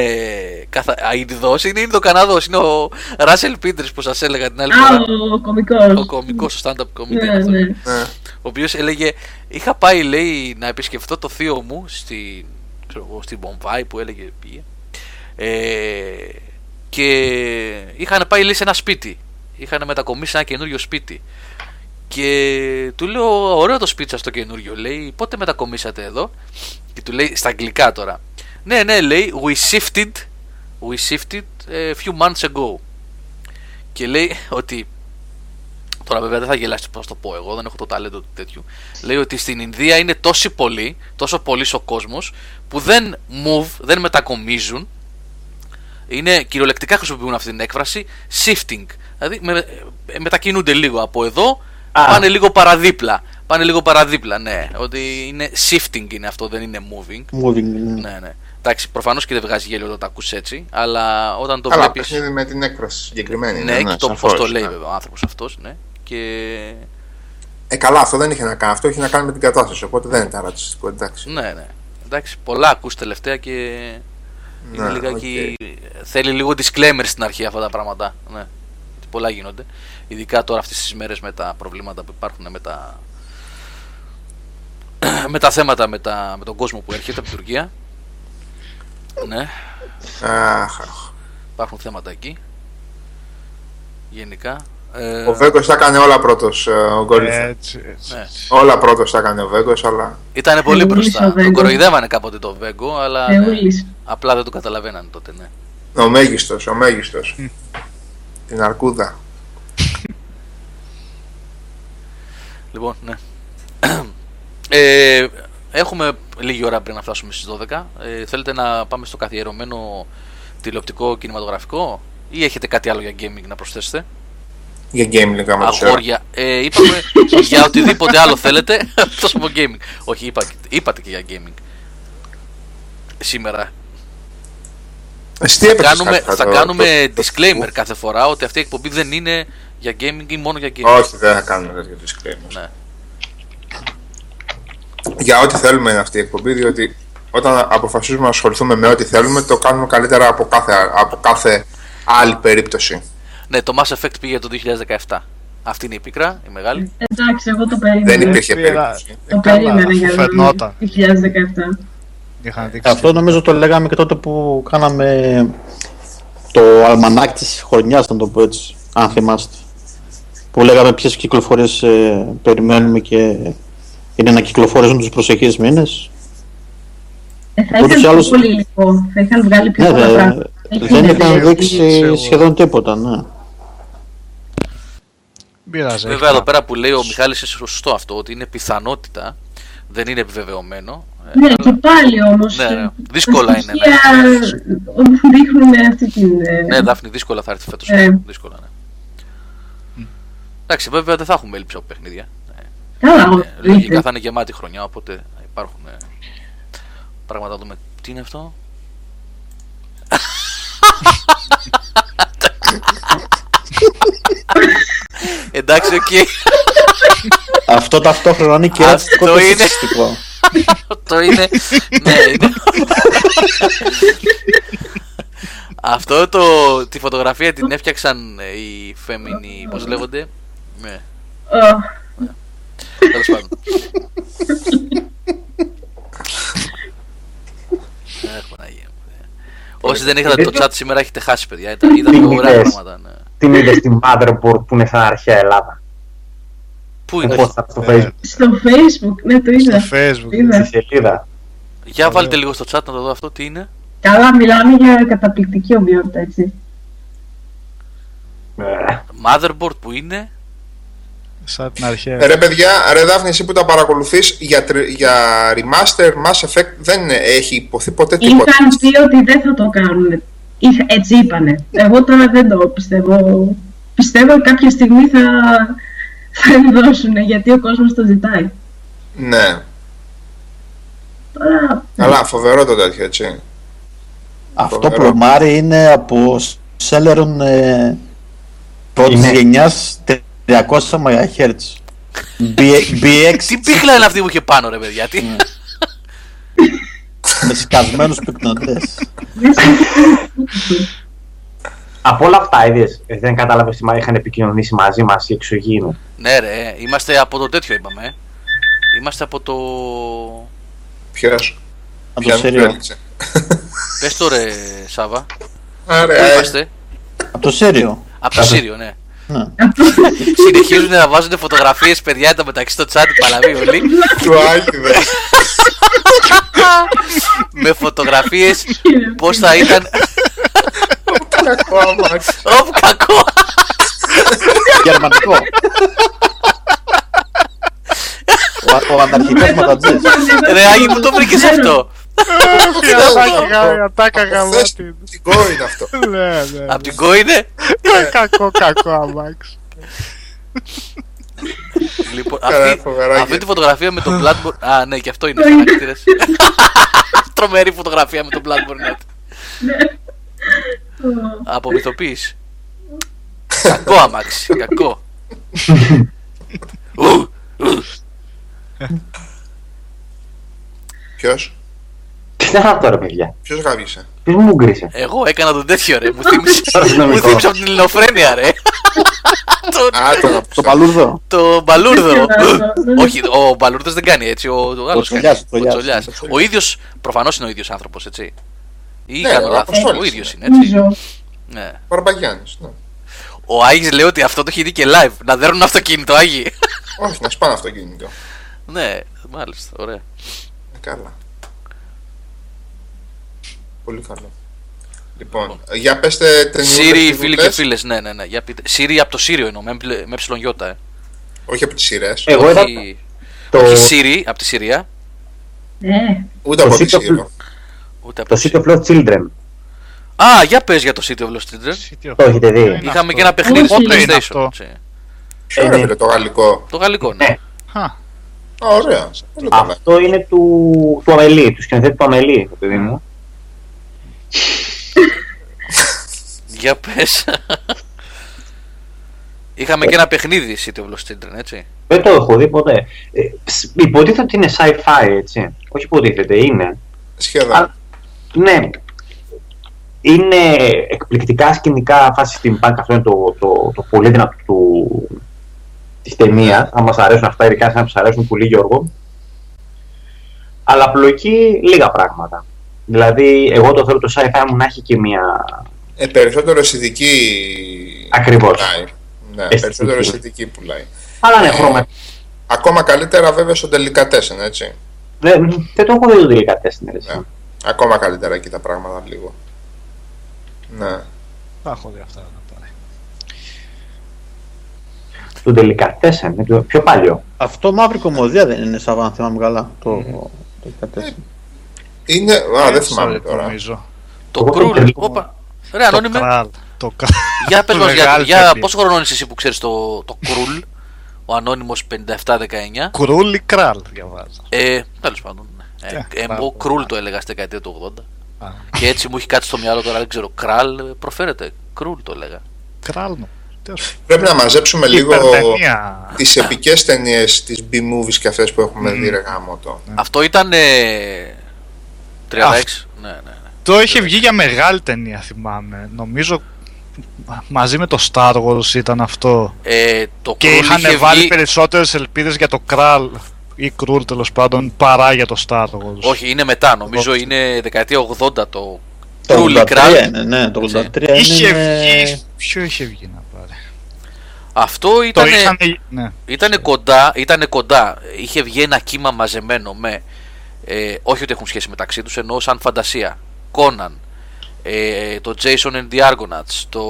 καθα... α, Ινδός, είναι Ινδοκαναδός. Είναι ο Ράσελ Πίτερς που σας έλεγα την άλλη Α, φορά. ο κωμικός. Ο κωμικός, ο stand-up comedian. Ναι, αυτός. ναι. Ναι. ο οποίος έλεγε είχα πάει λέει να επισκεφτώ το θείο μου στη, ξέρω εγώ, στην Μπομπάη που έλεγε πήγε ε, και είχαν πάει λέει σε ένα σπίτι είχαν μετακομίσει σε ένα καινούριο σπίτι και του λέω ωραίο το σπίτι σας το καινούριο λέει πότε μετακομίσατε εδώ; Και του λέει στα αγγλικά τώρα ναι ναι λέει we shifted we shifted a few months ago και λέει ότι Τώρα βέβαια δεν θα γελάσεις πώ το πω εγώ, δεν έχω το ταλέντο του τέτοιου. Λέει ότι στην Ινδία είναι τόσοι πολλοί, τόσο πολύ ο κόσμος, που δεν move, δεν μετακομίζουν. Είναι κυριολεκτικά χρησιμοποιούν αυτή την έκφραση shifting. Δηλαδή με, ε, μετακινούνται λίγο από εδώ, Α. πάνε λίγο παραδίπλα. Πάνε λίγο παραδίπλα, ναι. Ότι είναι shifting είναι αυτό, δεν είναι moving. Moving, ναι. Ναι, ναι. Εντάξει, προφανώς και δεν βγάζει γέλιο όταν τα ακούς έτσι, αλλά όταν το Καλά, βλέπει. παιχνίδι με την έκφραση συγκεκριμένη. Ναι, και το σαφώς, πώς το λέει ναι. βέβαια ο άνθρωπος αυτός, ναι. Και Ε, καλά, αυτό δεν είχε να κάνει. Αυτό είχε να κάνει με την κατάσταση. Οπότε δεν ήταν ρατσιστικό, εντάξει. Ναι, ναι. Εντάξει, πολλά ακούς τελευταία και είναι Ναι, λιγάκι... θέλει λίγο disclaimer στην αρχή αυτά τα πράγματα. Ναι. Γιατί πολλά γίνονται. Ειδικά τώρα αυτές τις μέρες με τα προβλήματα που υπάρχουν με τα, *clears throat* με τα θέματα με, τα... με τον κόσμο που έρχεται από την Τουρκία. Ναι, Αχ, αχ. υπάρχουν θέματα εκεί. Γενικά. Ε, Ο Βέγκος τα έκανε όλα πρώτος, ο Γκολίθα. Έτσι, έτσι. ναι. Όλα πρώτος τα έκανε ο Βέγκος, αλλά. Ήταν πολύ Θεούλης μπροστά. ο Τον Βέγκος. κοροϊδεύανε κάποτε το Βέγκο, αλλά ναι, Θεούλης. απλά δεν το καταλαβαίνανε τότε, ναι. Ο μέγιστος, ο μέγιστος. την αρκούδα. Λοιπόν, ναι. Ε, έχουμε λίγη ώρα πριν να φτάσουμε στις 12. Ε, θέλετε να πάμε στο καθιερωμένο τηλεοπτικό κινηματογραφικό ή έχετε κάτι άλλο για gaming να προσθέσετε; Για game λέγαμε το Αγόρια. Ε, είπαμε *laughs* για οτιδήποτε άλλο θέλετε, *laughs* εκτός από gaming. Όχι, είπα, είπατε και για gaming. Σήμερα. Εσύ τι Θα έπαιξες κάνουμε, κάτι, θα το- κάνουμε το- το- disclaimer κάθε φορά ότι αυτή η εκπομπή δεν είναι για gaming ή μόνο για gaming. Όχι, δεν θα κάνουμε τέτοιο disclaimer. Ναι. Για ό,τι θέλουμε είναι αυτή η εκπομπή, διότι όταν αποφασίζουμε να ασχοληθούμε με ό,τι θέλουμε, το κάνουμε καλύτερα από κάθε, από κάθε άλλη περίπτωση. Ναι, το Mass Effect πήγε το 2017. Αυτή είναι η πίκρα, η μεγάλη. Εντάξει, εγώ το περίμενα. Δεν υπήρχε Πήρα- περίπτωση. Το Καλά, περίμενα για αφού το φαινόταν. 2017. Είχαν δείξει. Αυτό νομίζω το λέγαμε και τότε που κάναμε το αλμανάκι της χρονιάς, να το πω έτσι, αν θυμάστε. Που λέγαμε ποιες κυκλοφορίες ε, περιμένουμε και είναι να κυκλοφορήσουν τους προσεχείς μήνες. Ε, θα Ούτως ή είχαν άλλως- πιο πολύ υλικό. Θα είχαν βγάλει πιο Ναι, πολλά δε- πράγματα. Έχει δεν είναι είχαν δηλαδή. δείξει σίγουρα. σχεδόν τίποτα, ναι. Δεν πειράζει. Βέβαια εδώ πέρα που λέει ο Μιχάλης είναι σωστό αυτό, ότι είναι πιθανότητα, δεν είναι επιβεβαιωμένο. Ε, Ναι, και πάλι όμως. Ναι, ναι. ε, Δύσκολα τα είναι, στοιχεία δείχνουν αυτή την... ε, Ναι, Δάφνη, δύσκολα θα έρθει φέτος. Ε. Δύσκολα, ναι. Εντάξει, βέβαια δεν θα έχουμε έλλειψη από παιχνίδια. Ε, Καλά, ε, όχι. λογικά θα είναι γεμάτη χρονιά, οπότε θα υπάρχουν ε, πράγματα να δούμε. Τι είναι αυτό; *laughs* *laughs* Εντάξει, οκ. Αυτό ταυτόχρονα είναι και Αυτό ρατσιστικό και είναι. σεξιστικό. Αυτό είναι. ναι, είναι. Αυτό το, τη φωτογραφία την έφτιαξαν ε, οι φέμινοι, πώς λέγονται; Ναι, Ω, τέλος πάντων. Αχ, Παναγία μου, ε. Όσοι δεν είχατε το chat σήμερα έχετε χάσει παιδιά, ήταν, ήταν ωραία είδες; πράγματα. Ναι. Την είδες στη Motherboard που είναι σαν αρχαία Ελλάδα. Πού είναι, Πώς θα στο Ε, Facebook, Στο facebook, ναι το είδα. Στο facebook. Είδα. στη σελίδα. για βάλτε λίγο στο chat να το δω αυτό τι είναι. Καλά, μιλάμε για καταπληκτική ομοιότητα, έτσι. Ε, Motherboard που είναι. Σαν την αρχαία. Ε, Ρε παιδιά, ρε Δάφνη, εσύ που τα παρακολουθείς για, τρι- για remaster Mass Effect δεν έχει υποθεί ποτέ τίποτα. Είχαν πει ότι δεν θα το κάνουν. Είχα- Έτσι είπανε. Εγώ τώρα δεν το πιστεύω. Πιστεύω ότι κάποια στιγμή θα, θα ενδώσουν γιατί ο κόσμος το ζητάει. Ναι, Τώρα, αλλά φοβερό το τέτοιο, έτσι. Αυτό Φοβερό. που προμάρει είναι από Celeron ε, πρώτης Είναι. γενιάς 300 MHz. B- BX Τι πίχλα είναι αυτή που είχε πάνω, ρε παιδιά. Τι... *laughs* με σκασμένους πυκνοτές. Μέσα Από όλα αυτά, είδες, ε, δεν κατάλαβες τι μα- είχαν επικοινωνήσει μαζί μας οι εξωγήινοι. ναι, ρε, είμαστε από το τέτοιο είπαμε. ε. Είμαστε από το. Ποιος; Από το Σέριο. Πες το ρε, Σάβα. Πού Άρα, είμαστε; Από το Σέριο. Από το Σύριο, ναι. Ναι. Συνεχίζουν να βάζουν φωτογραφίες παιδιά τα μεταξύ στο τσάτ παλαβή όλοι. του Άγιδε. με φωτογραφίες πώς θα ήταν. Κακό αμάξι. Ωπ, κακό! Γερμανικό. Ο, ο αναρχικός ματατζής. Ρε Άγι, πού το βρήκες αυτό. Ατάκα Θες γαμάτι. την κόρη είναι αυτό. Ναι, ναι. Απ' την κό είναι. Κακό, κακό αμάξι. Λοιπόν, Καλά, αυτή, φοβερά αυτή και- τη φωτογραφία με τον Bloodborne. Α, ναι, και αυτό είναι χαρακτήρε. *laughs* Τρομερή φωτογραφία με τον Bloodborne. ναι. Απομυθοποίηση. Κακό αμάξι, κακό. Ου, Ποιο. Τι ήταν αυτό, ρε παιδιά. Ποιος γάβησε. Ποιο μου γκρίσε. Εγώ έκανα τον τέτοιο ρε. Μου *laughs* θύμισε μου Αστυνομικό. θύμισε από την ελληνοφρένεια ρε. *laughs* Το- Α, τον Το παλούρδο. Το μπαλούρδο. *laughs* Ναι, ναι, ναι. Όχι, ο μπαλούρδος δεν κάνει έτσι. Ο, ο άλλος κάνει. Τσολιάς, ο Ο Τσολιάς. Τσολιάς. Ο ίδιος, προφανώς είναι ο ίδιος άνθρωπος, έτσι. Ή Ναι, κάνω ο λάθος. Αποστόλης Ο ίδιος είναι. είναι, έτσι. Νομίζω. Ναι. Μπαρμπαγιάννη. Ναι. Ο Άγης λέει ότι αυτό το έχει δει και live. Να δέρουν αυτοκίνητο, Άγιοι. Όχι, να σπάνε αυτοκίνητο. ναι, μάλιστα, ωραία. Ε, καλά. Πολύ καλό. Λοιπόν, για πέστε ταινίες Σύριοι, φίλοι και φίλες, ναι, ναι, ναι. Για πείτε. Σύριοι από το Σύριο εννοώ, με, με, με ψιλον γιώτα, ε. Όχι από τις σειρές. Εγώ είδα Όχι, το, όχι Σύριοι από τη Συρία, Ναι. Ούτε το από τη City of- Σύρο. ούτε από το τη City of Lost Children. Α, για πες για το City of Lost Children. Το έχετε δει. Είναι Είχαμε αυτό. και ένα παιχνίδι στο Όχι. Είναι PlayStation. αυτό; έτσι. Ποιο Ε, ρε ναι. φίλε, το γαλλικό; Το γαλλικό, ναι. Ναι. Α, Α, ωραία. Πολύ καλά. Αυτό είναι του, του Αμελή, του σκηνοθέτη του Αμελή, το παιδί μου. Για πες. Είχαμε και ένα παιχνίδι City of Lost Children, έτσι. Δεν το έχω δει ποτέ. Ε, σ- υποτίθεται ότι είναι sci-fi, έτσι. Όχι υποτίθεται, είναι. Σχεδόν. Α, Ναι. Είναι εκπληκτικά σκηνικά φάση steampunk, αυτό είναι το, το, το πολύ δυνατό του, της ταινίας. Αν μας αρέσουν αυτά, ειδικά σαν να μας αρέσουν πολύ Γιώργο. Αλλά πλοκή λίγα πράγματα. Δηλαδή, εγώ το θέλω το sci-fi μου να έχει και μια... Ε, περισσότερο αισθητική. Ακριβώς. Πουλάει. Ναι, Αισθητική. περισσότερο αισθητική πουλάει. Αλλά ναι, Ε, χρώμα. Ακόμα καλύτερα βέβαια στο Delicatessen, έτσι. Δεν, δεν το έχω δει το τελικά τεστ, ναι, εσύ. Ναι. Ακόμα καλύτερα εκεί τα πράγματα λίγο. Ναι. τα έχω δει αυτά να πάρει. Του τελικά τεστ, είναι το πιο παλιό. Αυτό μαύρη κομμωδία δεν είναι, Σαββά, αν θυμάμαι καλά. Το, το 14. Είναι. Α, δεν θυμάμαι Έτσι, τώρα. Νομίζω. Το Εγώ Κρούλ. το- Όπα. Ρε, Το ανώνυμε. κράλ. Το κράλ. *laughs* Για πες μας, για, Μεγάλη για ταινία. πόσο χρόνο είσαι εσύ που ξέρεις το, το Κρούλ. Ο ανώνυμος 5719. Κρούλ ή κράλ διαβάζω. Ε, τέλος πάντων. ναι. Ε, Ε, ε, πάρα εγώ πολύ. Κρούλ το έλεγα στη δεκαετία του 80. Α, Και έτσι μου έχει κάτι στο μυαλό τώρα, δεν ξέρω. Κράλ ε, προφέρεται. Κρούλ το έλεγα. Κράλ μου. Τέλος. Πρέπει να μαζέψουμε λίγο Υπερτενία. τις επικές ταινίες, τις B-movies και αυτές που έχουμε δει ρε γάμο το. Αυτό ήταν. Ε, 36. Ναι, ναι, ναι. Το είχε βγει για μεγάλη ταινία θυμάμαι. Νομίζω μαζί με το Star Wars ήταν αυτό. Ε, το Και Κρούλ είχε είχαν βάλει βγει. περισσότερες ελπίδες για το Κράλ ή Κρούλ τέλος πάντων παρά για το Star Wars. Όχι, είναι μετά. Νομίζω είναι δεκαετία 80 το Το Κρούλ ή 83 Κράλ. είναι, ναι, το Έτσι. 83 Είχε είναι... βγει. Ποιο είχε βγει να πάρει; Αυτό Το ήταν. είχαν. Ναι. Ήτανε κοντά, ήτανε κοντά. Είχε βγει ένα κύμα μαζεμένο με. Ε, όχι ότι έχουν σχέση μεταξύ τους, εννοώ σαν φαντασία. Conan, ε, το Jason and the Argonauts, το.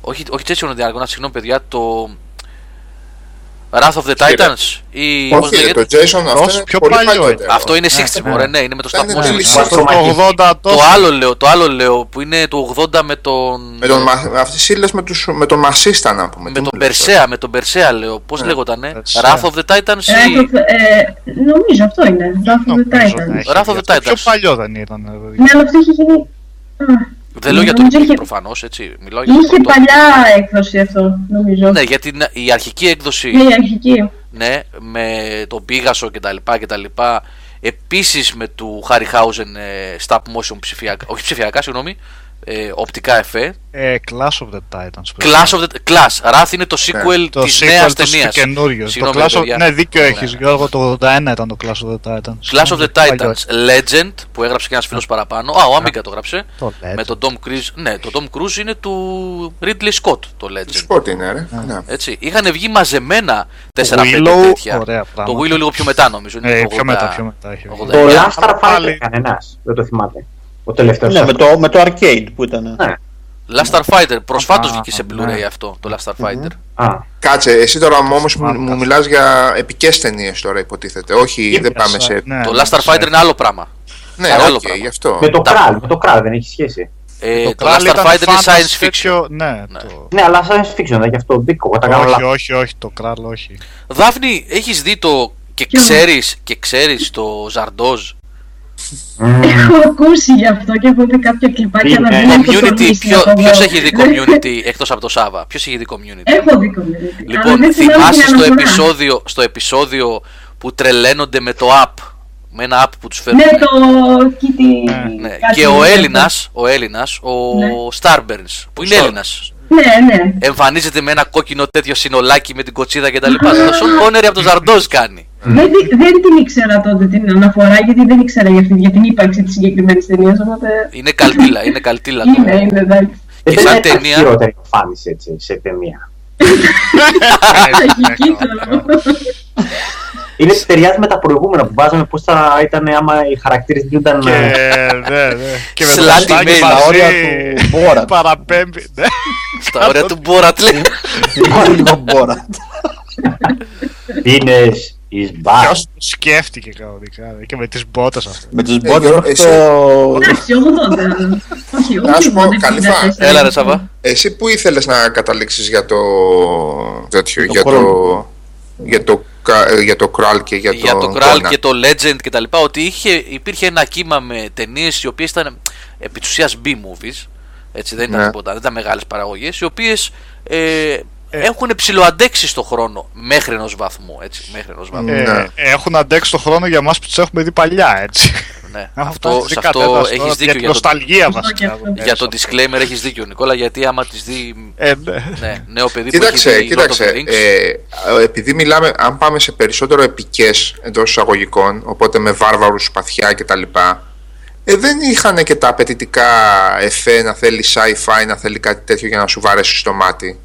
Όχι, όχι Jason and the Argonauts, συγγνώμη παιδιά, το. Wrath of the Κύριε. Titans ή. πώς Όχι, ρε, λέγεται; το Jason αυτό Όσο είναι πιο πολύ παλιό παλιότερο. Αυτό είναι 60 ναι. μωρέ, ναι, είναι με το Δεν σταθμό. είναι σου. τελείως. Το Το 80 Το τόσο. άλλο λέω, το άλλο λέω που είναι το 80 με τον. Με τον, μα- αυτές οι ύλες με, τους, με τον Μασίστα να πούμε. με Τι τον μου λες Περσέα, με τον Περσέα λέω. Πώς Ναι. λέγοτανε. Περσέα. Wrath of the Titans Ε, ή. το- ε, νομίζω αυτό είναι. Wrath of the Νομίζω να Titans. έχει Wrath of βγει the αυτό. Πιο Titans. παλιό δεν ήταν. ρε, Ναι, αλλά αυτό είχε γίνει. Α, Δεν λέω για το Νομίζω remake είχε- προφανώς, έτσι. Μιλάω για το Είχε πρώτο. παλιά έκδοση αυτό, νομίζω. Ναι, γιατί είναι- η αρχική έκδοση. Ναι, η αρχική. Ναι, με τον Πίγασο και τα λοιπά και τα λοιπά. Επίσης με του Harryhausen ε, stop motion ψηφιακά, όχι ψηφιακά, συγγνώμη, ε, οπτικά εφέ. Ε, Clash of the Titans. Clash of the... Clash, Wrath είναι το sequel το της sequel νέας τους ταινίας. καινούριο. Το Συγγνώμη, Clash of... παιδιά. Ναι, δίκιο Ναι, έχεις ναι. Γιώργο, το 81 ήταν το Clash of the Titans. Clash of the Παλιό. Titans Legend που έγραψε και ένας φίλος παραπάνω. Α, ο Amiga το έγραψε. Το Με Legend. τον Tom Cruise. Ναι, το Tom Cruise είναι του Ridley Scott το Legend. Σκότ είναι, ρε. Ναι. Έτσι. Είχαν βγει μαζεμένα 4-5 Willow, τέτοια. ωραία Το πράγματα. Willow λίγο πιο μετά νομίζω. Είναι Ε, το πιο 80, μετά, πιο μετά έχει βγει. 89. Το Last αλλά Starfighter πάλι- κανένας, δεν το θυμάται. Ο τελευταίος. Ναι, με το, με το arcade που ήταν. Ναι. Last Starfighter. Προσφάτως Α, βγήκε σε ναι. Blu-ray αυτό το Last Starfighter. Α, Κάτσε, εσύ τώρα όμως μου, Smart μου cast. μιλάς για επικές ταινίες τώρα, υποτίθεται. Όχι, δεν πάμε σε. Ναι, Το ναι, Last σε- Starfighter είναι άλλο πράγμα. Ναι, άλλο οκ, πράγμα. γι' αυτό. με το Τα- Kral, με το Kral δεν έχει σχέση. Ε, το, Το Last Kral ήταν Starfighter είναι fantasy science fiction. τέτοιο- Ναι, Ναι. το- Ναι, αλλά science fiction, δεν γι' αυτό μπήκω. Εγώ τα κάνω όχι, λάθος. όχι, όχι, το Kral όχι. Δάφνη, έχεις δει το και Ποιο; ξέρεις, και ξέρεις το Ζαρντόζ. Μμμ. Έχω ακούσει γι' αυτό και έχω δει κάποια κλιπάκια Είναι να μην έχω Community, τολμήσει ποιο, να το δω. ποιος έχει δει Δεν- community εκτός από το Σάβα; Ποιος έχει δει community; Έχω δει community. αλλά Λοιπόν, δεν θυμάμαι θυμάσαι την στο αναφορά. επεισόδιο, στο επεισόδιο που τρελαίνονται με το app. Με ένα app που τους φέρνουν. Ναι, το Kitty. Ναι, κάτι Και ο τέτοιο. Έλληνας, ο Έλληνας, ο Ναι. Starburns, που είναι Στο- Έλληνας, Ναι, ναι. εμφανίζεται με ένα κόκκινο τέτοιο συνολάκι με την κοτσίδα και τα λοιπά. Το Σον Κόνερι από το Ζαρντόζ κάνει. Δεν, τη- δεν την ήξερα τότε την αναφορά γιατί δεν ήξερα για, αυτή, για την ύπαρξη της συγκεκριμένης ταινίας. Οπότε. Είναι καλτήλα, είναι καλτήλα. το- Είναι, είναι, εντάξει. Δεν Και σαν ήταν ταινία- χειρότερη εμφάνιση έτσι, σε ταινία. *laughs* Τραγική τώρα. Είναι ταιριάζει με τα προηγούμενα που βάζαμε πώς θα ήταν άμα οι χαρακτήρες δεν ήταν. Και, ναι, ναι. Και με το Slut μουστάκι email, Τα μαζί όρια του Μπόρατ. Παραπέμπει. ναι. Στα όρια του Μπόρατ λέει. Λίγο λίγο Μπόρατ. Είναι εις μπαρ. Ποιος το σκέφτηκε κανονικά ρε, και με τις μπότες αυτό. Με τους Γιώργο, μπότες εσύ- αυτό... Εντάξει, 80. Όχι, Να σου πω, 80, Καλυφά, 54. Έλα ρε Σαββά. Εσύ που ήθελες να καταλήξεις για το τέτοιο, Το για χρόνο. το, για το, κα- ε, για το Kral και για, για το το Kral Conan. και το Legend και τα λοιπά ότι είχε, υπήρχε ένα κύμα με ταινίες οι οποίες ήταν επί της ουσίας B-movies έτσι δεν ήταν Ναι. τίποτα, δεν ήταν μεγάλες παραγωγές οι οποίες ε, έχουν ψηλοαντέξει στο χρόνο μέχρι ενός βαθμού έτσι, μέχρι ενός βαθμού Ναι. Ε, έχουν αντέξει το χρόνο για μας που τους έχουμε δει παλιά, έτσι. ναι. Άμα αυτό, φτάσεις σε δει αυτό κατέτας έχεις τώρα, δίκιο Για την για το, νοσταλγία Αυτό βασικά. και αυτό. εδώ για το πέρα. disclaimer έχεις δίκιο Νικόλα γιατί άμα τις δει Ε, ναι. ναι, νέο παιδί Κοίταξε, που έχει δει Lord of κοίταξε. the Rings, Ε, επειδή μιλάμε, αν πάμε σε περισσότερο επικές εντός εισαγωγικών, οπότε με βάρβαρους σπαθιά κτλ. Ε, δεν είχαν και τα απαιτητικά εφέ να θέλει sci-fi, να θέλει κάτι τέτοιο για να σου βαρέσει στο μάτι.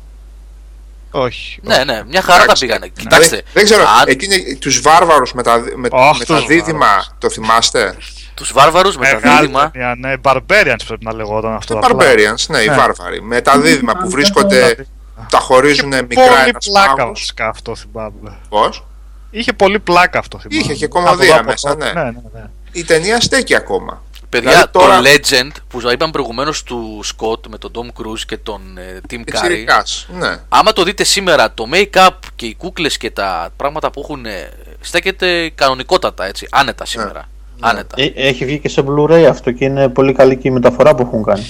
Όχι. ναι, ναι, μια χαρά τα Εντάξει. πήγανε κοιτάξτε, Δεν, δεν ξέρω, αν εκείνη, τους βάρβαρους με τα, με, Αχ, με τα τους δίδυμα, βάρβαρους. το θυμάστε; τους βάρβαρους με τα Μεγάλη δίδυμα ταινία, ναι, Barbarians πρέπει να λεγόταν αυτό. Οι απλά. Barbarians, ναι, οι Ναι. βάρβαροι. Με τα δίδυμα που Ναι, βρίσκονται, αυτό. τα χωρίζουν Είχε μικρά πολύ ένας πλάκα πάγος. βασικά αυτό θυμάμαι. Πώς; Είχε πολύ πλάκα αυτό θυμάμαι. Είχε και κομμωδία Από εδώ, μέσα, από ναι. εδώ. ναι, ναι, ναι. Η ταινία στέκει ακόμα. Παιδιά, Δηλαδή τώρα- το Legend που είπαμε προηγουμένως του Σκοτ με τον Tom Cruise και τον ε, Tim Curry. Πιτσιρικάς, ναι. Άμα το δείτε σήμερα, το make-up και οι κούκλες και τα πράγματα που έχουν ε, στέκεται κανονικότατα έτσι, άνετα σήμερα. Άνετα. Ε, Έχει βγει και σε Blu-ray αυτό και είναι πολύ καλή και η μεταφορά που έχουν κάνει.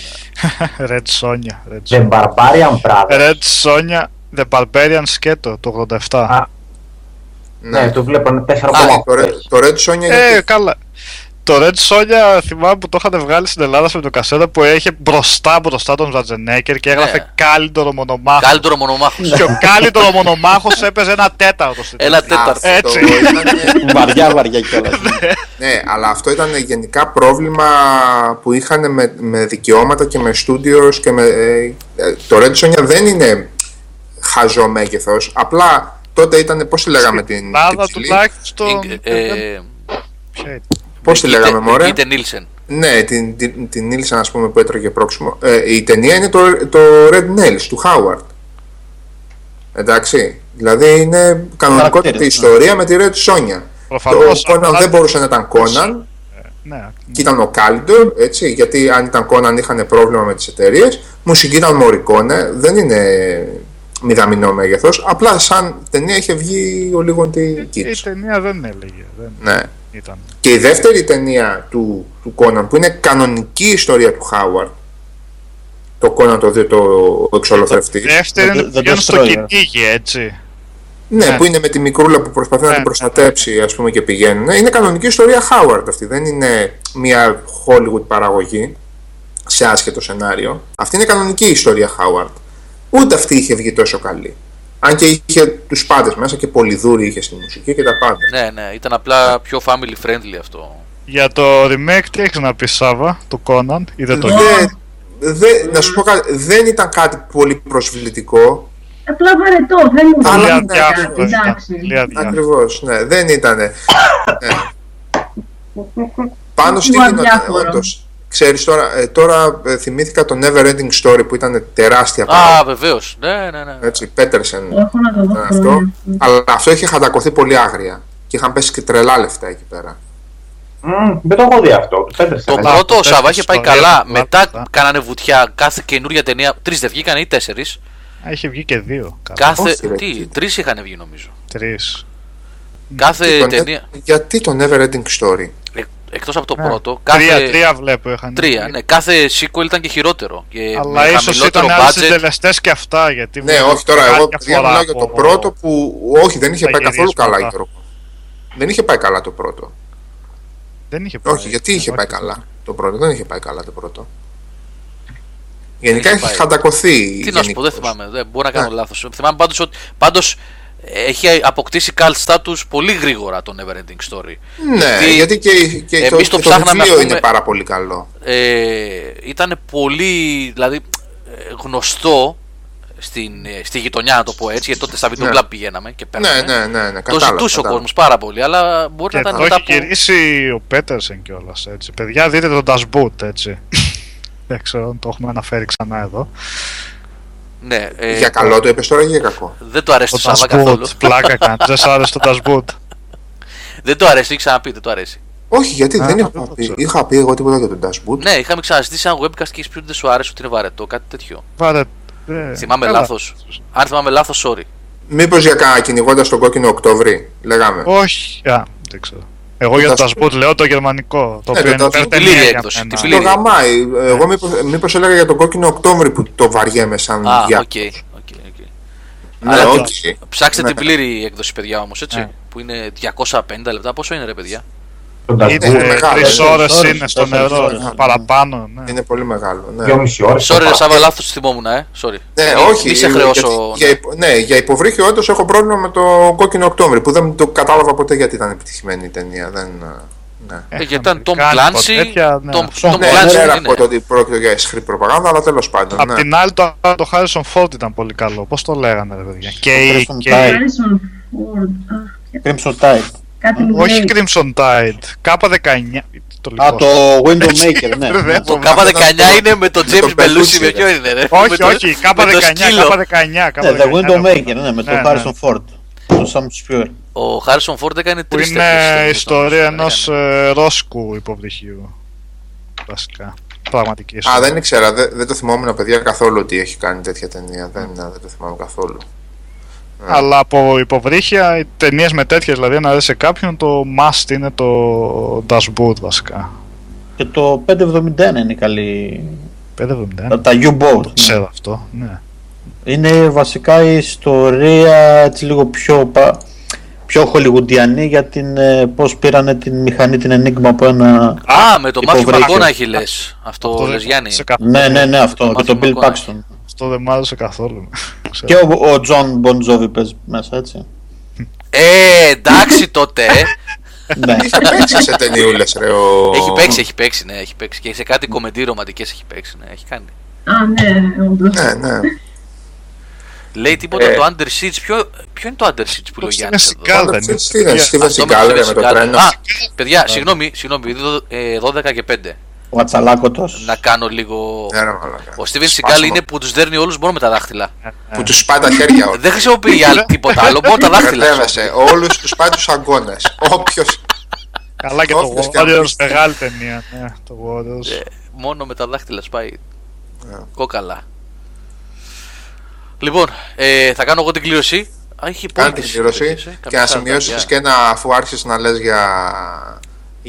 *laughs* Red Sonja. Red The Sonja. Barbarian Brothers. Red Sonja, The Barbarian σκέτο, το 87. Α, Ναι, το βλέπω, είναι 4,8. Α, το, Red- το Red Sonja είναι Ε, καλά. Το Red Sonja θυμάμαι που το είχαν βγάλει στην Ελλάδα σε κασέτα που είχε μπροστά μπροστά τον Ζατζενέκερ και έγραφε Ναι. κάλυντορο μονομάχο. Καλύτερο μονομάχος. Και ο κάλυντορο μονομάχο έπαιζε ένα τέταρτο στην Ένα ταινία. τέταρτο. Έτσι. Αυτό ήταν- βαριά βαριά κιόλας. ναι, αλλά αυτό ήταν γενικά πρόβλημα που είχαν με, με δικαιώματα και με studios και με... ε, ε, το Red Sonja δεν είναι χαζό μέγεθος, απλά τότε ήταν, πώς τη λέγαμε την, την Ελλάδα ψηλή, τουλάχιστον. Ig- ε, Ποια ήταν; πώς τη λέγαμε μωρέ, Είτε Νίλσεν. ναι, την, την, την Nielsen ας πούμε που έτρωγε πρόξιμο, ε, η ταινία είναι το, το Red Nails του Howard, εντάξει, δηλαδή είναι κανονικότατη Χαρακτήρες, ναι. ιστορία με τη Red Sonja. Προφανώς, το Conan αλλά- δεν μπορούσε να ήταν Conan, Ναι, και ήταν ο Κάλιντορ, έτσι, γιατί αν ήταν Conan είχαν πρόβλημα με τις εταιρείες. Μουσική ήταν Morricone, δεν είναι μηδαμινό μέγεθος. Απλά σαν ταινία είχε βγει ο λίγο τη η Kids. ταινία δεν έλεγε. Δεν Ναι. ήταν. Και η δεύτερη ταινία του, του Conan, που είναι κανονική ιστορία του Howard, το Conan το 2 το εξολοθρευτή. Δεύτερη The- είναι που The πηγαίνουν στο Destroyer. κυνήγι, έτσι. Ναι, Ναι. που είναι με τη μικρούλα που προσπαθεί να Ναι, την προστατέψει, ας πούμε, και πηγαίνουν. Είναι κανονική ιστορία Howard αυτή. Δεν είναι μια Hollywood παραγωγή σε άσχετο σενάριο. Αυτή είναι κανονική ιστορία Howard. Ούτε αυτή είχε βγει τόσο καλή. Αν και είχε τους πάντες μέσα και πολυδούρη είχε στη μουσική και τα πάντα. Ναι, ναι, ήταν απλά πιο family friendly αυτό. Για το remake τι έχεις να πεις Σάβα, του Conan, ή δεν το Δεν- δεν- να σου πω κάτι, δεν ήταν κάτι πολύ προσβλητικό. Απλά βαρετό, δεν μου Αλλά Πολύ αρέσει ναι, αδιάφορο κάτι, ήταν. εντάξει. Πολύ αδιάφορο. Ακριβώς, ναι, δεν ήταν. *laughs* Πάνω στη Λίγο γινόταν, αδιάφορος. όντως. Ξέρεις τώρα, ε, τώρα ε, θυμήθηκα το Never Ending Story που ήταν τεράστια Α, παραγωγή. βεβαίως. Ναι, ναι, ναι. Έτσι, Πέτερσεν Έχω να το δω ήταν αυτό. χρόνια. Αλλά αυτό είχε χαντακωθεί πολύ άγρια. Και είχαν πέσει και τρελά λεφτά εκεί πέρα. Μμμ, Δεν το έχω δει αυτό. Το Πέτρεσε. Το ναι. πρώτο τέτοια Σάβα είχε πάει ιστορία, καλά. πολλά Μετά αυτά. κάνανε βουτιά. Κάθε καινούργια ταινία. Τρεις δεν βγήκαν ή τέσσερις; Α, Είχε βγει και δύο. Κάθε... Κάθε. Όχι, ρε, Τι, τι. τρεις είχαν βγει νομίζω. Τρεις. Κάθε Το ταινία. Ne- Γιατί το Never Ending Story; Εκτός από το Ναι. πρώτο. Τρία, Κάθε. τρία βλέπω είχαν. Τρία, βγει. ναι. Κάθε sequel ήταν και χειρότερο. Και Αλλά με ίσως χαμηλότερο ήταν άλλοι budget. συντελεστές και αυτά. Γιατί Ναι, βλέπω όχι τώρα. κάποια Εγώ παιδιά, φορά μιλάω για το από- πρώτο που. Όχι, δεν είχε τα πάει καθόλου καλά, γυρίσματα. Γιώργο. Δεν είχε πάει καλά το πρώτο. Δεν είχε πάει. Όχι, γιατί είχε Όχι. πάει καλά το πρώτο. Δεν είχε πάει καλά το πρώτο. Γενικά είχε έχει πάει. χαντακωθεί. Τι να σου πω, δεν γενικώς. θυμάμαι. Δεν μπορώ να κάνω Ναι. λάθος. Θυμάμαι πάντως ότι. Πάντως, έχει αποκτήσει cult status πολύ γρήγορα το Neverending Story. Ναι, γιατί και, και το, εμείς το και το ψάχναμε, βιβλίο ας πούμε- είναι πάρα πολύ καλό. Ε, ήταν πολύ δηλαδή, ε, γνωστό στην, ε, στη γειτονιά, να το πω έτσι, γιατί τότε στα βίντεο Ναι. πηγαίναμε και Ναι, παίρναμε. ναι, ναι, ναι. Το κατάλαβα, ζητούσε ο κατάλαβα. κόσμος πάρα πολύ, αλλά μπορεί Και να το ήταν μετά έχει από. γυρίσει ο Πέτερσεν κιόλας. Έτσι. Παιδιά, δείτε τον Das Boot, έτσι. *laughs* Δεν ξέρω αν το έχουμε αναφέρει ξανά εδώ. Ναι, ε, Για καλό το είπες τώρα ή για κακό; δεν το αρέσει Το το Das Σάβα καθόλου. Boot, πλάκα κάνει. Δεν σ' άρεσε το Das *laughs* Boot. δεν το αρέσει, έχει ξαναπεί, δεν το αρέσει. Όχι, γιατί Α, δεν δεν είχα το πει. ξέρω. Είχα πει εγώ τίποτα για τον Dash Boot. Ναι, είχαμε ξαναζητήσει ένα webcast και έχει πει ότι δεν σου άρεσε, ότι είναι βαρετό, κάτι τέτοιο. Βάλε. ε, θυμάμαι καλά. λάθος. Αν θυμάμαι λάθος, sorry. Μήπως για κα- κυνηγώντας τον κόκκινο Οκτώβρη, λέγαμε. Όχι, α, δεν ξέρω. Εγώ για το Das Das Boot λέω το γερμανικό. Το Ναι, οποίο το είναι Das Boot. υπερτενία Πλήρη για έκδοση, μένα. τη Το πλήρη. γαμάει. Εγώ μήπως, μήπως έλεγα για τον κόκκινο Οκτώβρη που το βαριέμαι σαν Α, διά. οκ. οκ, οκ. Ναι, Αλλά οκ. Ψάξτε Ναι. την πλήρη έκδοση, παιδιά όμως, έτσι. Ναι. Που είναι 250 λεπτά. Πόσο είναι, ρε παιδιά; Τον Dash Είναι Είναι Boot, μεγάλο, τρει είναι ώρες τρεις ώρες, είναι στο τέσσερις νερό. ώρες, ναι. Παραπάνω, ναι. Είναι πολύ μεγάλο. Ναι, Δύο μισή ώρες. Sorry, ρε το Σάβα, λάθος θυμόμουν, ε. Sorry. ναι Μη- όχι. Μη σε γιατί χρεώσω. για, υπο- ναι, για υποβρύχιο όντω έχω πρόβλημα με το κόκκινο Οκτώβρη που δεν το κατάλαβα ποτέ γιατί ήταν επιτυχημένη η ταινία. Δεν, ναι. Ε, γιατί ήταν Tom Αμερικάνικο, Clancy. τέτοια, ναι. Tom Αυτό, Tom Ναι, Clancy δεν δεν πέρα είναι. από το ότι πρόκειται για ισχρή προπαγάνδα, αλλά τέλος πάντων. Απ' Ναι. την άλλη το, το Harrison Ford ήταν πολύ καλό. Πώς το λέγανε, ρε παιδιά; Και, η- Harrison και Tide. η- Harrison Ford. Αχ, Crimson Tide. Κάτι μου όχι λέει. Crimson Tide. K19. Το Α, λοιπόν. το Window Maker, ναι. *laughs* Δεν Το το- K19 είναι με τον με τον James Belushi. Belushi, Με ρε. ποιο είναι, ρε; Με Όχι, το- όχι. με το K19. σκύλο. K19. Ναι, The Window K19, Maker, ναι, με τον Ναι, ναι. Harrison Ford. Τον Sam Spure. Ο Harrison Ford έκανε Που τρεις είναι ιστορία ενός ρόσκου υποβρυχίου. Βασικά. Πραγματική Α, ιστορία. δεν ήξερα. Δεν, δεν το θυμόμουν, παιδιά, καθόλου ότι έχει κάνει τέτοια ταινία. Δεν, δεν το θυμάμαι καθόλου. Αλλά από υποβρύχια, οι ταινίες με τέτοιες δηλαδή, να δεις σε κάποιον, το must είναι το Das Boot βασικά. Και το 571 είναι καλή. 571. Τα, τα U-Boat. ναι. Ξέρω αυτό, ναι. Είναι βασικά η ιστορία έτσι λίγο πιο, πα- πιο χολιγουντιανή για την ε, πώς πήρανε την μηχανή την Enigma από ένα... Α, με το Μάθιο Υποβρύχιο. Μαγκόναχη λες. Αυτό Αυτό λες δεν Γιάννη. σε καθόλου. Ναι, ναι, ναι, αυτό. Το Και τον Matthew Bill McConaughey. Paxton. Αυτό δεν μ' άρεσε καθόλου. *laughs* Και ο, ο John Bon Jovi παίζει μέσα, έτσι. Ε, εντάξει τότε. ε. *laughs* ναι. Είχε παίξει σε ταινιούλες, ρε. Ο... Έχει παίξει, έχει παίξει, ναι, έχει παίξει. Και σε κάτι κομμεντή ρομαντικές έχει παίξει, ναι, έχει κάνει. Α, ναι, όντως. Ναι, ναι. Λέει τίποτα Ε. το Under Siege. Ποιο, ποιο είναι το Under Siege που λέει ο Steven Γιάννης. Seagal δεν είναι. Τι είναι, Steven Αυτό με Seagal, το ρε, Steven με το Seagal. τρένο; Α, παιδιά, συγγνώμη, συγγνώμη, δω- ε, 12 και 5. Ο Ατσαλάκωτος. Να κάνω λίγο. Ναι, ρε, μαλάκα. Ο Steven Seagal Σπάσιμο. είναι που τους δέρνει όλους μόνο με τα δάχτυλα. Που τους σπάει τα χέρια όλοι. Δεν χρησιμοποιεί άλλη τίποτα άλλο, μόνο τα δάχτυλα. Μπερδεύεσαι. Όλους τους πάει τους αγκώνε. Όποιο. Καλά και το Όποιος και Warriors, αν μεγάλη ταινία. Ναι, το Warriors. Ε, μόνο με τα δάχτυλα σπάει. Ναι. Κόκαλα. Λοιπόν, ε, θα κάνω εγώ την κλήρωση. Α, έχει Κάνε πολύ την κλήρωση ε, και να σημειώσεις και ένα αφού άρχισες να λες για,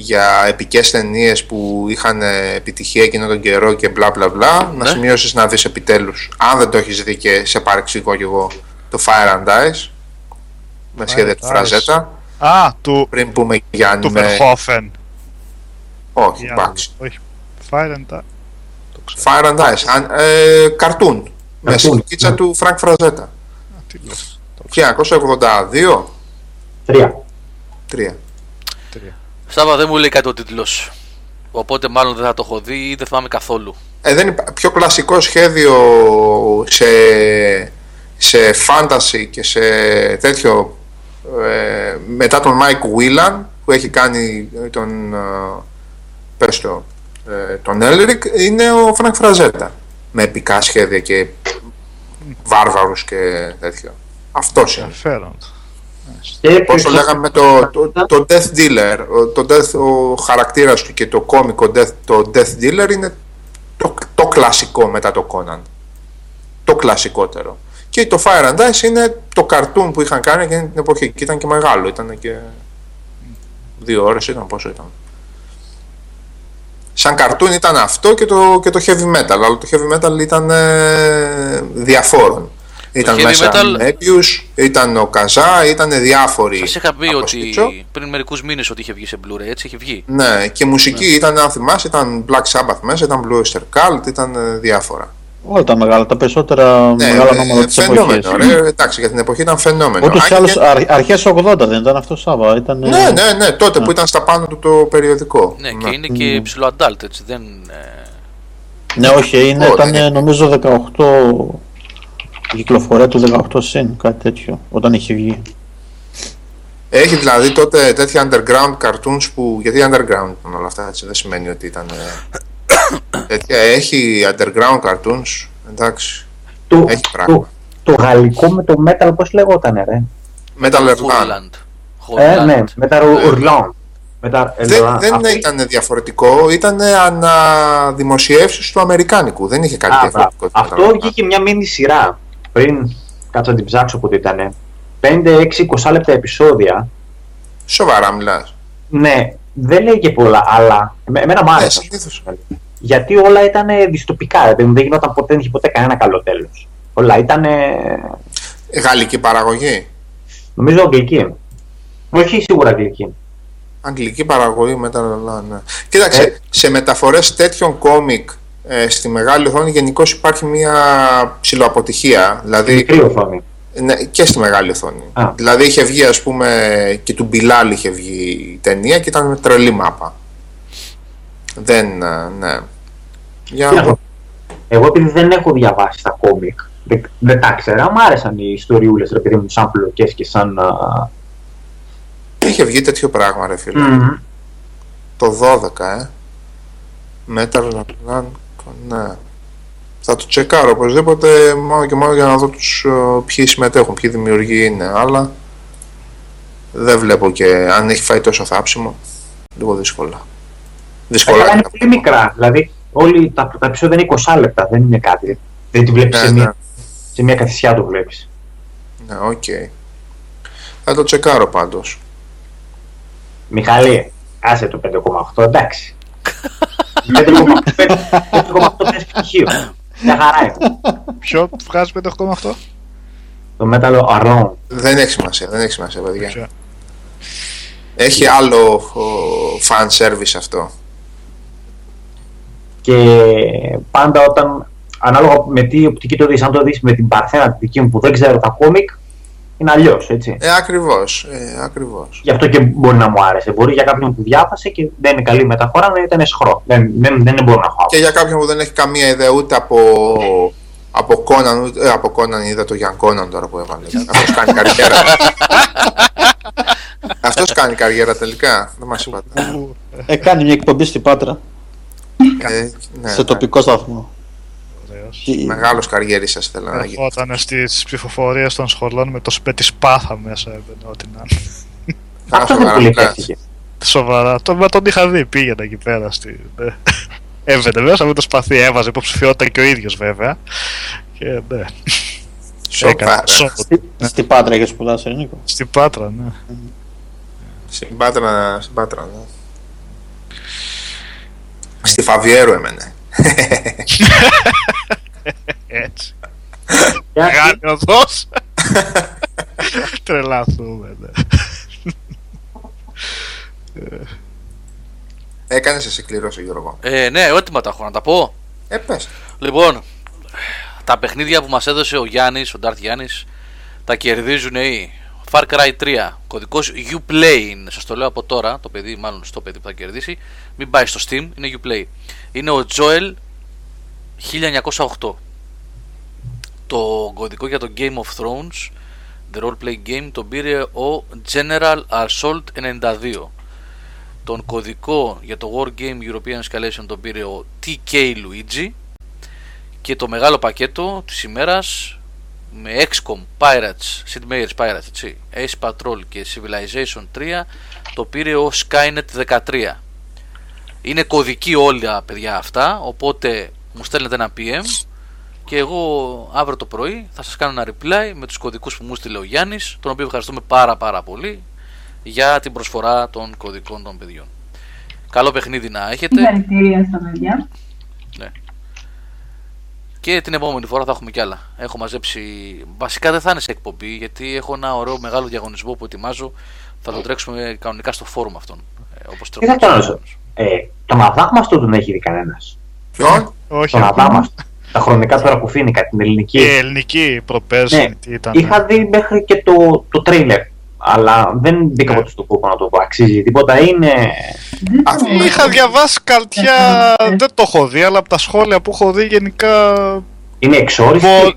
για επικές ταινίες που είχαν ε, επιτυχία εκείνο τον καιρό και μπλα μπλα μπλα να Ναι. σημειώσεις να δεις επιτέλους αν δεν το έχεις δει και σε παρεξηγώ κι εγώ το Fire and Ice με σχέδια του and Ice. Φραζέτα Α, του, πριν πούμε για του anime Verhoeven. όχι, Για- εντάξει Όχι. Fire and Ice. Το ξέρω. Fire and Ice αν, ε, καρτούν με Καρτούν, σκίτσα ναι. του Φρανκ Φραζέτα Α, Τι λες. Το ξέρω. 1982 Τρία. τρία Τρία. Σάβα δεν μου λέει κάτι ο τίτλος. Οπότε μάλλον δεν θα το έχω δει ή δεν θυμάμαι καθόλου. Ε, δεν υπά- πιο κλασικό σχέδιο σε, σε fantasy και σε τέτοιο ε, μετά τον Mike Whelan που έχει κάνει τον ε, πες το, ε, τον Elric είναι ο Frank Frazetta με επικά σχέδια και βάρβαρους και τέτοιο αυτός είναι Ενδιαφέρον. Και Πώς το ποιος- λέγαμε το, το, το Death Dealer. Ο- το Death, ο χαρακτήρας του και το κόμικο Death, το Death Dealer είναι το, το κλασικό μετά το Conan. Το κλασικότερο. Και το Fire and Ice είναι το καρτούν που είχαν κάνει εκείνη την εποχή και ήταν και μεγάλο. Ήταν και δύο ώρες ήταν πόσο ήταν. Σαν καρτούν ήταν αυτό και το, και το heavy metal αλλά το heavy metal ήταν ε, διαφόρων ήταν heavy μέσα metal- Mebius, ήταν ο Καζά, ήταν διάφοροι Σας είχα πει από ότι Στίτσο. πριν μερικούς μήνες ότι είχε βγει σε Blu-ray, έτσι είχε βγει. Ναι, και η μουσική ήταν, αν θυμάσαι, ήταν Black Sabbath μέσα, ήταν Blue Oyster Cult, ήταν ε, διάφορα. Όλα τα μεγάλα, τα περισσότερα Ναι, μεγάλα ε, ονόματα της φαινόμενο, εποχής. ρε, εντάξει, για την εποχή ήταν φαινόμενο. Ούτως Αν ή άλλως και- αρ- αρχές 80 δεν ήταν αυτό Σάβα. Ήταν, ε, Ναι, ναι, ναι, τότε που ήταν στα πάνω του το περιοδικό. Ναι, και είναι και ψηλό adult, έτσι. Δεν, ε, Ναι, όχι, είναι, Ω, ήταν ναι. ε, νομίζω 18. Η κυκλοφορία του 18 συν, κάτι τέτοιο, όταν είχε βγει. Έχει δηλαδή τότε τέτοια underground cartoons που. Γιατί underground ήταν όλα αυτά, έτσι, δεν σημαίνει ότι ήταν. ε, τέτοια, έχει underground cartoons, εντάξει. Το, Έχει πράγμα. το, το γαλλικό με το metal πώς λεγότανε ρε; Metal Erland. Holland. Ε, Holland. ναι, με τα Ναι. Ουρλάν. Με τα Δεν, Erland. δεν Αυτή- ήταν διαφορετικό, ήταν αναδημοσιεύσεις του Αμερικάνικου. Δεν είχε κάτι Α, διαφορετικό. μπράβο. Αυτό βγήκε μια μίνι σειρά πριν, κάτσα να την ψάξω πότε ήταν. 5-6-20 λεπτά επεισόδια. Σοβαρά μιλάς. Ναι, δεν λέει και πολλά, αλλά εμέ- εμένα μου Ναι, άρεσε. συνήθως. Γιατί όλα ήταν δυστοπικά, δηλαδή δεν γινόταν ποτέ, δεν είχε ποτέ κανένα καλό τέλος. Όλα ήταν. Γαλλική παραγωγή. Νομίζω αγγλική. Όχι σίγουρα αγγλική. Αγγλική παραγωγή μετά. Ναι. Κοίταξε, Ε. σε μεταφορές τέτοιων κόμικ ε, στη μεγάλη οθόνη γενικώ υπάρχει μια ψηλοαποτυχία. Δηλαδή, Μικρή οθόνη. ναι, και στη μεγάλη οθόνη. Α. Δηλαδή είχε βγει ας πούμε και του Μπιλάλ είχε βγει η ταινία και ήταν με τρελή μάπα. Δεν, ε, ναι. Για να δω. Εγώ επειδή δεν έχω διαβάσει τα κόμικ, δεν, δεν τα ξέρα, μου άρεσαν οι ιστοριούλες ρε παιδί μου σαν πλοκές και σαν... α, Είχε βγει τέτοιο πράγμα ρε φίλε. μμμ. Το 12, ε. Metal Run, ναι. Θα το τσεκάρω οπωσδήποτε μόνο και μόνο για να δω τους, ε, ποιοι συμμετέχουν, ποιοι δημιουργοί είναι, αλλά δεν βλέπω και αν έχει φάει τόσο θάψιμο, λίγο δύσκολα. Τα Δύσκολα. καλά είναι πολύ μικρά, δηλαδή όλοι τα, τα επεισόδια είναι 20 λεπτά, δεν είναι κάτι. Δεν τη βλέπεις Ναι, σε, ναι, μια, σε μια καθισιά το βλέπεις. ναι, οκ. Θα το τσεκάρω πάντως. Μιχαλή, άσε το 5,8, εντάξει. 5,8 πες πτυχίο. Μια χαρά είναι. Ποιο βγάζεις 5,8? Το μέταλλο αρών. Δεν έχει σημασία, δεν έχει σημασία παιδιά. Ποιο; Έχει άλλο ο, fan service αυτό. Και πάντα όταν, ανάλογα με τι οπτική το δεις, αν το δεις με την παρθένα τη δική μου που δεν ξέρω τα κόμικ, είναι αλλιώς, έτσι. Ε, ακριβώς, ε, ακριβώς. Γι' αυτό και μπορεί να μου άρεσε. Μπορεί για κάποιον που διάβασε και δεν είναι καλή μεταφορά να ήταν σχρό. Δεν, δεν, δεν μπορώ να έχω Και για κάποιον που δεν έχει καμία ιδέα ούτε από, από Conan, ούτε, ε, από Conan είδα το Γιάν Conan τώρα που έβαλε. Αυτός κάνει καριέρα. *laughs* Αυτός κάνει καριέρα τελικά. Δεν μας είπατε. Ου, Ε, κάνει μια εκπομπή στην Πάτρα, Ε, ναι, σε ναι. τοπικό σταθμό. Ωραίος. Και- Μεγάλος καριέρισσας θέλω να γίνει. Ερχόταν στις ψηφοφορίες των σχολών με το σπέτι σπάθα μέσα, έμπαινε ό,τι να είναι. Καλά, Αυτό δεν σοβαρά μιλάς. πουλήθηκε. Σοβαρά. Το, μα τον είχα δει, πήγαινε εκεί πέρα. Στη, ναι. *laughs* Έβαινε μέσα με το σπαθί, έβαζε υποψηφιότητα και ο ίδιος βέβαια. Και ναι, Σοβαρά. σοκ. Στη, στην Πάτρα είχες σπουδάσει, Νίκο; Στην Πάτρα, ναι. Στην Πάτρα, στην Πάτρα, ναι. Στη Φαβιέρο έμενε. Έτσι. Και άρχισε- Μεγάλη οδός. Τρελαθούμε, ναι. Έκανες εσύ κληρώσεις Γιώργο. Ε, ναι, έτοιμα τα έχω να τα πω. Ε, πες. Λοιπόν, τα παιχνίδια που μας έδωσε ο Γιάννης, ο Ντάρτ Γιάννης, τα κερδίζουν οι Far Cry 3, κωδικός Uplay είναι, σας το λέω από τώρα, το παιδί, μάλλον στο παιδί που θα κερδίσει, μην πάει στο Steam, είναι Uplay. Είναι ο Joel 1908. Το κωδικό για το Game of Thrones, the role play game, τον πήρε ο General Assault 92. Τον κωδικό για το War Game European Escalation τον πήρε ο TK Luigi και το μεγάλο πακέτο της ημέρας με XCOM, Pirates, Sid Meier's Pirates, έτσι, Ace Patrol και Civilization 3 το πήρε ο Skynet 13. Είναι κωδικοί όλα παιδιά αυτά, οπότε μου στέλνετε ένα PM και εγώ αύριο το πρωί θα σας κάνω ένα reply με τους κωδικούς που μου στείλε ο Γιάννης, τον οποίο ευχαριστούμε πάρα πάρα πολύ για την προσφορά των κωδικών των παιδιών. Καλό παιχνίδι να έχετε Συγχαρητήρια στα παιδιά. Και την επόμενη φορά θα έχουμε κι άλλα. Έχω μαζέψει. Βασικά δεν θα είναι σε εκπομπή γιατί έχω ένα ωραίο μεγάλο διαγωνισμό που ετοιμάζω. Θα το τρέξουμε κανονικά στο φόρουμ αυτόν. Ε, όπως Τι θα τρέχουμε κάνω, στους Ε, τον αδάμαστο τον έχει δει κανένας. Ποιον; Όχι, Τον ακόμα. αδάμαστο. Τα χρονικά του Ρακουφίνικα, την ελληνική. η ελληνική προπέρσι Ναι, τι ήταν. Είχα δει μέχρι και το, το τρέιλερ. Αλλά δεν μπήκα Ναι. ποτέ στο κόπο να το πω. Αξίζει τίποτα. Είναι. Δεν Αυτό το- Είχα διαβάσει καλτιά, Ε. δεν το έχω δει, αλλά από τα σχόλια που έχω δει γενικά... Είναι εξόριστη. Βο-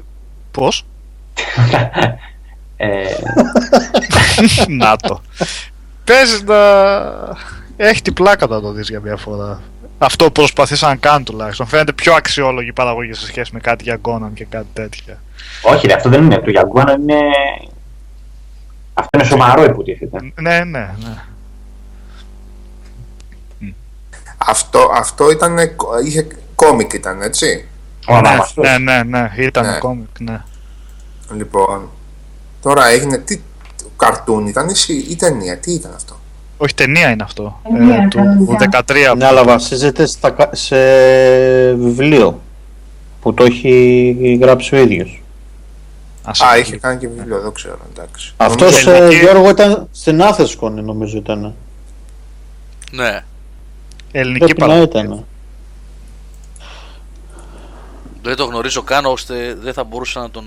Πώς; ε, *laughs* Να το. Παίζεις να... Έχει την πλάκα να το δεις για μια φορά. Αυτό που προσπαθήσαν να κάνουν τουλάχιστον. Φαίνεται πιο αξιόλογη η παραγωγή σε σχέση με κάτι για Conan και κάτι τέτοια. όχι, ρε, αυτό δεν είναι. Το Γιαγκουάνα είναι. Αυτό είναι σοβαρό υποτίθεται. Ναι, ναι, ναι. Αυτό, αυτό ήταν, είχε κόμικ ήταν, έτσι. Ο Ναι, αδάμαστος. ναι, ναι, ναι, ήταν Ναι. κόμικ, ναι. Λοιπόν, τώρα έγινε, τι, καρτούν ήταν ή, σι- ή ταινία, τι ήταν αυτό; Όχι, ταινία είναι αυτό. Ταινία, ε, του κανονικά. 13. Ναι, αλλά βασίζεται στα, κα- σε βιβλίο που το έχει γράψει ο ίδιος. Ας Α, είναι. είχε κάνει και βιβλίο, δεν ξέρω, εντάξει. Αυτός Νομίζω- ε, Ελληνική- Γιώργο ήταν στην Άθεσκον νομίζω ήταν. Ναι, Ελληνική Πρέπει να παραγωγή. ήταν. δεν το γνωρίζω καν ώστε δεν θα μπορούσα να τον.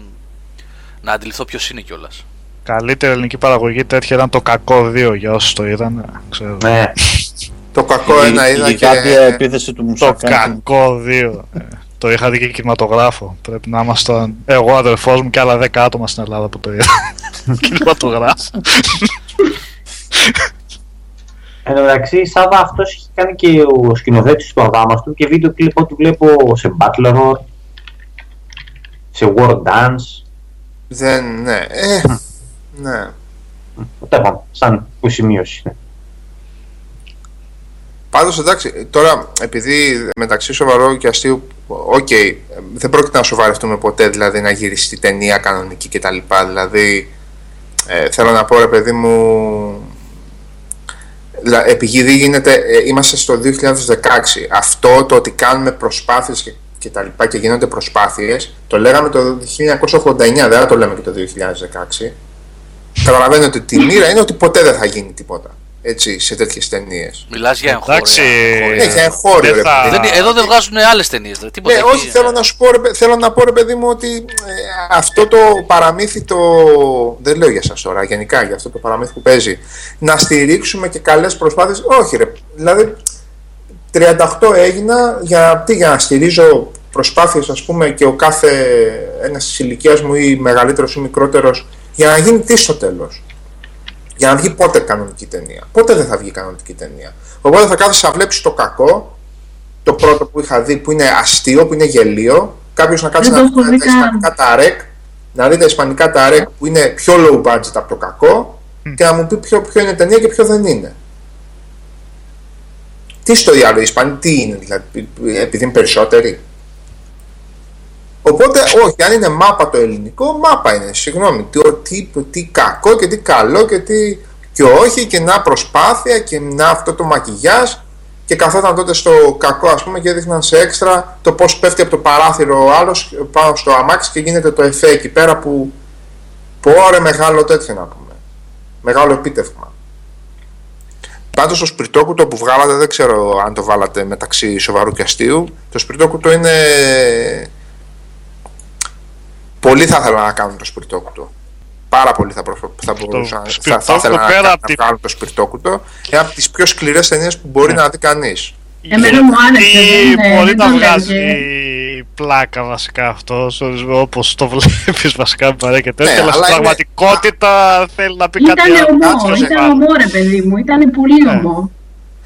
να αντιληφθώ ποιο είναι κιόλα. Καλύτερη ελληνική παραγωγή τέτοια ήταν το Κακό 2 για όσους το είδαν. Ξέρω. Ναι. Το κακό ένα είδα η και... κάποια επίθεση του Το Μουσακάκη. Κακό 2. Ε, το είχα δει και κινηματογράφο. Πρέπει να ήμασταν εγώ, αδερφός μου και άλλα 10 άτομα στην Ελλάδα που το είδα. *laughs* κινηματογράφο. Εν τω μεταξύ, Σάβα αυτός έχει κάνει και ο σκηνοθέτης του Αδάμαστου και βίντεο κλιπ του βλέπω σε Battle Roar, σε War Dance. Δεν, ναι, ε, ναι. Τέλος πάντων, σαν υποσημείωση. Πάντως εντάξει, τώρα επειδή μεταξύ σοβαρό και αστείου, οκ, δεν πρόκειται να σοβαρευτούμε ποτέ, δηλαδή να γυριστεί ταινία κανονική κτλ. Δηλαδή, ε, θέλω να πω ρε παιδί μου, δηλα- επειδή γίνεται, ε, είμαστε στο 2016, αυτό το ότι κάνουμε προσπάθειες και, και τα λοιπά και γίνονται προσπάθειες, το λέγαμε το 1989, δεν θα το λέμε και το 2016. Καταλαβαίνετε ότι τη μοίρα είναι ότι ποτέ δεν θα γίνει τίποτα. Έτσι, σε τέτοιες ταινίες. Μιλάς για εγχώρια. Εντάξει, εγχώρια. Ναι, για εγχώριο, δεν ρε θα- παιδί. Δεν, εδώ δεν βγάζουν άλλες ταινίες. Ναι, όχι, θέλω να σου πω, ρε, παι- θέλω να πω, ρε παιδί μου, ότι ε, αυτό το παραμύθι το. Δεν λέω για σας τώρα, γενικά για αυτό το παραμύθι που παίζει. Να στηρίξουμε και καλές προσπάθειες. Όχι, ρε. Δηλαδή, 38 έγινα για, τι, για να στηρίζω προσπάθειες, ας πούμε, και ο κάθε ένας της ηλικίας μου ή μεγαλύτερος ή μικρότερος, για να γίνει τι στο τέλος. Για να βγει πότε κανονική ταινία. Πότε δεν θα βγει κανονική ταινία. Οπότε θα κάθεσαι να βλέπεις το κακό, το πρώτο που είχα δει που είναι αστείο, που είναι γελίο. Κάποιος να κάτσει Δεν να το έχω δει δει τα καν. ισπανικά τα ρεκ, να δει τα ισπανικά τα ρεκ που είναι πιο low budget από το κακό και να μου πει ποιο, ποιο είναι ταινία και ποιο δεν είναι. Τι στο διάλογο, οι Ισπανοί τι είναι, δηλαδή, επειδή είναι περισσότεροι. Οπότε, όχι, αν είναι μάπα το ελληνικό, μάπα είναι. Συγγνώμη, τι, τι, τι κακό και τι καλό και τι και όχι και να προσπάθεια και να αυτό το μακιγιάζ και καθόταν τότε στο κακό ας πούμε και έδειχναν σε έξτρα το πώς πέφτει από το παράθυρο ο άλλος πάνω στο αμάξι και γίνεται το εφέ εκεί πέρα που πόρε μεγάλο τέτοιο να πούμε μεγάλο επίτευγμα Πάντως το σπιρτόκουτο που βγάλατε δεν ξέρω αν το βάλατε μεταξύ σοβαρού και αστείου το σπιρτόκουτο είναι πολύ θα ήθελα να κάνουν το σπιρτόκουτο πάρα πολύ θα, προ... θα μπορούσα θα, θα ήθελα να, να βγάλουν το σπιρτόκουτο είναι από τις πιο σκληρές ταινίες που μπορεί ναι. να δει κανείς Εμένα μου άρεσε. δεν- Μπορεί να βγάζει πλάκα βασικά αυτό, όπως το βλέπεις βασικά με παρέα και τέτοια, Ναι, αλλά στην αλλά είναι- πραγματικότητα θέλει να πει κάτι Ήταν άλλο. ομό, Κάτσε, ήταν Ζεβά. ομό ρε παιδί μου, ήταν πολύ Ναι. ομό.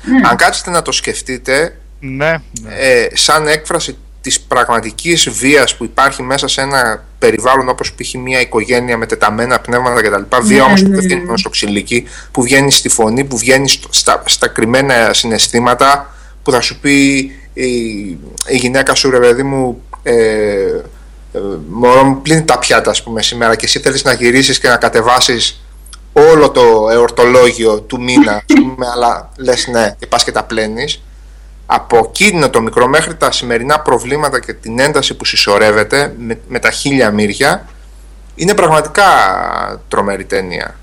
Ναι. αν κάτσετε να το σκεφτείτε Ναι, ναι. ε, σαν έκφραση της πραγματικής βίας που υπάρχει μέσα σε ένα περιβάλλον όπως π.χ. μια οικογένεια με τεταμένα πνεύματα κτλ. Βία Ναι, όμως που ναι, δεν βγαίνει ναι. μόνο στο ξυλίκι, που βγαίνει στη φωνή, που βγαίνει στο- στα, στα κρυμμένα συναισθήματα, που θα σου πει η, η γυναίκα σου ρε παιδί μου ε, ε, μωρό μου πλύνει τα πιάτα ας πούμε σήμερα και εσύ θέλεις να γυρίσεις και να κατεβάσεις όλο το εορτολόγιο του μήνα ας πούμε, αλλά λες ναι και πας και τα πλένεις από εκείνο το μικρό μέχρι τα σημερινά προβλήματα και την ένταση που συσσωρεύεται με, με τα χίλια μύρια είναι πραγματικά τρομερή ταινία.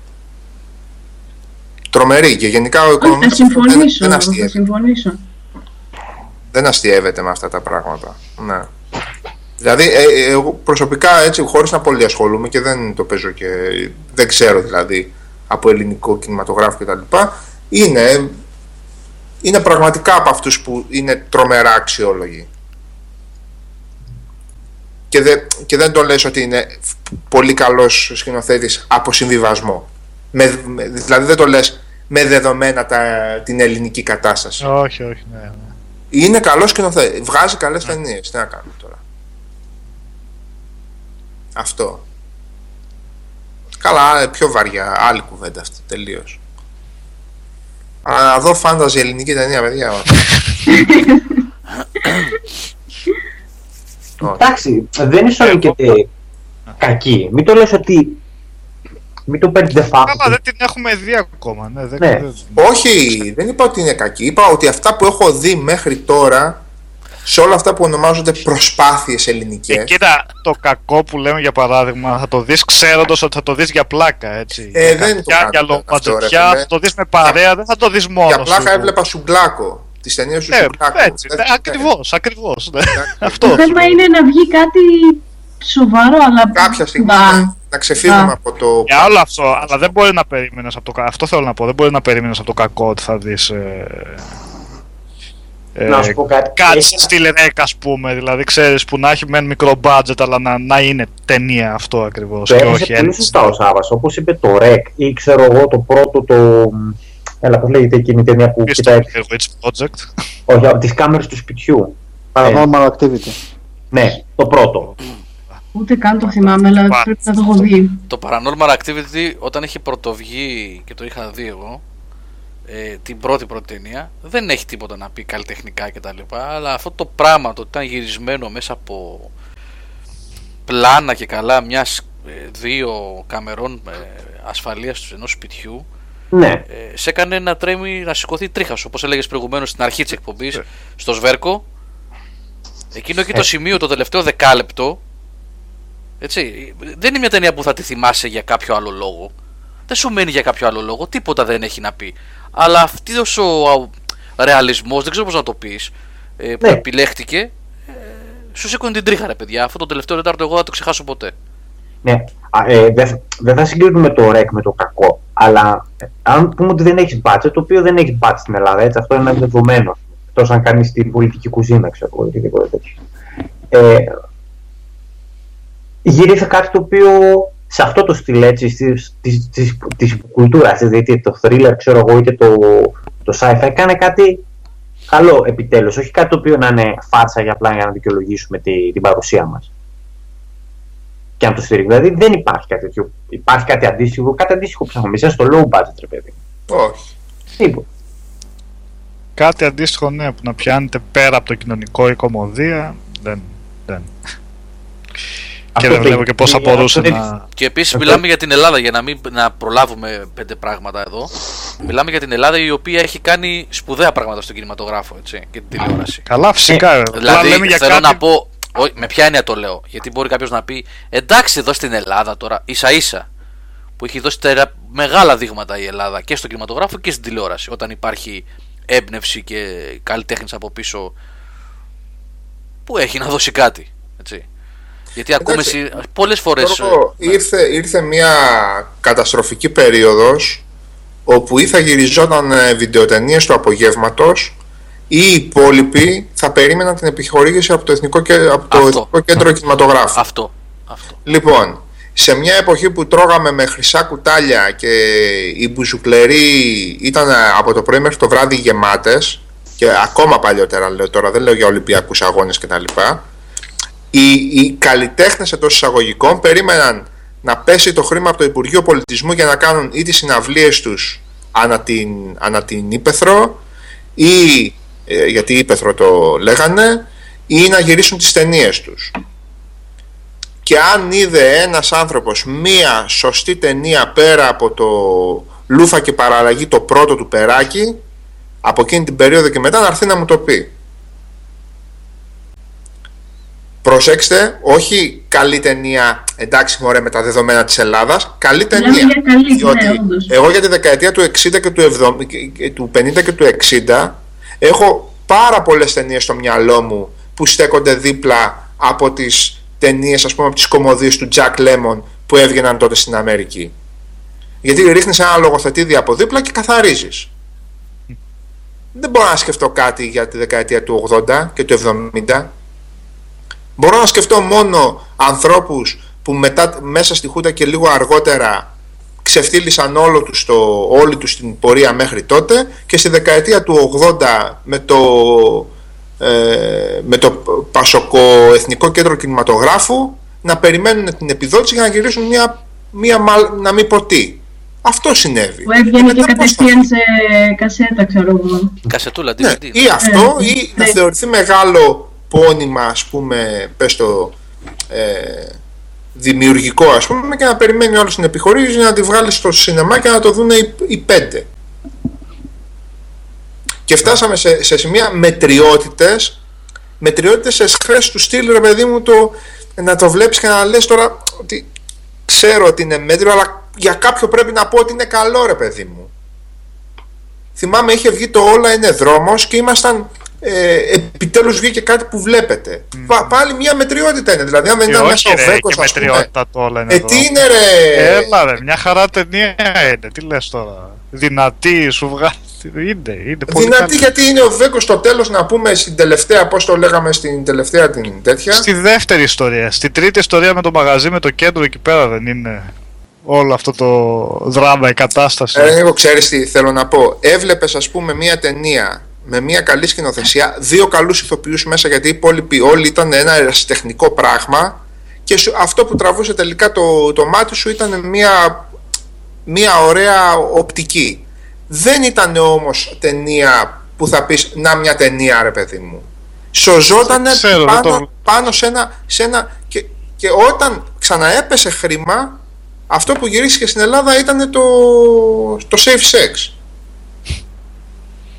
Τρομερή και γενικά ο Όχι, θα οικονομικός δεν, συμφωνήσω. δεν, Θα αστείευεται, συμφωνήσω. δεν αστείευεται με αυτά τα πράγματα. Ναι. Δηλαδή, ε, ε, εγώ προσωπικά έτσι, χωρίς να πολύ ασχολούμαι και δεν το παίζω και δεν ξέρω δηλαδή από ελληνικό κινηματογράφο κτλ. Είναι, είναι πραγματικά από αυτούς που είναι τρομερά αξιόλογοι. Και, δε, και δεν το λες ότι είναι πολύ καλός σκηνοθέτης από συμβιβασμό. Με, με- δηλαδή δεν το λες με δεδομένα τα, την ελληνική κατάσταση. Όχι, όχι, ναι. ναι. Είναι καλός σκηνοθέτη. Βγάζει καλές ταινίες. Τι να κάνουμε τώρα. Αυτό. Καλά, ε, πιο βαριά. Άλλη κουβέντα αυτή. Τελείως. Αλλά να δω φάνταζε ελληνική ταινία, παιδιά. *coughs* Εντάξει, δεν ισορροπείται κακή. Μην το λες ότι. Μην το παίρνεις de facto. Καλά, δεν την έχουμε δει ακόμα. Ναι, δεν, Ναι. δεν- Όχι, δεν είπα ότι είναι κακή. Είπα ότι αυτά που έχω δει μέχρι τώρα σε όλα αυτά που ονομάζονται προσπάθειες Ε, ελληνικές κοίτα, το κακό που λέμε για παράδειγμα, θα το δεις ξέροντας ότι θα το δεις για πλάκα, έτσι. Ε, για δεν το για, κάνω για αυτό, λοπατζετιά, ρε φίλε. θα το δεις με παρέα, δεν θα το δεις μόνος Για πλάκα σου. έβλεπα σουγκλάκο. Τις ταινίες του Ε, σουγκλάκο. έτσι, Δεν- ναι, ακριβώς, ακριβώς. Ναι. *laughs* Αυτό. Το θέμα είναι να βγει κάτι σοβαρό, αλλά. κάποια στιγμή Μπα. να, να ξεφύγουμε Μπα. από το. Για όλο αυτό, αλλά δεν μπορεί να περίμενες από το κακό. Αυτό θέλω να πω. Δεν μπορεί να περίμενες από το κακό ότι θα δεις. Ε, Να σου πω κάτι. Κάτι Έχει- στυλ ρεκ, ας πούμε. Δηλαδή, ξέρεις που να έχει μεν μικρό budget, αλλά να, να είναι ταινία αυτό ακριβώς. Το Και έθεσε όχι πολύ έτσι. σωστά ο Σάβας. Όπως είπε το REC ή ξέρω εγώ το πρώτο το... Έλα, πώς λέγεται εκείνη η ταινία που Ή στο κοιτάει Blair Witch Project. όχι, από τις κάμερες του σπιτιού. Ε, Paranormal Activity. ναι, το πρώτο. Ούτε καν το θυμάμαι, αλλά Πα- πρέπει να το έχω δει. Το Paranormal Activity όταν είχε πρωτοβγεί και το είχα δει εγώ ε, την πρώτη πρώτη ταινία. Δεν έχει τίποτα να πει καλλιτεχνικά κτλ. Αλλά αυτό το πράγμα το ότι ήταν γυρισμένο μέσα από πλάνα και καλά μιας ε, δύο καμερών ε, ασφαλείας ενός σπιτιού Ναι. ε, σε έκανε να τρέμει να σηκωθεί τρίχας όπως έλεγες προηγουμένως στην αρχή της εκπομπής στο Σβέρκο. Εκείνο εκεί το σημείο το τελευταίο δεκάλεπτο έτσι, δεν είναι μια ταινία που θα τη θυμάσαι για κάποιο άλλο λόγο. Δεν σου μένει για κάποιο άλλο λόγο τίποτα δεν έχει να πει αλλά αυτή ο ρεαλισμός δεν ξέρω πώς να το πεις ε, που Ναι. επιλέχτηκε ε, σου σήκωνε την τρίχα ρε παιδιά αυτό το τελευταίο τετάρτο εγώ δεν θα το ξεχάσω ποτέ Ναι. Α, ε, δεν δεν θα συγκρίνουμε το REC με το κακό. Αλλά ε, αν πούμε ότι δεν έχεις budget, το οποίο δεν έχει budget στην Ελλάδα, έτσι, αυτό είναι ένα δεδομένο. Εκτός αν κάνεις την πολιτική κουζίνα, ξέρω εγώ, ή οτιδήποτε τέτοιο. Ε, γύρισε κάτι το οποίο σε αυτό το στυλ έτσι, της, της, της, της κουλτούρας, δηλαδή είτε το thriller ξέρω εγώ είτε το, το sci-fi έκανε κάτι καλό επιτέλους, όχι κάτι το οποίο να είναι φάτσα για απλά για να δικαιολογήσουμε τη, την παρουσία μας και να το στηρίξουμε. Δηλαδή δεν υπάρχει κάτι τέτοιο. Υπάρχει κάτι αντίστοιχο, κάτι αντίστοιχο που έχουμε εμείς, στο low budget, ρε παιδί. Όχι. Τίποτα. Κάτι αντίστοιχο, ναι, που να πιάνετε πέρα από το κοινωνικό ή κομμωδία. Δεν. δεν. Και Αυτό δεν βλέπω δεν- και πώς θα αυτό μπορούσε δεν- να... Και επίσης Αυτό- μιλάμε για την Ελλάδα, για να μην να προλάβουμε πέντε πράγματα εδώ. Μιλάμε για την Ελλάδα η οποία έχει κάνει σπουδαία πράγματα στον κινηματογράφο έτσι, και την τηλεόραση. Καλά, φυσικά. ε, απλά Δηλαδή λέμε για θέλω κάτι... να πω. ό- με ποια έννοια το λέω. Γιατί μπορεί κάποιος να πει εντάξει εδώ στην Ελλάδα τώρα ίσα ίσα που έχει δώσει τερα... μεγάλα δείγματα η Ελλάδα και στον κινηματογράφο και στην τηλεόραση. Όταν υπάρχει έμπνευση και καλλιτέχνης από πίσω που έχει να δώσει κάτι. Έτσι. Γιατί ακούμε Εντάξει, πολλές φορές. Γιώργο, ήρθε, ήρθε μια καταστροφική περίοδος όπου ή θα γυριζόταν ε, βιντεοτενίες του απογεύματος ή οι υπόλοιποι θα περίμεναν την επιχορήγηση από το Εθνικό, Κέ- από το Αυτό. Εθνικό Κέντρο Κινηματογράφου. Αυτό. αυτό. Λοιπόν, σε μια εποχή που τρώγαμε με χρυσά κουτάλια και οι μπουζουκλεροί ήταν από το πρωί μέχρι το βράδυ γεμάτες και ακόμα παλιότερα λέω τώρα, δεν λέω για Ολυμπιακούς αγώνες κτλ. Οι, οι καλλιτέχνες εντός εισαγωγικών περίμεναν να πέσει το χρήμα από το Υπουργείο Πολιτισμού για να κάνουν ή τις συναυλίες τους ανά την, ανά την Ήπεθρο ή ε, γιατί Ήπεθρο το λέγανε ή να γυρίσουν τις ταινίες τους. Και αν είδε ένας άνθρωπος μία σωστή ταινία πέρα από το Λούφα και Παραλλαγή το πρώτο του περάκι από εκείνη την περίοδο και μετά να έρθει να μου το πει προσέξτε όχι καλή ταινία εντάξει μωρέ με τα δεδομένα της Ελλάδας καλή Μιλάμε ταινία. για καλή, διότι ναι, όντως. εγώ για τη δεκαετία του 60 και του, 70, και- και του 50 και του 60 έχω πάρα πολλές ταινίες στο μυαλό μου που στέκονται δίπλα από τις ταινίες ας πούμε από τις κομμωδίες του Jack Lemmon που έβγαιναν τότε στην Αμερική. Γιατί ρίχνεις ένα λογοθετήδι από δίπλα και καθαρίζεις. Δεν μπορώ να σκεφτώ κάτι για τη δεκαετία του 80 και του 70 μπορώ να σκεφτώ μόνο ανθρώπους που μετά, μέσα στη Χούτα και λίγο αργότερα ξεφτύλισαν όλο τους το, όλη τους την πορεία μέχρι τότε και στη δεκαετία του 80 με το, ε, με το Πασοκο Εθνικό Κέντρο Κινηματογράφου να περιμένουν την επιδότηση για να γυρίσουν μια, μια μαλ- να μην πω τι. Αυτό συνέβη. Που έβγαινε και μετά πώς θα- κατευθείαν σε κασέτα, ξέρω εγώ. Κασετούλα, ναι, DVD. ή αυτό Ε, ή να ναι. θεωρηθεί μεγάλο πόνημα ας πούμε πες το ε, δημιουργικό ας πούμε και να περιμένει όλος την επιχορήγηση να τη βγάλει στο σινεμά και να το δουν οι, οι πέντε. Και φτάσαμε σε, σε σημεία μετριότητες μετριότητες σε σχέση του στυλ ρε παιδί μου το, να το βλέπεις και να λες τώρα ότι ξέρω ότι είναι μέτριο αλλά για κάποιο πρέπει να πω ότι είναι καλό ρε παιδί μου. Θυμάμαι είχε βγει το όλα είναι δρόμος και ήμασταν ε, επιτέλους βγήκε κάτι που βλέπετε Πα- πάλι μια μετριότητα είναι δηλαδή αν δεν Και ήταν όχι μέσα ο ρε, Βέκος και ας πούμε μετριότητα το όλα είναι ε εδώ. τι είναι ρε Έλα ρε, μια χαρά ταινία είναι. Τι λες τώρα. Δυνατή, σου βγάζει. Είναι, είναι πολύ Δυνατή καλή. γιατί είναι ο Βέκος στο τέλος να πούμε στην τελευταία, πώς το λέγαμε στην τελευταία την τέτοια. Στη δεύτερη ιστορία. Στη τρίτη ιστορία με το μαγαζί, με το κέντρο εκεί πέρα δεν είναι όλο αυτό το δράμα, η κατάσταση. Ε, εγώ ξέρεις τι θέλω να πω. Έβλεπες ας πούμε μια ταινία με μια καλή σκηνοθεσία, δύο καλούς ηθοποιούς μέσα γιατί οι υπόλοιποι όλοι ήταν ένα ερασιτεχνικό πράγμα και σου- αυτό που τραβούσε τελικά το, το μάτι σου ήταν μια, μια ωραία οπτική. Δεν ήταν όμως ταινία που θα πεις να μια ταινία ρε παιδί μου. Σωζότανε Ξέρω, δεν πάνω, το- πάνω σε ένα, σε ένα και, και όταν ξαναέπεσε χρήμα αυτό που γυρίστηκε στην Ελλάδα ήταν το, το safe sex.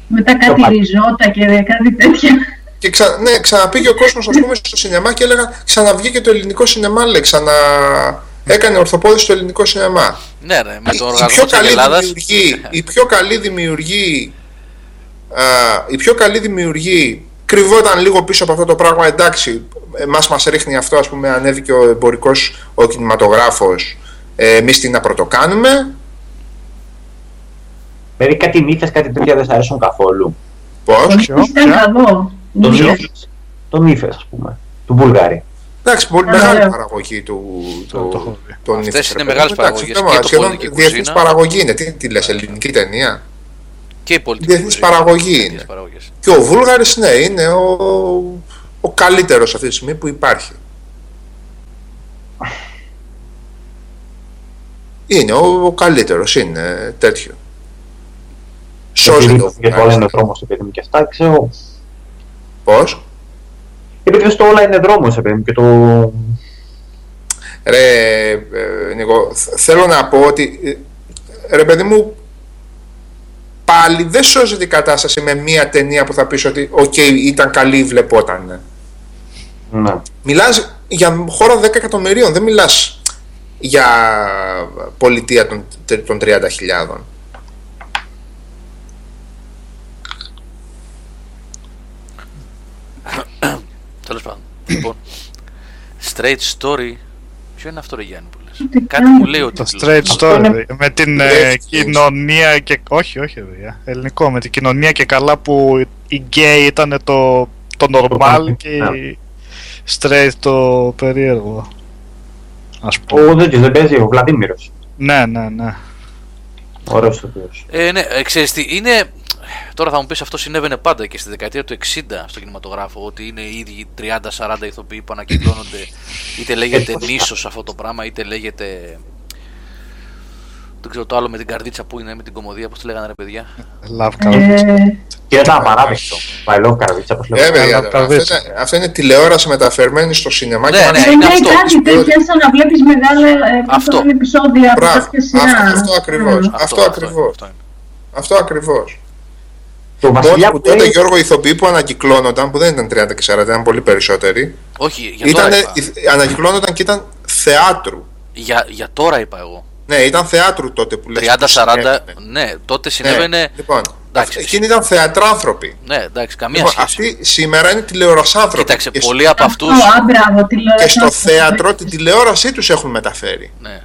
Μετά κάτι πα- ριζότα και κάτι τέτοια. Και ξα... ναι, ξαναπήγε ο κόσμος ας πούμε στο σινεμά και έλεγαν ξαναβγήκε το ελληνικό σινεμά. Λέει, ξανα... Έκανε ορθοπόδηση στο ελληνικό σινεμά. Ναι, ρε, με Η- τον η, οργανισμό πιο της καλή Ελλάδας. δημιουργή, η πιο καλή δημιουργή, α, η πιο καλή δημιουργή κρυβόταν λίγο πίσω από αυτό το πράγμα. Εντάξει, εμάς μας ρίχνει αυτό, ας πούμε, ανέβηκε ο εμπορικός, ο κινηματογράφος, ε, εμείς τι να πρωτοκάνουμε. Δηλαδή κάτι νύφες, κάτι τέτοια δεν σ' αρέσουν καθόλου. Πώς; Ήταν ποια; καλό. Το Ναι. νύφες. Το νύφες, ας πούμε. Του Βουλγάρη. Εντάξει, πολύ Α, μεγάλη ωραίο. παραγωγή του. Το- το έχω δει. των Αυτές νύφες, είναι ρε μεγάλες παιδί μου. Εντάξει, παραγωγές θέμα, και το σχεδόν πολιτική διεθνής κουζίνα. παραγωγή είναι. Τι, τι λες, ελληνική ταινία; Και η πολιτική. Διεθνής κουζίνα. παραγωγή Διεθνείς είναι. παραγωγές. Και ο Βούλγαρης, ναι, είναι ο, ο καλύτερος αυτή τη στιγμή που υπάρχει. *laughs* Είναι ο, ο καλύτερος, είναι τέτοιο. Σώζει Επειδή το Γιατί όλα είναι Βούλγαρης. δρόμος, παιδί μου, και αυτά, ξέρω. Πώς; Επειδή στο όλα είναι δρόμος, παιδί μου, και το... Ρε, ε, Νίκο, θ- θέλω να πω ότι, ε, ρε παιδί μου, πάλι δεν σώζεται η κατάσταση με μία ταινία που θα πεις ότι οκ, ήταν καλή, βλεπόταν. Ναι. Μιλάς για χώρα 10 εκατομμυρίων, δεν μιλάς για πολιτεία των, των 30.000. Τέλος πάντων. λοιπόν. Straight story. Ποιο είναι αυτό, ρε Γιάννη που λες; Τι Κάτι κάνεις; μου λέει ότι. Το straight Αυτό story. είναι- Με την ε, Straight κοινωνία και. Όχι, όχι, παιδιά. Ελληνικό. Με την κοινωνία και καλά που η gay ήταν το, το normal normal, και ναι. η straight το περίεργο. Α πούμε. Ο τέτοιος δεν παίζει, ο Βλαδίμηρος. Ναι, ναι, ναι. Ωραίος ηθοποιός. Ε, ναι, ε, ξέρεις τι, είναι. Τώρα θα μου πεις αυτό συνέβαινε πάντα και στη δεκαετία του 60 στο κινηματογράφο. Ότι είναι οι ίδιοι 30-40 ηθοποιοί που ανακυκλώνονται. Είτε λέγεται νήσος αυτό το πράγμα, είτε λέγεται. Δεν ξέρω το άλλο με την καρδίτσα που είναι, με την κομμωδία, πώς τη λέγανε ρε παιδιά. Love Cards. Ε, Και ήταν απαράδεκτο. My love Καραβίτσα, πώς Ε, λέγεται. παιδιά, αλλά αυτό, τραβήξει. είναι, αυτό είναι τηλεόραση μεταφερμένη στο σινεμά Ναι, και ναι, μας- είναι είναι αυτό. κάτι τέτοια σαν να βλέπεις μεγάλα ε, πώς Αυτό. το λένε, επεισόδια από Μπράβο. κάποια σειρά. Αυτό- αυτό ακριβώς. Ε, Αυτό ακριβώς. Αυτό είναι. Αυτό ακριβώς. Το Μόλις βασιλιά που που τότε λέει, Γιώργο ηθοποιοί που ανακυκλώνονταν, που δεν ήταν 30 και 40, ήταν πολύ περισσότεροι, Όχι, για τώρα, ήταν, είπα. ανακυκλώνονταν και ήταν θεάτρου. Για, για τώρα είπα εγώ. Ναι, ήταν θεάτρου τότε που λες. που 30-40, συνέβαινε. ναι, τότε Ναι, συνέβαινε. Λοιπόν, Εντάξει. εκείνοι ήταν θεατράνθρωποι. Ναι, εντάξει, καμία Λοιπόν, σχέση. αυτοί σήμερα είναι τηλεορασάνθρωποι. Κοίταξε, και, πολλοί από αυτού. Αυτό, α, μπράβο, τηλεόραση. και στο αυτό. θέατρο την τηλεόρασή τους έχουν μεταφέρει. Ναι.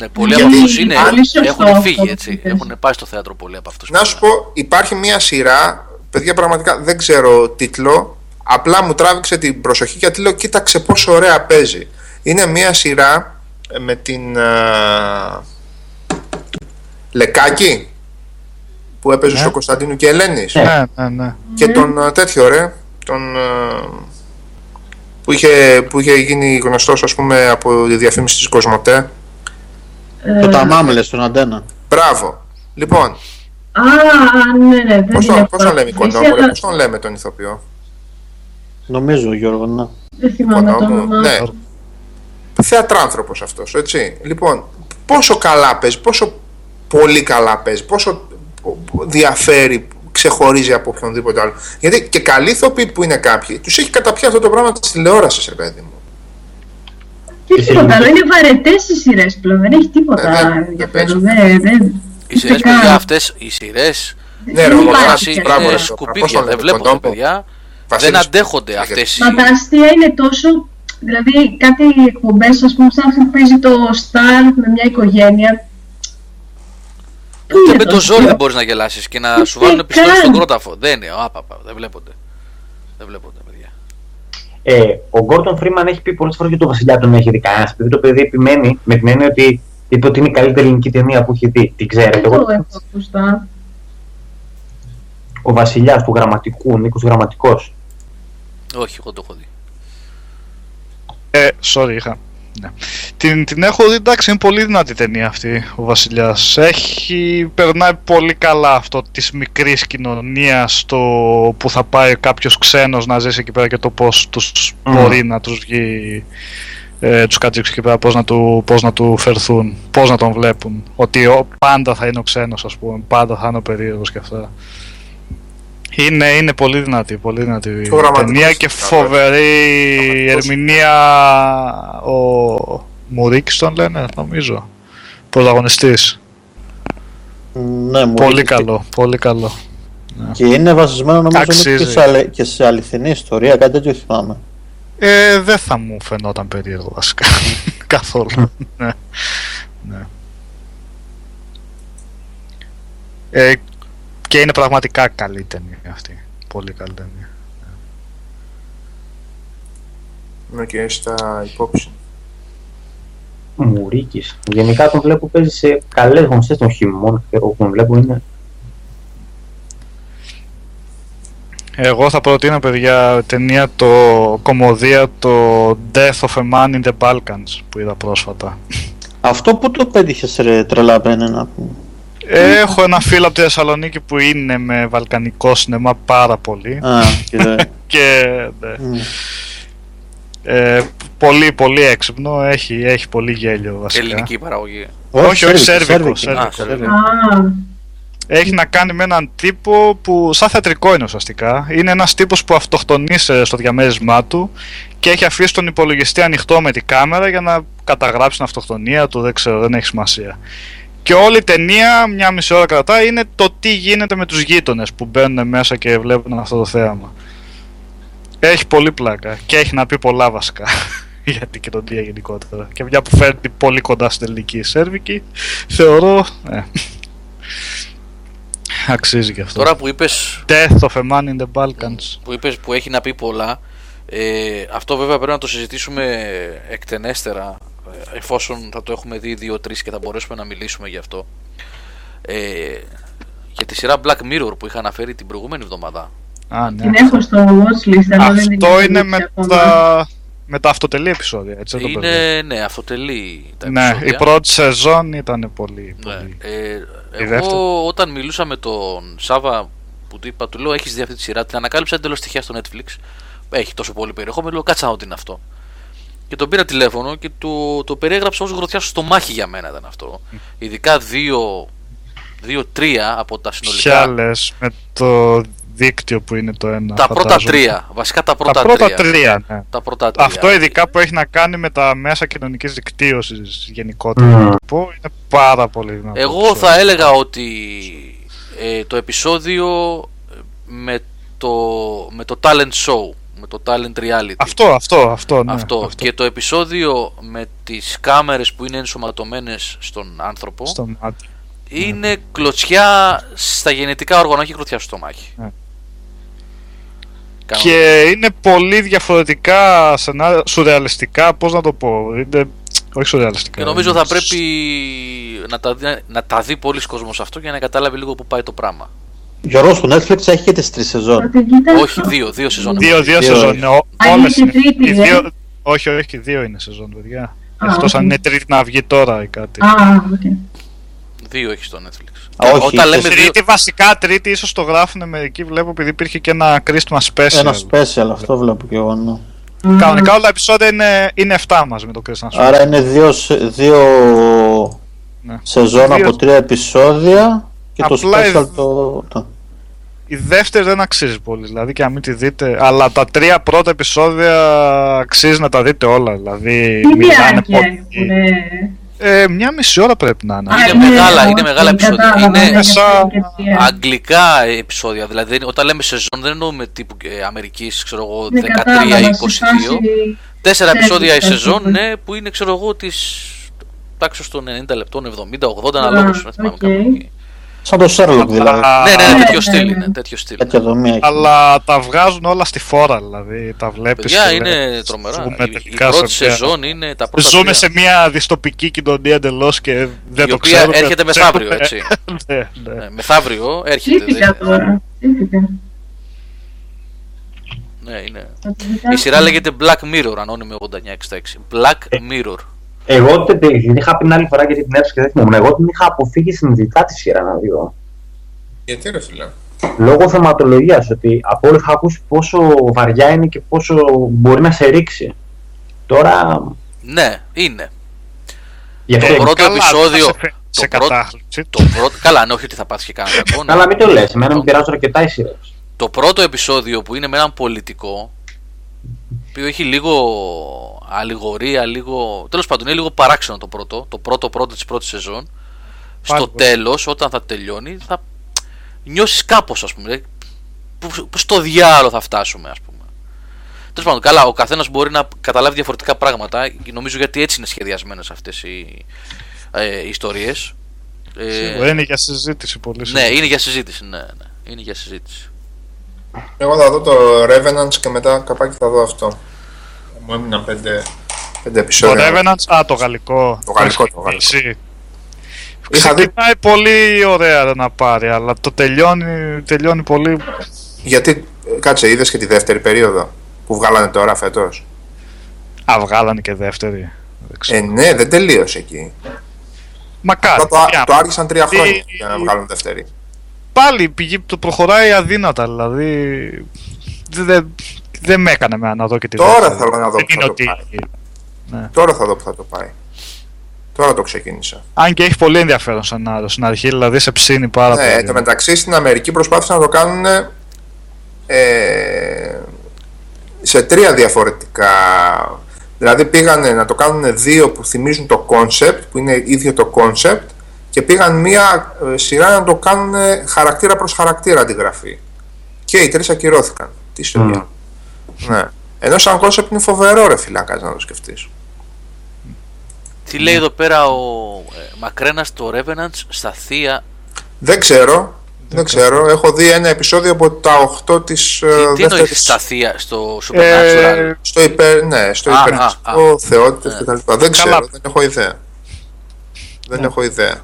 Ναι, πολλοί Γιατί- από αυτούς είναι. πολύ σωστό Έχουν αυτό φύγει που έτσι. είπες. Έχουν πάει στο θέατρο πολλοί από αυτούς. Να σου πω, υπάρχει μια σειρά, παιδιά πραγματικά δεν ξέρω τίτλο, απλά μου τράβηξε την προσοχή γιατί λέω κοίταξε πόσο ωραία παίζει. Είναι μια σειρά ε, με την α, Λεκάκη που έπαιζε Ναι. στο Κωνσταντίνου και Ελένης Ναι. Ναι, ναι, ναι. και τον α, τέτοιο ρε, τον α, που είχε, που είχε γίνει γνωστός ας πούμε από τη διαφήμιση της Κοσμοτέ. Ε, Το ταμάμ λες στον αντένα. Μπράβο. Λοιπόν, Α, ναι, ναι, δεν πώς την τον, έχω πώς τον λέμε παρακολουθήσει, Οικονόμου, ρε, αλλά πώς τον λέμε τον ηθοποιό; Νομίζω Γιώργο, ναι. Δεν θυμάμαι το Οικονόμου, όνομα. ναι. Θεατράνθρωπος αυτός, έτσι. Λοιπόν, πόσο καλά παίζει, πόσο πολύ καλά παίζει, πόσο διαφέρει, ξεχωρίζει από οποιονδήποτε άλλο. Γιατί και καλοί ηθοποιοί που είναι κάποιοι, τους έχει καταπιεί αυτό το πράγμα της τηλεόρασης, ρε παιδί μου. Και τίποτα άλλο, είναι βαρετές οι σειρές πλέον, δεν έχει τίποτα Ε, δεν- δεν ενδιαφέρον. παίζει. Δεν, δεν, Οι σειρές, δεν παιδιά, κάνω. αυτές οι σειρές. Ναι, ρε, Δεν ο υπάρχει Λογράς, πια. μπράβο, είναι ρε, σκουπίδια. πώς τον Δεν λέμε, βλέπονται, Κοντόμπο; παιδιά. Βασίλης, Δεν αντέχονται λέγεται. αυτές οι. Μα τα αστεία είναι τόσο. Δηλαδή, κάτι εκπομπές, ας πούμε, σαν αυτή που παίζει το Star με μια οικογένεια. Πού Ούτε είναι με το το ζόρι αστείο; δεν μπορείς να γελάσεις και να σου Ούτε βάλουν πιστόλι καν. στον κρόταφο. Δεν είναι. Άπαπα, δεν βλέπονται. Δεν βλέπονται, παιδιά. Ε, ο Γκόρτον Φρήμαν έχει πει πολλές φορές για το βασιλιά τον έχει δει κανένας. Επειδή το παιδί επιμένει με την έννοια ότι είπε ότι είναι η καλύτερη ελληνική ταινία που έχει δει. Την ξέρετε. Δεν Εγώ, το έχω ακουστά. ο βασιλιάς του γραμματικού, Νίκος Γραμματικός. Όχι, εγώ το έχω δει. Ε, sorry, είχα. Ναι. Την, την έχω δει, εντάξει, είναι πολύ δυνατή ταινία αυτή ο Βασιλιάς. Έχει, περνάει πολύ καλά αυτό της μικρής κοινωνίας, το που θα πάει κάποιος ξένος να ζήσει εκεί πέρα και το πώς τους Μμ. μπορεί να τους βγει, ε, τους κατσίξεις εκεί πέρα, πώς να, του, πώς να του φερθούν, πώς να τον βλέπουν. Ότι ο, πάντα θα είναι ο ξένος, ας πούμε, πάντα θα είναι ο περίεργος και αυτά. Είναι, είναι πολύ δυνατή, πολύ δυνατή Και ο γραμματικός ταινία και είναι φοβερή Γραμματικός. ερμηνεία ο Μουρίκης τον λένε, νομίζω. Πρωταγωνιστής. Ναι, μου Πολύ είχε- καλό, πολύ καλό. Και είναι βασισμένο νομίζω είναι και, Αξίζει. σε, αλε- και σε αληθινή ιστορία, κάτι τέτοιο θυμάμαι. Ε, δεν θα μου φαινόταν περίεργο βασικά. *laughs* Καθόλου. ναι. ναι. Ε, και είναι πραγματικά καλή ταινία αυτή. Πολύ καλή ταινία. Είναι και στα υπόψη. Μουρίκης. Γενικά τον βλέπω παίζει σε καλές γνωστές των χειμών. Και εγώ που τον βλέπω είναι Εγώ θα προτείνω παιδιά ταινία το κομμωδία το Death of a Man in the Balkans που είδα πρόσφατα. Αυτό που το πέτυχες ρε τρελαπένε να πούμε. Έχω ένα φίλο από τη Θεσσαλονίκη που είναι με βαλκανικό σινεμά πάρα πολύ Α, και, *laughs* και ναι. μ, Ε, πολύ, πολύ έξυπνο. Έχει, έχει πολύ γέλιο βασικά. Ελληνική παραγωγή. Όχι, όχι, σέρβικο, σέρβικο, Α, σέρβικο. σέρβικο. Α, Έχει να κάνει με έναν τύπο που σαν θεατρικό είναι ουσιαστικά. Είναι ένας τύπος που αυτοκτονείς σε- στο διαμέρισμά του και έχει αφήσει τον υπολογιστή ανοιχτό με την κάμερα για να καταγράψει την αυτοκτονία του, δεν ξέρω, δεν έχει σημασία. Και όλη η ταινία, μια μισή ώρα κρατάει, είναι το τι γίνεται με τους γείτονες που μπαίνουν μέσα και βλέπουν αυτό το θέαμα. Έχει πολύ πλάκα και έχει να πει πολλά βασικά *laughs* για την κοινωνία γενικότερα. Και μια που φέρνει πολύ κοντά στην ελληνική σέρβικη, θεωρώ. Ε, *laughs* αξίζει και αυτό. Τώρα που είπες Death of a Man in the Balkans. που, είπες, που έχει να πει πολλά. Ε, αυτό βέβαια πρέπει να το συζητήσουμε εκτενέστερα ε, εφόσον θα το έχουμε δει 2-3 και θα μπορέσουμε να μιλήσουμε γι' αυτό. Ε, για τη σειρά Black Mirror που είχα αναφέρει την προηγούμενη εβδομάδα. Α, ναι. την έχω στο watchlist, αλλά δεν την Αυτό έχω είναι δείξει με ακόμα. τα, με τα αυτοτελή επεισόδια, έτσι δεν το μπερδεύω. Είναι, ναι, αυτοτελή τα Ναι, επεισόδια. η πρώτη σεζόν ήταν πολύ. Ναι. πολύ. Ε, Η εγώ δεύτερη. όταν μιλούσα με τον Σάβα που του είπα, του λέω: Έχεις δει αυτή τη σειρά, την ανακάλυψα εντελώς τυχαία στο Netflix. Έχει τόσο πολύ περιεχόμενο, λέω: Κάτσα να δω τι είναι αυτό. Και τον πήρα τηλέφωνο και του το περιέγραψα ως γροθιά στο μάχη για μένα ήταν αυτό. Ειδικά δύο, δύο-τρία από τα συνολικά. Χιάλες με το δίκτυο που είναι το ένα. Τα πρώτα φαντάζομαι. τρία. Βασικά τα πρώτα, Τα πρώτα τρία. τρία, ναι. Τα πρώτα τρία. Αυτό ειδικά που έχει να κάνει με τα μέσα κοινωνικής δικτύωσης γενικότερα. Mm. να το πω, είναι πάρα πολύ δυνατό. Εγώ επεισόδιο. θα έλεγα ότι ε, το επεισόδιο με το, με το talent show, με το talent reality. Αυτό, αυτό, αυτό. Ναι, αυτό. Και το επεισόδιο με τις κάμερες που είναι ενσωματωμένες στον άνθρωπο Στο μάτι. είναι κλωτσιά στα γενετικά όργανα, όχι κλωτσιά στο στομάχι. Ναι. Κάνω- Και είναι πολύ διαφορετικά σενάρια, σουρεαλιστικά, πώς να το πω. Είναι, όχι σουρεαλιστικά. Και νομίζω είναι θα πρέπει να τα, δει, να τα δει πολλοί κόσμος αυτό για να καταλάβει λίγο που πάει το πράγμα. Γιώργος, στο Netflix έχει και τις τρεις σεζόν. Θα την κοιτάξω. Όχι, δύο, δύο σεζόν. Δύο, δύο Δύο σεζόν. είναι. είναι. Ο- Α, είναι Όλες και είναι. τρίτη, Οι ε; δύο, όχι, όχι, δύο είναι σεζόν, παιδιά. Α, Εκτός αν οκ. είναι τρίτη να βγει τώρα ή κάτι. Α, οκ. Δύο έχει στο Netflix. Α, όχι, Όταν λέμε και δύο, Τρίτη, βασικά τρίτη, ίσως το γράφουν μερικοί. Βλέπω επειδή υπήρχε και ένα Christmas special. Ένα special, αυτό βλέπω και εγώ. ναι. Κανονικά όλα τα επεισόδια είναι, είναι 7 μαζί με το Christmas special. Άρα είναι δύο, σε- δύο Ναι. σεζόν Δύο- από τρία επεισόδια και το Απλά special η- το... το... Η δεύτερη δεν αξίζει πολύ, δηλαδή και να μην τη δείτε. Αλλά τα τρία πρώτα επεισόδια αξίζει να τα δείτε όλα. Δηλαδή, Τι μιλάνε διάρκεια πολύ. έχουνε; Ε, μια μισή ώρα πρέπει να είναι. Α, Είναι μεγάλα, όχι, είναι μεγάλα επεισόδια. κατάλαβα, Είναι ναι, σαν και τι- αγγλικά επεισόδια. Δηλαδή, δεν- όταν λέμε σεζόν, δεν εννοούμε τύπου ε, Αμερικής, ξέρω εγώ, Ναι, 13 κατάλαβα, ή σε 22. φάση- Τέσσερα Τέσσερα επεισόδια η επεισόδια. σεζόν, ναι, που είναι, ξέρω εγώ, τη τάξη των 90 λεπτών, 70-80 αναλόγως. Α, Δεν θυμάμαι οκ. κάπου εκεί. Σαν το Sherlock δηλαδή. Αλλά- Ναι, ναι, ναι, ναι, τέτοιο ναι, στυλ ναι. είναι. Τέτοιο στυλ. Τέτοια δομή έχει. Αλλά τα βγάζουν όλα στη φόρα, δηλαδή. Τα βλέπεις. Παιδιά είναι τρομερά. Η, η πρώτη σεζόν είναι τα πρώτα Ζούμε τρία, σε μια δυστοπική κοινωνία εντελώς και δεν η το οποία ξέρουμε. έρχεται μεθαύριο, έτσι. *laughs* ναι, ναι. Ε, Μεθαύριο έρχεται. Ψήθηκα δεν- τώρα. Ψήθηκα. Ναι, είναι. Θα την Η κοιτάξω. σειρά λέγεται Black Mirror, ανώνυμη 8966. Black Mirror. Εγώ τε- τε- την είχα πει την άλλη φορά γιατί την έψαξα και δεν θυμόμουν. Εγώ την είχα αποφύγει συνειδητά τη σειρά να δω. Γιατί ρε φίλε; Λόγω θεματολογίας, ότι από όλους είχα ακούσει πόσο βαριά είναι και πόσο μπορεί να σε ρίξει. Τώρα. Ναι, είναι. Γι' αυτό. Το πρώτο Καλά, επεισόδιο- θα σε φέρει Σε το πρώτο- κατάθλιψη. Το πρώτο. Καλά, ναι, όχι ότι θα πάθει και κανένα κακό. ναι. Καλά, μην το λες. Εμένα Το- με πειράζουν αρκετά οι σειρές. Το πρώτο επεισόδιο που είναι με έναν πολιτικό, που έχει λίγο αλληγορία, λίγο. Τέλος πάντων, είναι λίγο παράξενο το πρώτο. Το πρώτο πρώτο της πρώτης σεζόν. Πάλι Στο πολύ. τέλος, όταν θα τελειώνει, θα νιώσεις κάπως, ας πούμε. ε, Που, που στο διάλογο θα φτάσουμε, ας πούμε. Τέλος πάντων, καλά, ο καθένας μπορεί να καταλάβει διαφορετικά πράγματα. και Νομίζω γιατί έτσι είναι σχεδιασμένες αυτές οι ε, ιστορίες. Σίγουρα είναι για συζήτηση πολύ. ναι, σίγουρα. είναι για συζήτηση. Ναι, ναι, είναι για συζήτηση. Εγώ θα δω το Revenants και μετά καπάκι θα δω αυτό. Μου έμειναν πέντε, πέντε Το επεισόδια. Revenants, α, το γαλλικό. Το γαλλικό, το γαλλικό. Εσύ. Είχα δει- Ξεκινάει πολύ ωραία να πάρει, αλλά το τελειώνει, τελειώνει πολύ. Γιατί, ε, κάτσε, είδες και τη δεύτερη περίοδο που βγάλανε τώρα φέτος; Α, βγάλανε και δεύτερη. Δεν ξέρω. Ε, ναι, δεν τελείωσε εκεί. Μακάρι. Απλά το, παιδιά. το άργησαν τρία Τι- χρόνια για να βγάλουν δεύτερη. Πάλι πηγή, το προχωράει αδύνατα, δηλαδή. Δεν, δεν, δεν με έκανε εμένα να δω και τη Τώρα δεύτερη. θέλω να δω Δεν που είναι θα το ότι. πάρει. Ναι. Τώρα θα δω που θα το πάει. Τώρα το ξεκίνησα. Αν και έχει πολύ ενδιαφέρον σενάριο στην αρχή, δηλαδή σε ψήνει πάρα Ναι, εν πολύ. τω μεταξύ στην Αμερική προσπάθησαν να το κάνουν ε, σε τρία διαφορετικά. Δηλαδή πήγαν να το κάνουν δύο που θυμίζουν το concept, που είναι ίδιο το concept, και πήγαν μία ε, σειρά να το κάνουν χαρακτήρα προς χαρακτήρα αντιγραφή. Και οι τρεις ακυρώθηκαν. Τι ιστορία. Ναι. Ενώ σαν concept είναι φοβερό ρε φυλάκας να το σκεφτείς. Τι λέει εδώ πέρα ο ε, Μακρένας στο Revenants στα θεία; Δεν ξέρω. Δεν ξέρω. Έχω δει ένα επεισόδιο από τα 8 της ε, Τι, τι εννοείς δεύτερης στα θεία στο Supernatural; Ε, Στο υπερ, ναι, στο Α, υπερνιστικό α, θεότητες Ναι. και τα λοιπά. Δεν Καλά. ξέρω, δεν έχω ιδέα. Δεν έχω ιδέα.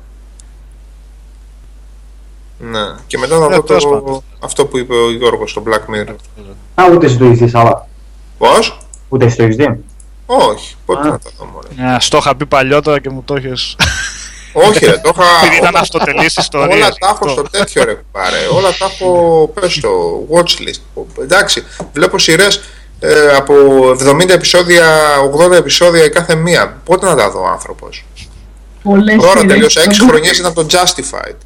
Ναι. Και μετά θα Ε, δω τέλος το, πάντων. αυτό που είπε ο Γιώργος στο Black Mirror. Α, ούτε εσύ το έχεις δει, Σάβα. Πώς; Ούτε εσύ το έχεις δει; Όχι, πότε Α. να τα δω μωρέ. Ναι, στο είχα πει παλιότερα και μου το έχεις... Όχι ρε, το είχα... Επειδή *laughs* ήταν όλα- αυτοτελείς ιστορίες. Όλα τα έχω στο τέτοιο ρε πάρε. Όλα τα έχω πες το watchlist. Εντάξει, βλέπω σειρές ε, από 70 επεισόδια, 80 επεισόδια η κάθε μία. Πότε να τα δω ο άνθρωπος; Πολλές Τώρα σειρές. τελείωσα 6 χρονιές ήταν το Justified.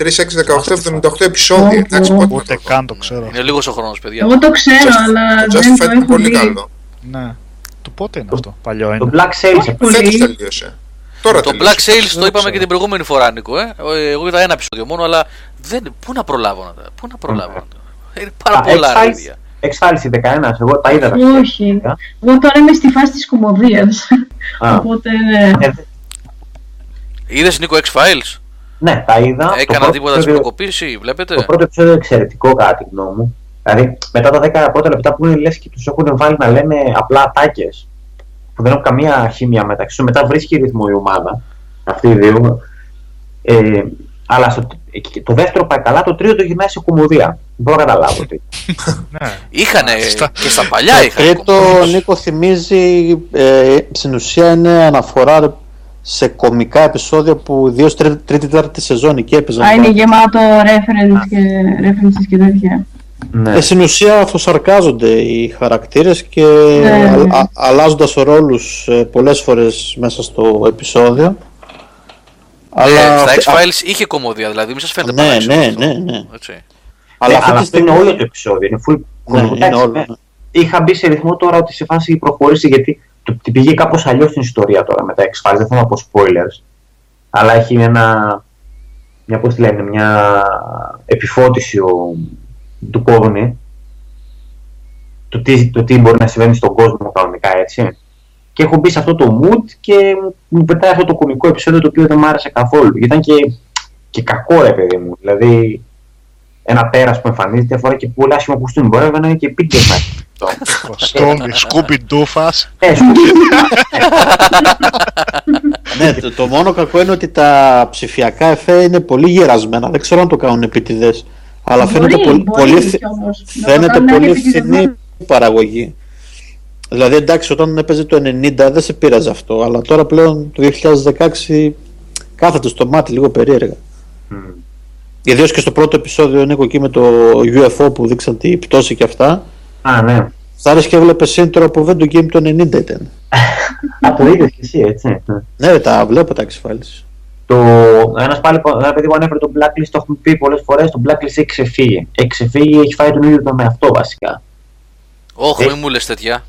3, 6, 18, 78 επεισόδια. Ω, Εντάξει, ω. πότε να Ούτε το δω. καν το ξέρω. Είναι λίγος ο χρόνος, παιδιά. Εγώ το ξέρω, Just- αλλά Το δεν το Justified είναι έχω πολύ δει. καλό. Ναι. Το πότε είναι αυτό, παλιό Το είναι. Black Sales. Όχι πολύ. Φέτος τελείωσε. Τώρα Το τελείωσε. Black Sales το Δεν είπαμε ξέρω. και την προηγούμενη φορά, Νίκο. Ε. Ε, Εγώ είδα ένα επεισόδιο μόνο, αλλά δεν... πού να προλάβω να τα. Πού να προλάβω να τα. Είναι πάρα Α, πολλά, ρε X-Files. παιδιά. X-Files είπε κανένας, εγώ τα είδα. τα Όχι. παιδιά. Εγώ τώρα είμαι στη φάση της κομμωδίας. Α. Οπότε, ναι. Ε, Είδες Νίκο X-Files. Ναι, τα είδα. Το Έκανα πρώτο τίποτα τη επεισόδιο- προκοπή, βλέπετε; Το πρώτο επεισόδιο είναι εξαιρετικό κατά τη γνώμη μου. Δηλαδή, μετά τα 10 πρώτα λεπτά που είναι λες και τους έχουν βάλει να λένε απλά ατάκες που δεν έχουν καμία χημία μεταξύ τους. Μετά βρίσκει ρυθμό η ομάδα. Αυτοί οι δύο. Ε, αλλά στο, και το δεύτερο πάει καλά, το τρίτο το γυρνάει σε κομμωδία. Δεν μπορώ να καταλάβω τι. Ναι. Είχανε Μάλιστα. και στα παλιά Το είχαν. τρίτο, Νίκο, θυμίζει ε, στην ουσία είναι αναφορά σε κομικά επεισόδια που δύο τρίτη, τρίτη, τέταρτη σεζόν εκεί έπαιζαν. Α, είναι γεμάτο reference και, references και τέτοια. ναι. Ε, στην ουσία αυτοσαρκάζονται οι χαρακτήρες και Ναι. α, α, αλλάζοντας ρόλους ε, πολλές φορές μέσα στο επεισόδιο. Αλλά, Ε, στα αυτή- X-Files είχε κομμωδία, δηλαδή μην σας φαίνεται Ναι, παράξενο ναι, αυτός. ναι, ναι. Έτσι. αλλά Ναι, αυτή αλλά τη αυτό είναι στιγμή... όλο το επεισόδιο. Είναι full Ναι, κομμωδία. είναι όλο, Ναι. ναι. Είχα μπει σε ρυθμό τώρα ότι σε φάση προχωρήσει γιατί το, την πήγε κάπως αλλιώς την ιστορία τώρα με τα X-Files. Δεν θέλω να πω spoilers. Αλλά έχει ένα. Μια, πώς τη λένε, μια επιφώτιση ο, του Κόβνη το τι, το τι μπορεί να συμβαίνει στον κόσμο κανονικά έτσι. Και έχω μπει σε αυτό το mood και μου πετάει αυτό το κωμικό επεισόδιο το οποίο δεν μ' άρεσε καθόλου. Ήταν και, και κακό ρε παιδί μου. Δηλαδή ένα τέρας που εμφανίζεται αφορά και πολύ άσχημο κουστούμι. Μπορεί να είναι και πίγκες να έχει. Κοστούμι, σκούπι ντούφας. Ε, σου- ναι, το, το μόνο κακό είναι ότι τα ψηφιακά εφέ είναι πολύ γερασμένα. Δεν ξέρω αν το κάνουν επίτηδε. Αλλά φαίνεται Μπορεί, πολύ, μπορεί πολύ, κι φαι- όμως. Να το φαίνεται κάνουν πολύ να είναι φθηνή επικοινωνία. η παραγωγή. Δηλαδή εντάξει όταν έπαιζε το 90 δεν σε πείραζε αυτό αλλά τώρα πλέον το 2016 κάθεται στο μάτι λίγο περίεργα. Μμ. Ιδίως και στο πρώτο επεισόδιο Νίκο εκεί με το UFO που δείξαν τη πτώση και αυτά. Α, ναι. Θα άρεσε και έβλεπε σύντρο που δεν το game το 90 ήταν. Α, το είδες και εσύ, έτσι. Ναι. Ναι, ρε, τα βλέπω τα X-Files. Το... Ένας πάλι, ένα παιδί που ανέφερε το Blacklist, το έχουμε πει πολλές φορές, το Blacklist έχει ξεφύγει. Έχει ξεφύγει, έχει φάει τον ίδιο τον εαυτό βασικά. Όχι, Ε. μην μου λες τέτοια.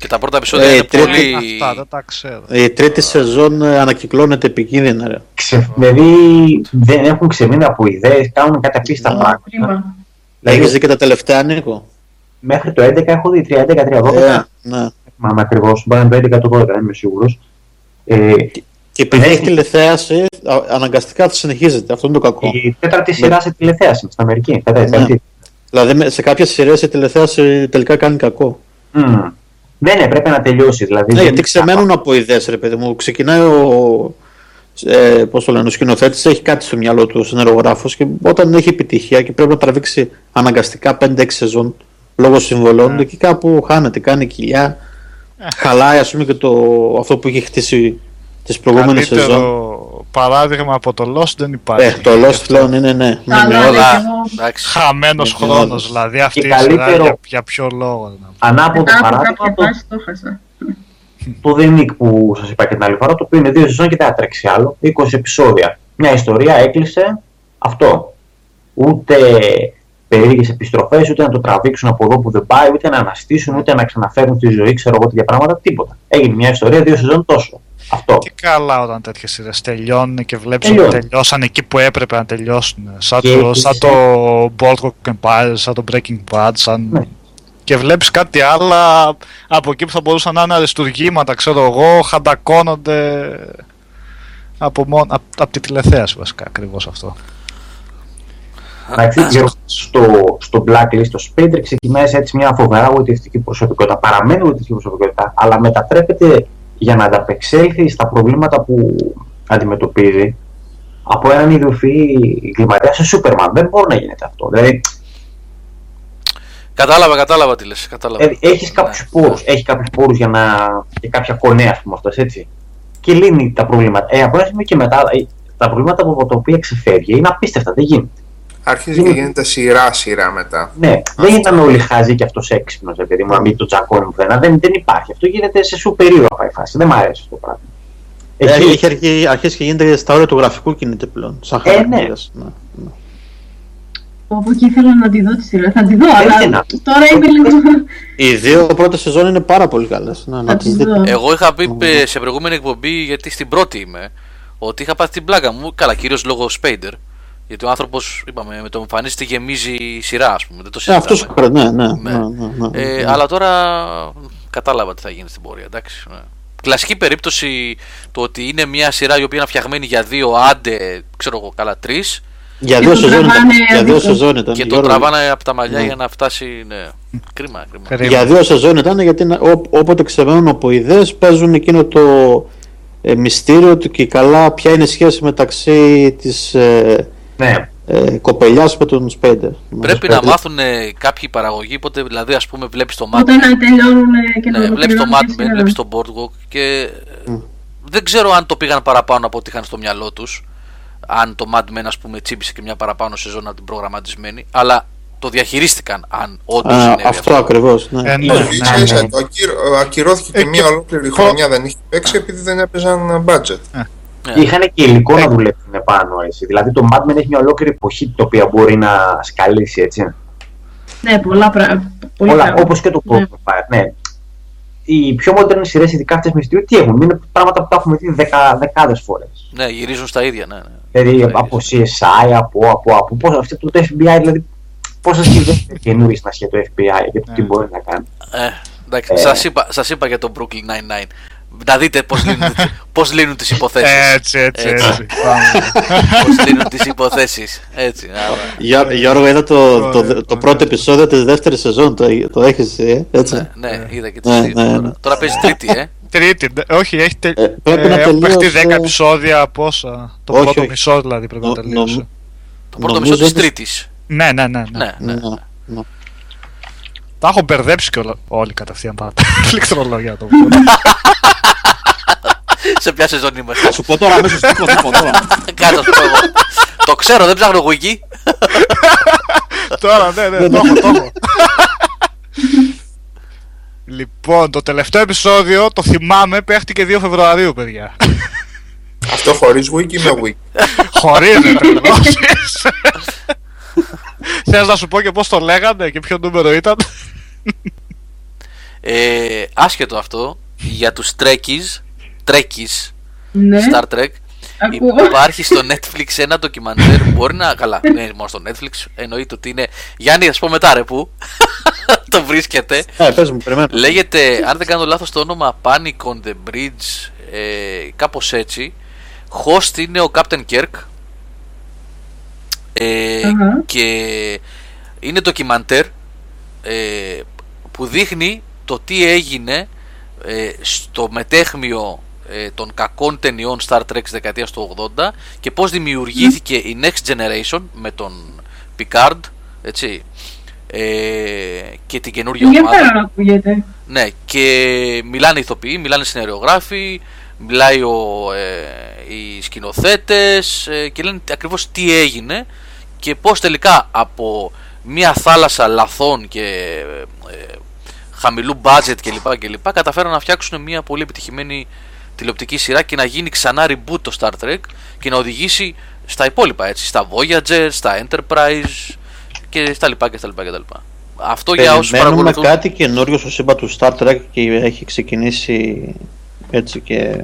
Και τα πρώτα επεισόδια Ε, είναι τρίτη- πολύ. Αυτά δεν τα ξέρω. Η τρίτη σεζόν ε, ανακυκλώνεται επικίνδυνα. Ρε. Ξε... Δηλαδή δεν έχουν ξεμείνει από ιδέες, κάνουν κάτι απίστευτα Ναι. πράγματα. Κρίμα. Δηλαδή, Έχεις δει και τα τελευταία Νίκο; μέχρι το 11 έχω δει 3, 11, 3, 12. Ε, ναι. Θυμάμαι ακριβώς, μπορεί να είναι το 11 το 12, δεν είμαι σίγουρος. Ε, Και επειδή Ναι. έχει τηλεθέαση, α- αναγκαστικά θα συνεχίζεται. Αυτό είναι το κακό. η τέταρτη σειρά σε τηλεθέαση στην Αμερική. Τέταρτη, Ναι. έτσι. Δηλαδή με- σε κάποιες σειρές η τηλεθέαση τελικά κάνει κακό. Μμ. Δεν έπρεπε να τελειώσει. Δηλαδή, Ναι, δεν- γιατί ξεμένουν από ιδέες, ρε παιδί μου. Ξεκινάει ο. Ε, πώς το λένε, ο σκηνοθέτης έχει κάτι στο μυαλό του ο σενεργογράφο και όταν έχει επιτυχία και πρέπει να τραβήξει αναγκαστικά 5-6 σεζόν λόγω συμβολών, Ναι. εκεί κάπου χάνεται, κάνει κοιλιά. Χαλάει, ας πούμε, και το, αυτό που έχει χτίσει τις προηγούμενες σεζόν. Καλύτερο παράδειγμα από το Lost δεν υπάρχει. Ε, το Lost πλέον είναι ναι. Καλά, με λέει όλα. κι εγώ. Εντάξει. Χαμένος Ναι, χρόνος, ναι. δηλαδή αυτή Και η σειρά καλύτερο- για, για ποιο λόγο. να πω. Ανάποδο Μετά από παράδειγμα, κάποια το, φάση το χάσα. το The Nick που σας είπα και την άλλη φορά, το οποίο είναι δύο σεζόν και δεν θα τρέξει άλλο. 20 επεισόδια. Μια ιστορία έκλεισε αυτό. Ούτε περίεργες επιστροφές, ούτε να το τραβήξουν από εδώ που δεν πάει, ούτε να αναστήσουν, ούτε να ξαναφέρουν στη ζωή, ξέρω εγώ τέτοια πράγματα, τίποτα. Έγινε μια ιστορία, δύο σεζόν τόσο. Αυτό. Και καλά όταν τέτοιες σειρές τελειώνουν και βλέπεις ότι Τελειώνουν. τελειώσαν εκεί που έπρεπε να τελειώσουν. Σαν Και το, έχεις- σαν το Boardwalk Empire, σαν το Breaking Bad, σαν... Ναι. Και βλέπεις κάτι άλλο από εκεί που θα μπορούσαν να είναι αριστουργήματα, ξέρω εγώ, χαντακώνονται από, μόνο, από, από τη τηλεθέαση βασικά ακριβώς αυτό. Εντάξει, Γιώργο, στο, στο Blacklist, το Spader ξεκινάει σε έτσι μια φοβερά γοητευτική προσωπικότητα. Παραμένει γοητευτική προσωπικότητα, αλλά μετατρέπεται για να ανταπεξέλθει στα προβλήματα που αντιμετωπίζει από έναν ιδιοφυή εγκληματία σε Σούπερμαν. Δεν μπορεί να γίνεται αυτό. Δηλαδή, Κατάλαβα, κατάλαβα τι λες. Κατάλαβα. ε, έχεις κάποιους Ναι. πόρους. Έχεις κάποιους πόρους για να. και κάποια κονέα, ας πούμε, αυτός, έτσι. Και λύνει τα προβλήματα. Ε, από ένα σημείο και μετά, ε, τα προβλήματα από τα οποία ξεφεύγει είναι απίστευτα. Δεν γίνεται. Αρχίζει και γίνεται σειρά-σειρά μετά. Ναι, δεν ήταν όλοι χάζοι και αυτός έξυπνος, επειδή μου να μην το τσακώνει πουθενά. Δεν, δεν υπάρχει. Αυτό γίνεται σε σου περίοδο η φάση. Δεν μου αρέσει αυτό το πράγμα. Έχει, Έχει, έχει αρχίσει, αρχίσει και γίνεται στα όρια του γραφικού κινείται πλέον. Σαν Ε, ναι. χαρακτήρας. Ναι, ναι. Από εκεί ήθελα να τη δω τη σειρά. Θα τη δω, Έχει αλλά ένα. τώρα είμαι λίγο. Οι δύο πρώτες σεζόν είναι πάρα πολύ καλές. Ναι, να Θα τις τις δείτε. δω. Εγώ είχα πει ε, σε προηγούμενη εκπομπή, γιατί στην πρώτη είμαι, ότι είχα πάθει την πλάκα μου. Καλά, κυρίως λόγω Σπέιντερ. Γιατί ο άνθρωπος, είπαμε, με το εμφανίζεται γεμίζει η σειρά, ας πούμε. Δεν το Ναι, αυτός συζητάμε. ναι, ναι, Ναι. ναι, ναι, ναι, Ε, ναι. αλλά τώρα κατάλαβα τι θα γίνει στην πορεία. Εντάξει, ναι. Κλασική περίπτωση το ότι είναι μια σειρά η οποία είναι φτιαγμένη για δύο, άντε, ξέρω εγώ, καλά, τρεις Για Και δύο το σεζόν ήταν. τραβάνε Για δύο αδίκω. σεζόν ήταν. και το Γιώργο. τραβάνε από τα μαλλιά Ναι. για να φτάσει. Ναι. Κρίμα, κρίμα. Περίμενε. Για δύο σεζόν ήταν γιατί είναι- ό- όποτε ξεβαίνουν από ιδέες παίζουν εκείνο το ε, μυστήριο του και καλά ποια είναι η σχέση μεταξύ της ε, ναι. ε, κοπελιάς με τον Σπέντερ. Πρέπει να μάθουν ε, κάποιοι παραγωγοί, οπότε δηλαδή ας πούμε βλέπεις το Mad Όταν Men, να τελειώνουν και να ναι, βλέπεις το ολοκληρώνουν Mad τη Men, σειρά. βλέπεις το Boardwalk και ε, δεν ξέρω αν το πήγαν παραπάνω από ό,τι είχαν στο μυαλό τους αν το Mad Men ας πούμε τσίπησε και μια παραπάνω σεζόν από την προγραμματισμένη αλλά το διαχειρίστηκαν αν όντως Α, συνέβη αυτό ακριβώς. Ναι. Ε, ναι, Όχι, ναι, ίσα ναι. ίσα, το ακύρω- ακυρώθηκε Ε, και μία και- ολόκληρη χω- χρονιά δεν είχε παίξει επειδή δεν έπαιζαν budget. Ναι. Είχαν και υλικό Ε. να δουλέψουν πάνω έτσι. Δηλαδή το Mad Men έχει μια ολόκληρη εποχή την οποία μπορεί να σκαλίσει έτσι. Ναι, πολλά πράγματα. Όλα, όπως και το Ναι. Broken Fire. Ναι. Οι πιο μοντέρνες σειρές, ειδικά αυτές μυστηρίου, τι έχουν; Είναι πράγματα που τα έχουμε δει δεκα, δεκάδες φορές. ναι γυρίζουν στα ίδια ναι, ναι. Δηλαδή ίδια. από CSI, από, από, από πώς, αυτό το FBI, δηλαδή πόσα σκηνές καινούριε να σχέδιο το FBI και το τι Ναι. μπορεί να κάνει. Ε, εντάξει, Ε. σας, είπα, σας είπα για το Brooklyn Nine-Nine να δείτε πώς λύνουν, *laughs* πώς λύνουν τις υποθέσεις Έτσι, έτσι, Έτσι. έτσι. Πάμε. πώς λύνουν τις υποθέσεις έτσι άρα. Γιώ- Γιώργο, είδα το, το, Ωραία, το, ωραία. πρώτο επεισόδιο της δεύτερης σεζόν. Το, το έχεις, ε, έτσι; Ναι, ναι, είδα και τις Ναι, δύο ναι, τώρα. ναι. Τώρα παίζει τρίτη, ε. Τρίτη, ντε- όχι, έχει τε... Ε, πρέπει να έχουν παιχτεί τελείωσε- 10 επεισόδια πόσα. Το Όχι, πρώτο όχι. μισό δηλαδή πρέπει να Νο- τελείωσε. νομ- Το πρώτο Νομίζω μισό της ότι- τρίτης. Ναι, ναι, ναι. ναι. Ναι, ναι. Ναι, ναι. Τα έχω μπερδέψει και όλα- όλοι κατευθείαν τα πληκτρολόγια *laughs* το Σε ποια σεζόν είμαστε. Θα σου πω τώρα αμέσως τι πω, τι πω τώρα. Κάτω το πω εγώ. Το ξέρω, δεν ψάχνω wiki. Τώρα, ναι, ναι, το έχω, το έχω. Λοιπόν, το τελευταίο επεισόδιο το θυμάμαι παίχτηκε 2 Φεβρουαρίου, παιδιά. Αυτό χωρίς wiki με wiki. Χωρίζεται. ενώσεις. Θες να σου πω και πώς το λέγανε και ποιο νούμερο ήταν; Ε, άσχετο αυτό, για τους Trekkies, Trekkies, Ναι, Star Trek, ακούω. υπάρχει στο Netflix ένα ντοκιμαντέρ, μπορεί να, καλά, δεν είναι μόνο στο Netflix, εννοείται ότι είναι, Γιάννη, θα σου πω μετά ρε που, *laughs* το βρίσκεται, Ε, πες μου, περιμένω. Λέγεται, αν δεν κάνω λάθος, το όνομα Panic on the Bridge, ε, κάπως έτσι. Host είναι ο Captain Kirk. Ε, Αχα. Και είναι ντοκιμαντέρ ε, που δείχνει το τι έγινε ε, στο μετέχμιο ε, των κακών ταινιών Star Trek της δεκαετίας του 80 και πώς δημιουργήθηκε η Next Generation με τον Picard έτσι, ε, και την καινούργια ομάδα. Ενδιαφέρον ακούγεται. Ναι, και μιλάνε οι ηθοποιοί, μιλάνε οι σεναριογράφοι, μιλάει ο, ε, οι σκηνοθέτες ε, και λένε ακριβώς τι έγινε και πώς τελικά από μια θάλασσα λαθών και ε, χαμηλού budget κλπ. κλπ. καταφέραν να φτιάξουν μια πολύ επιτυχημένη τηλεοπτική σειρά και να γίνει ξανά reboot το Star Trek και να οδηγήσει στα υπόλοιπα έτσι, στα Voyager, στα Enterprise και στα λοιπά και στα λοιπά και τα λοιπά. Αυτό για όσους Περιμένουμε παρακολουθούν... κάτι καινούριο στο σύμπαν του Star Trek και έχει ξεκινήσει έτσι και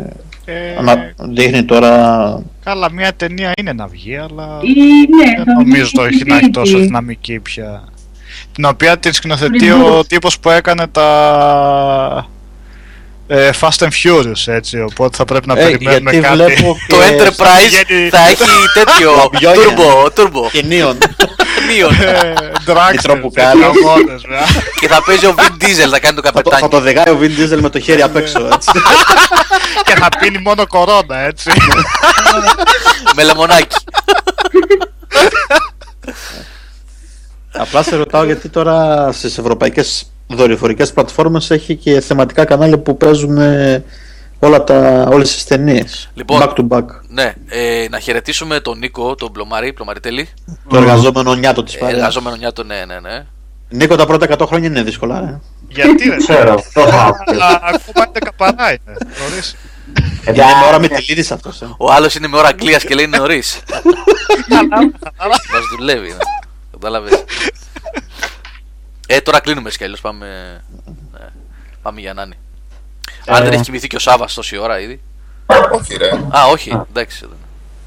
Ε, ανα- δείχνει τώρα Καλά, μια ταινία είναι να βγει, αλλά Ή, ναι, δεν θα νομίζω βγει το έχει στην να έχει Τρίτη. τόσο δυναμική πια. Την οποία την σκηνοθετεί Reboot. ο τύπος που έκανε τα ε, Fast and Furious, έτσι, οπότε θα πρέπει να Ε, περιμένουμε γιατί κάτι. βλέπω *laughs* Το και Enterprise πηγαίνει- θα έχει *laughs* τέτοιο Λαμπιόνια. turbo, turbo, και νίον. *laughs* neon. Ε, Dragsters, Μητροπουκάλης. χαμώνες, βέβαια. και θα παίζει ο Vin Diesel, θα κάνει το θα, το, θα καπετάνι. το δεγάει ο Vin Diesel με το χέρι απ' έξω έτσι. και θα πίνει μόνο κορώνα, έτσι. με λεμονάκι. Απλά σε ρωτάω γιατί τώρα στις ευρωπαϊκές δορυφορικές πλατφόρμες έχει και θεματικά κανάλια που παίζουν ε, όλα τα, όλες τις ταινίες. Λοιπόν. Back to back. ναι, ε, να χαιρετήσουμε τον Νίκο, τον Πλωμαρί, Πλωμαριτέλη. Το εργαζόμενο νιάτο της Ε, παρέας. Εργαζόμενο νιάτο, ναι, ναι, ναι. Νίκο, τα πρώτα 100 χρόνια είναι δύσκολα. Ε. Γιατί ρε. Ξέρω, το έχω ακούσει. Α, Ακόμα είναι καπαρά είναι. Γνωρίζεις. Είναι με ώρα με τη λίδης αυτός. Ε. Ο άλλος είναι με ώρα Αγγλίας και λέει νωρίς. Μας δουλεύει. ναι. Κατάλαβε. Ε, τώρα κλείνουμε κι αλλιώς, Πάμε. ναι. Πάμε για Νάνη. Αν δεν έχει κοιμηθεί και ο Σάβα τόση ώρα ήδη. Όχι, ρε. Α, όχι, εντάξει. δεν-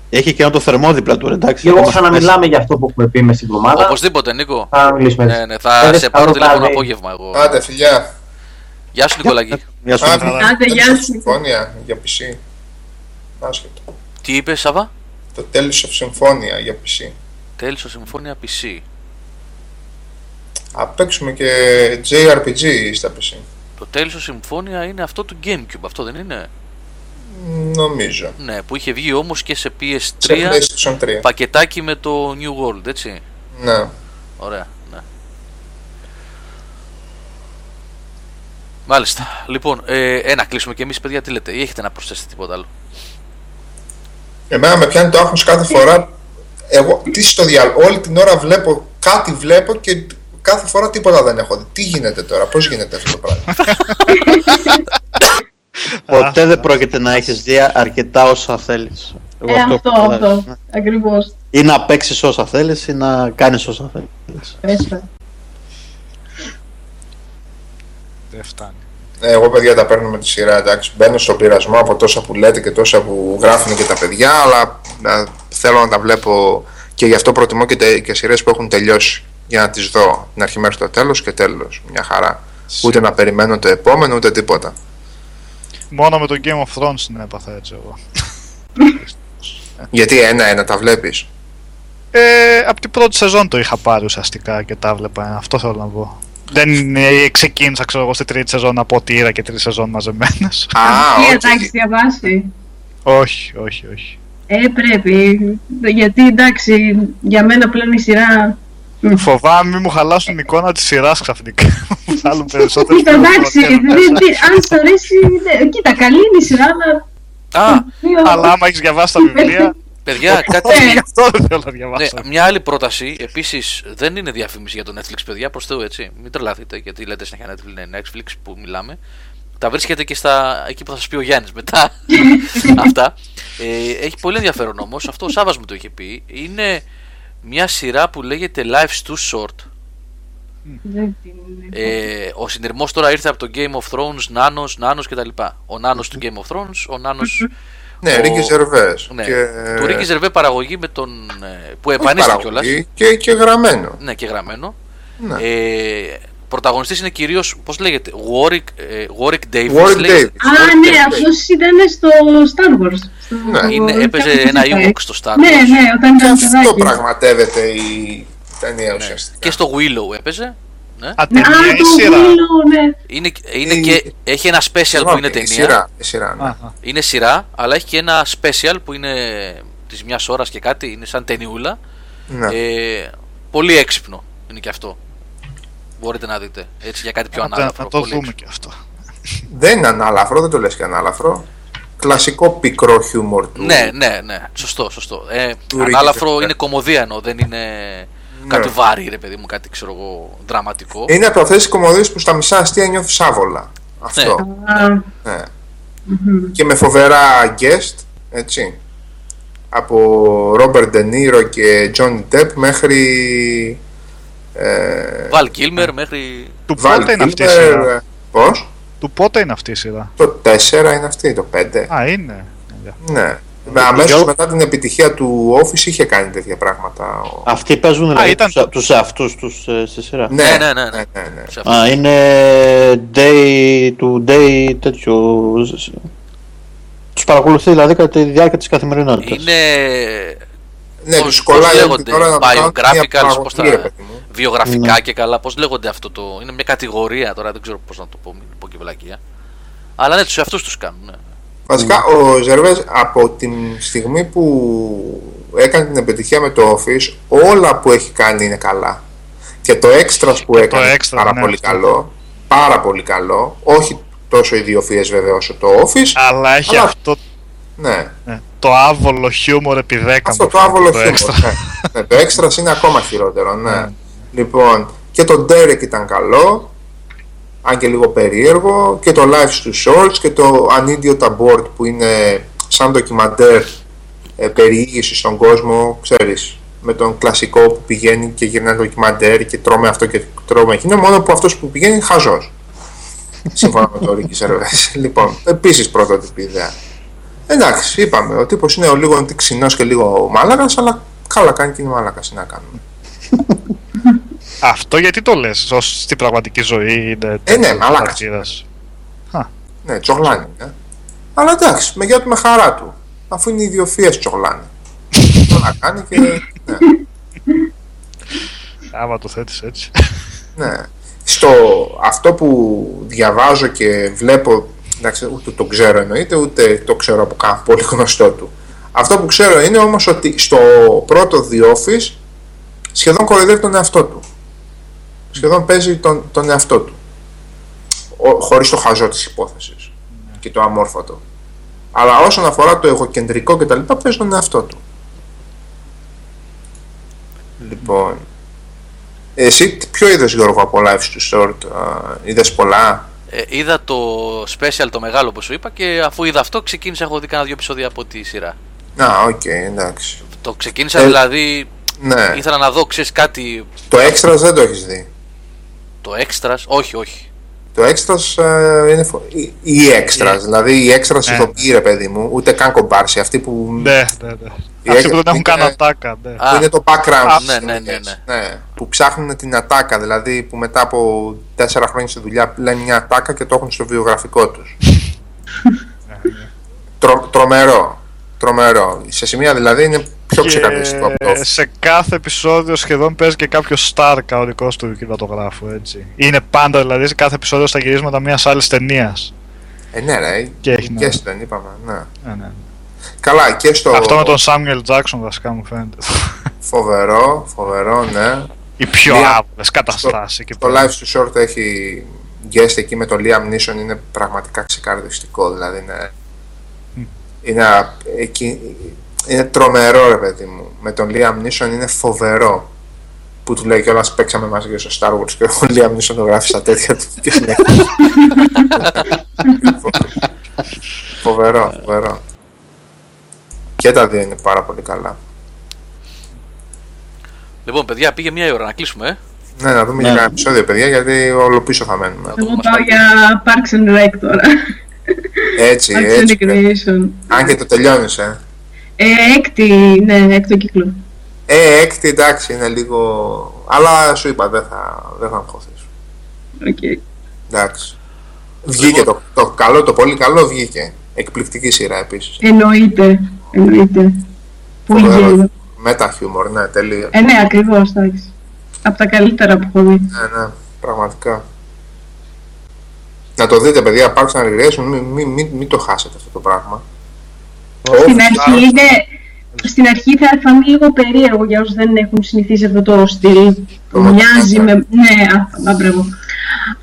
Έχει και ένα το θερμό δίπλα του, ρε, εντάξει. Και εγώ Ακόμα ξαναμιλάμε για αυτό που έχουμε πει μες στην εβδομάδα. Οπωσδήποτε, Νίκο. Θα μιλήσουμε Ναι, έτσι. ναι, θα Ε, σε πάρω καλό τηλέφωνο βράδυ. απόγευμα εγώ. Άντε, φιλιά. Γεια σου, Νικολάκη. Γεια σου. Α, Νίκο. Άντε, γεια τέλος σου. Συμφώνια για PC. Άσχετο. Τι είπες, Σάβα; Το τέλος of συμφώνια για PC. Τέλειωσε συμφώνια PC. Α, παίξουμε και JRPG στα PC. Το τέλειωσε συμφώνια είναι αυτό του Gamecube, αυτό δεν είναι; Νομίζω. Ναι, που είχε βγει όμως και σε Σε PS3 PlayStation 3. πακετάκι με το New World, έτσι; Ναι. Ωραία, ναι. Μάλιστα. Λοιπόν, ε, ε, να κλείσουμε και εμείς, παιδιά, τι λέτε, ή έχετε να προσθέσετε τίποτα άλλο; Εμένα με πιάνει το άγχος κάθε φορά. Εγώ τι στο διάλογο. Όλη την ώρα βλέπω κάτι βλέπω και κάθε φορά τίποτα δεν έχω δει. Τι γίνεται τώρα, πώς γίνεται αυτό το πράγμα; *laughs* Ποτέ δεν πρόκειται να έχεις δει αρκετά όσα θέλεις. Εγώ Ε, αυτό, έχω αυτό. καταλάβει. Ακριβώς. Ή να παίξεις όσα θέλεις ή να κάνεις όσα θέλεις. Πες Δεν φτάνει. Ε, Εγώ παιδιά τα παίρνω με τη σειρά, εντάξει. Μπαίνω στον πειρασμό από τόσα που λέτε και τόσα που γράφουν και τα παιδιά, αλλά ε, θέλω να τα βλέπω και γι' αυτό προτιμώ και, τε, και σειρές που έχουν τελειώσει. Για να τις δω την αρχή μέχρι το τέλος και τέλος. Μια χαρά. Ούτε να περιμένω το επόμενο, ούτε τίποτα. Μόνο με το Game of Thrones την έπαθα έτσι εγώ. Γιατί ένα-ένα τα βλέπεις; Ε, από την πρώτη σεζόν το είχα πάρει ουσιαστικά και τα βλέπα. Αυτό θέλω να πω. Δεν ε, ξεκίνησα, ξέρω εγώ, στη τρίτη σεζόν από ό,τι είδα και τρεις σεζόν μαζεμένες. Α, Τι όχι. εντάξει, διαβάσει. όχι, όχι, όχι. Ε, πρέπει. Γιατί εντάξει, για μένα πλέον η σειρά. Φοβάμαι μη μου χαλάσουν την εικόνα της σειράς ξαφνικά. *laughs* Μου βγάλουν περισσότερες Κοίτα, εντάξει, δεν- δεν- *laughs* αν σ' αρέσει. ναι, Κοίτα, καλή είναι η σειρά, αλλά. Α, δύο- Αλλά άμα έχεις διαβάσει τα βιβλία. παιδιά, κάτι. Ε, Γι' αυτό δεν θέλω να Ναι, διαβάσω. μια άλλη πρόταση, επίσης δεν είναι διαφήμιση για το Netflix, παιδιά, προς Θεού έτσι. Μην τρελαθείτε, γιατί λέτε συνέχεια Netflix, ναι, Netflix που μιλάμε. Τα βρίσκεται και στα, εκεί που θα σας πει ο Γιάννης μετά. *laughs* Αυτά. Ε, έχει πολύ ενδιαφέρον όμως, αυτό ο Σάβα μου το είχε πει. Είναι μια σειρά που λέγεται Life's Too Short. δεν την- Ε, ο συνειρμός τώρα ήρθε από το Game of Thrones, Νάνος, Νάνος κτλ. Ο Νάνος του Game of Thrones, ο Νάνος. Ναι, ο- Ρίκη Ζερβές. Ναι, Και... του Ρίκη Ζερβέ παραγωγή με τον. ε, που όχι εμφανίστηκε κιόλας. παραγωγή, Και, και γραμμένο. Ναι, και γραμμένο. Ναι. Ε, πρωταγωνιστής είναι κυρίως, πώς λέγεται, Warwick, ε, Warwick Davis. Warwick λέγεται. Davis. Α, Warwick ναι, Davis. αυτός ήταν στο Star Wars. στο- Ναι, Είναι, έπαιζε κάποιος ένα είπε. Ewok στο Star Wars. Ναι, ναι, όταν Και ήταν αυτό παιδάκι. πραγματεύεται η ταινία Ναι. ουσιαστικά; Και στο Willow έπαιζε. Ναι. Α, Ναι, ταινία Α, ή το σειρά. Willow, ναι. Είναι, είναι Η- και, έχει ένα special που Συγγνώμη, είναι η ταινία. σειρά, η σειρά, ναι. Αχα. Είναι σειρά, αλλά έχει και ένα special που είναι της μιας ώρας και κάτι, είναι σαν ταινιούλα. Ναι. Ε, πολύ έξυπνο είναι και αυτό. Μπορείτε να δείτε. Έτσι για κάτι πιο Να το- ανάλαφρο. Να το πολύ δούμε έξυπνο. και αυτό. Δεν είναι ανάλαφρο, δεν το λες και ανάλαφρο. Κλασικό πικρό χιούμορ του. Ναι, ναι, ναι. Σωστό, σωστό. Ε, Του Ricky ανάλαφρο Gervais. είναι κομμωδία ενώ δεν είναι κάτι βάρη, ρε παιδί μου, κάτι ξέρω εγώ, δραματικό. Είναι από αυτέ τι κομμωδίες που στα μισά αστεία νιώθεις άβολα. Αυτό. Α, Ναι. Και με φοβερά guest, έτσι. Από Robert De Niro και Johnny Depp μέχρι. Ε, Βαλ Κίλμερ μέχρι. Του Val πότε είναι αυτή η Kilmer, σειρά; ε, Πώς; Του πότε είναι αυτή η σειρά; Το 4 είναι αυτή, το 5. Α, είναι. Ναι. Αμέσως μετά την επιτυχία του Office είχε κάνει τέτοια πράγματα. ο- Αυτοί παίζουν δηλαδή ήταν τους, το- τους εαυτούς τους ε, στη σειρά. Ναι, Ναι, ναι, ναι, ναι. ναι, ναι. σε αυτό. Α, είναι day to day τέτοιο. Τους παρακολουθεί δηλαδή κατά τη διάρκεια της καθημερινότητας. Είναι. Ναι, πώς- τους πώς κολλάει όλη λέγονται, την ώρα να το κάνουν μια biographical, πώς τα. παραγωγή, ρε παιδί μου. Βιογραφικά Ναι. και καλά, πώς λέγονται αυτό το. Είναι μια κατηγορία τώρα, δεν ξέρω πώς να το πω, μην πω και βλακεία. Αλλά ναι, τους εαυτούς τους κάνουν. Ναι. Βασικά, ο Ζερβές από τη στιγμή που έκανε την επιτυχία με το Office, όλα που έχει κάνει είναι καλά. Και το extras που το έκανε extra, πάρα ναι, πολύ αυτό. καλό. Πάρα πολύ καλό. Όχι τόσο ιδιοφυές βέβαια όσο το Office. Αλλά έχει Αλλά- αυτό Ναι, ναι, το άβολο χιούμορ επί 10. αυτό μου το φαίνεται, άβολο το χιούμορ. extra. Ναι. ναι, το extras είναι ακόμα χειρότερο, ναι. Ναι. Λοιπόν, και το Derek ήταν καλό, αν και λίγο περίεργο, και το Life to Shorts και το An Idiot Aboard που είναι σαν ντοκιμαντέρ ε, περιήγηση στον κόσμο, ξέρεις, με τον κλασικό που πηγαίνει και γυρνάει το ντοκιμαντέρ και τρώμε αυτό και τρώμε εκείνο, μόνο που αυτός που πηγαίνει είναι χαζός. Σύμφωνα με το Ricky Gervais. λοιπόν, επίσης πρωτότυπη ιδέα. Εντάξει, είπαμε, ο τύπος είναι ο λίγο ξινός και λίγο μάλακας, αλλά καλά κάνει και είναι μάλακας, τι να κάνουμε. *laughs* Αυτό γιατί το λες, ως στην πραγματική ζωή είναι Ε, ναι, τέτοιος μαλάκας. χαρακτήρας. Ναι, τσογλάνι. Ε. Αλλά εντάξει, με γεια του με χαρά του. Αφού είναι ιδιοφυές τσογλάνι. Το *laughs* να κάνει και. Ναι, Άμα το θέτεις έτσι. ναι. Στο αυτό που διαβάζω και βλέπω, εντάξει, ούτε το ξέρω εννοείται, ούτε το ξέρω από κάπου πολύ γνωστό του. Αυτό που ξέρω είναι όμως ότι στο πρώτο The Office σχεδόν κοροϊδεύει τον εαυτό του. Σχεδόν παίζει τον, τον εαυτό του. Ο, χωρίς το χαζό της υπόθεσης και το αμόρφωτο. Αλλά όσον αφορά το εγωκεντρικό και τα λοιπά, παίζει τον εαυτό του. Λοιπόν, εσύ ποιο είδες Γιώργο από Life's Too Short, α, είδες πολλά; Ε, είδα το special το μεγάλο που σου είπα και αφού είδα αυτό ξεκίνησα. Έχω δει κάνα δύο επεισόδια από τη σειρά. Να, οκ, εντάξει. Το ξεκίνησα Ε, δηλαδή. Ναι, Ήθελα να δω, ξέρεις κάτι. το Extras δεν το έχεις δει. Το extras. Όχι, όχι. Το Extras ε, είναι φο... ή- ή Extras, δηλαδή οι Extras Ναι. ηθοποιοί ρε παιδί μου, ούτε καν κομπάρσι, αυτοί που ναι, ναι, ναι. Η Αυτοί που δεν έκ- έχουν καν είναι- ατάκα, ναι. Α, που είναι το background Α, της ναι, ναι, ταινίας. ναι, Ναι, που ψάχνουν την ατάκα, δηλαδή που μετά από τέσσερα χρόνια στη δουλειά λένε μια ατάκα και το έχουν στο βιογραφικό τους. *laughs* Τρο, τρομερό, τρομερό. Σε σημεία δηλαδή είναι πιο ξεκαθαριστικό από το Και σε κάθε επεισόδιο σχεδόν παίζει και κάποιο star κανονικό του κινηματογράφου, έτσι. Είναι πάντα δηλαδή σε κάθε επεισόδιο στα γυρίσματα μιας άλλης ταινίας. Ε, ναι, ρε, Και έχει, ναι. και δεν είπαμε. Ναι. Ναι, ναι. Καλά, και στο Αυτό με τον Samuel Jackson βασικά μου φαίνεται. φοβερό, φοβερό, ναι. Οι πιο Μία- άβολες καταστάσεις εκεί Το πέρα. live του short έχει guest εκεί με τον Liam Neeson είναι πραγματικά ξεκαρδιστικό. Δηλαδή είναι, είναι, α- εκεί, είναι τρομερό ρε παιδί μου. Με τον Liam Neeson είναι φοβερό. Που του λέει κιόλας παίξαμε μαζί και στο Star Wars και ο Liam Neeson το γράφει στα τέτοια του και συνέχεια. *laughs* φοβερό, φοβερό. Και τα δύο είναι πάρα πολύ καλά. Λοιπόν, παιδιά, πήγε μία ώρα να κλείσουμε. Ε. Ναι, να δούμε Ναι. για ένα επεισόδιο, παιδιά, γιατί όλο πίσω θα μένουμε. το Εγώ μας πάω πάει. για Parks and Rec τώρα. Έτσι, Parks and έτσι. Recreation. Αν και το τελειώνεις, ε. Ε, έκτη, ναι, έκτο κύκλο. Ε, έκτη εντάξει είναι λίγο. Αλλά σου είπα δεν θα, δεν θα αγχωθείς. Οκ. Εντάξει. Βγήκε το, το καλό, το πολύ καλό βγήκε. Εκπληκτική σειρά επίσης. Εννοείται, εννοείται. Πολύ Φοβερός. γέλιο. Meta χιούμορ, ναι, τελείως. Ε, ναι, ακριβώς, εντάξει. Από τα καλύτερα που έχω δει. Ναι, ναι, πραγματικά. Να το δείτε, παιδιά, Parks and Recreation, μην μη, μη, μη το χάσετε αυτό το πράγμα. Στην Ω, αρχή είναι... Στην αρχή θα φανεί λίγο περίεργο για όσους δεν έχουν συνηθίσει αυτό το στυλ. Το Μοιάζει μοτιβάτα. με... Ναι, α, α, μπράβο.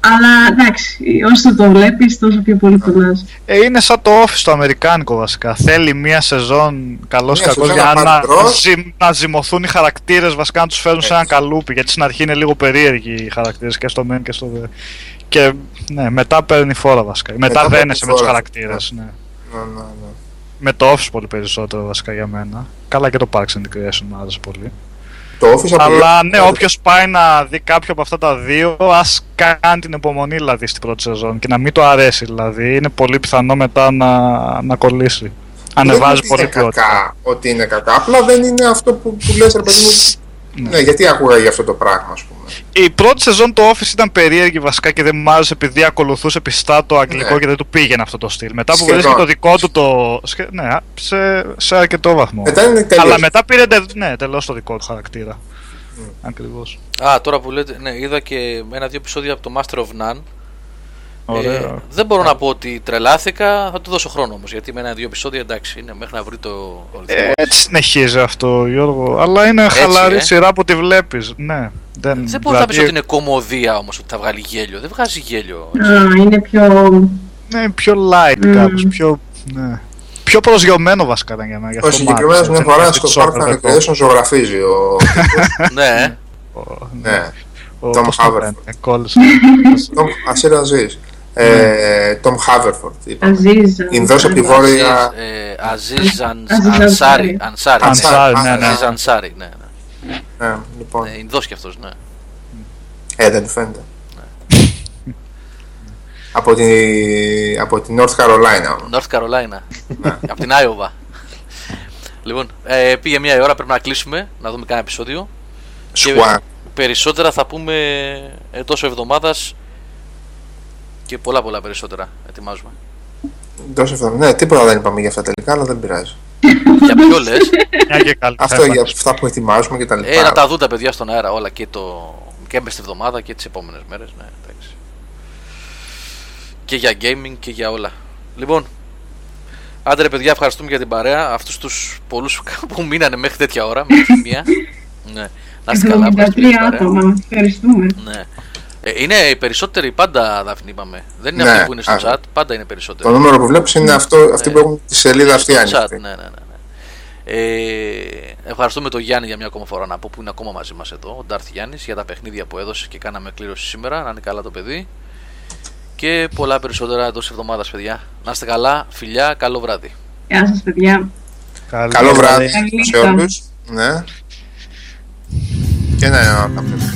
Αλλά εντάξει, όσο το βλέπεις, τόσο πιο πολύ πονάς. Ε, είναι σαν το office το αμερικάνικο βασικά. Θέλει μία σεζόν καλός Μία κακός σεζόν για να να, πάρει μπρος. ζυμ- να ζυμωθούν οι χαρακτήρες βασικά να τους φέρουν σε ένα Έτσι. καλούπι. Γιατί στην αρχή είναι λίγο περίεργοι οι χαρακτήρες και στο main και στο. δε. Και ναι, μετά παίρνει φόρα βασικά. Μετά, Μετά παίρνει δένεσαι με τους φόρα. χαρακτήρες. Ναι. Ναι, ναι, ναι. Με το office πολύ περισσότερο βασικά για μένα. Καλά και το Parks and Recreation μου άρεσε πολύ. Το Office από Αλλά ναι, όποιος πάει να δει κάποιο από αυτά τα δύο, ας κάνει την υπομονή δηλαδή στην πρώτη σεζόν και να μην το αρέσει δηλαδή. Είναι πολύ πιθανό μετά να, να κολλήσει. Ανεβάζει δεν πολύ είναι ποιότητα. κακά ότι είναι κακά. Απλά δεν είναι αυτό που, που λες ρε παιδί μου. Ναι, γιατί άκουγα για αυτό το πράγμα, ας πούμε. Η πρώτη σεζόν το Office ήταν περίεργη βασικά και δεν μου άρεσε επειδή ακολουθούσε πιστά το αγγλικό Ναι. και δεν του πήγαινε αυτό το στυλ. Μετά που Σχεδόν. βρίσκει το δικό του το. σχε- Ναι, σε, σε αρκετό βαθμό. Μετά είναι τελείως. Αλλά μετά πήρε τε- ναι, τελώς το δικό του χαρακτήρα. Ακριβώς. Α, τώρα που λέτε, ναι, είδα και ένα-δύο επεισόδια από το Master of None. Ε, Ωραία. δεν μπορώ να πω ότι τρελάθηκα, θα του δώσω χρόνο όμω. Γιατί με ένα-δύο επεισόδια εντάξει είναι μέχρι να βρει το ο ρυθμό. Ε, έτσι συνεχίζει αυτό, Γιώργο. Αλλά είναι χαλαρή ε. σειρά που τη βλέπει. Ναι. Δεν, δεν μπορεί να πει δηλαδή, ότι είναι κομμωδία όμω, ότι θα βγάλει γέλιο. Δεν βγάζει γέλιο. Α, είναι πιο. Ναι, πιο light Μμμ. κάπως, πιο... Ναι. Πιο προσγειωμένο βασικά ήταν για μένα. γι' Ο αυτό μ' συγκεκριμένο άρεσε, μια έτσι, φορά είναι στο έτσι Park and σοβαρό. Recreation ζωγραφίζει. Ο, ναι, Ο- ναι, ο- Tom πώς το Haverford. λένε, κόλλησε. Tom Ασίρα Αζίζ. Ε, Tom Haverford. είπαμε. Αζίζ. Ινδός από τη Βόρεια. Αζίζ Αν- Αζίζ Ανσάρι. Ανσάρι. Ανσάρι. Ανσάρι, ναι. ναι, ναι. Αζίζ Ανσάρι, ναι. ναι. Ναι, λοιπόν. Ε, Ινδός κι αυτός, ναι. Ε, δεν φαίνεται. από, τη, από τη North Carolina. όμως. North Carolina. *laughs* από την Άιωβα. λοιπόν, ε, πήγε μια ώρα, πρέπει να κλείσουμε, να δούμε κάνα επεισόδιο. Και Swan. περισσότερα θα πούμε εντός εβδομάδας και πολλά πολλά περισσότερα ετοιμάζουμε. Τόσο αυτό. Ναι, τίποτα δεν είπαμε για αυτά τελικά, αλλά δεν πειράζει. Για ποιο λες, Μια και καλή Αυτό θέμα. για αυτά που ετοιμάζουμε και τα λοιπά. ε, να τα δουν τα παιδιά στον αέρα όλα και, το, και μες στη εβδομάδα και τις επόμενες μέρες. Ναι, εντάξει. Και για gaming και για όλα. Λοιπόν, άντε παιδιά, ευχαριστούμε για την παρέα. Αυτούς τους πολλούς *laughs* που μείνανε μέχρι τέτοια ώρα, μέχρι τη μία. Ναι. Να είστε καλά, 73 ευχαριστούμε για την παρέα. άτομα. Ευχαριστούμε. Ναι. Ε, είναι οι περισσότεροι πάντα, Δάφνη, είπαμε. Δεν είναι Ναι, αυτοί που είναι στο α, chat, πάντα είναι Το περισσότεροι. νούμερο που βλέπεις είναι αυτό, αυτοί που έχουν τη σελίδα αυτή Στο chat, άνοιξη. ναι, ναι, ναι. ναι. Ε, ευχαριστούμε τον Γιάννη για μια ακόμα φορά να πω που είναι ακόμα μαζί μας εδώ, ο Ντάρθ Γιάννης, για τα παιχνίδια που έδωσε και κάναμε κλήρωση σήμερα. Να είναι καλά το παιδί. Και πολλά περισσότερα εντός εβδομάδας, παιδιά. Να είστε καλά, φιλιά, καλό βράδυ. Γεια σας παιδιά. Καλό Καλό βράδυ Καλή σε νύχτα. όλους. Ναι. Και να κάποιο.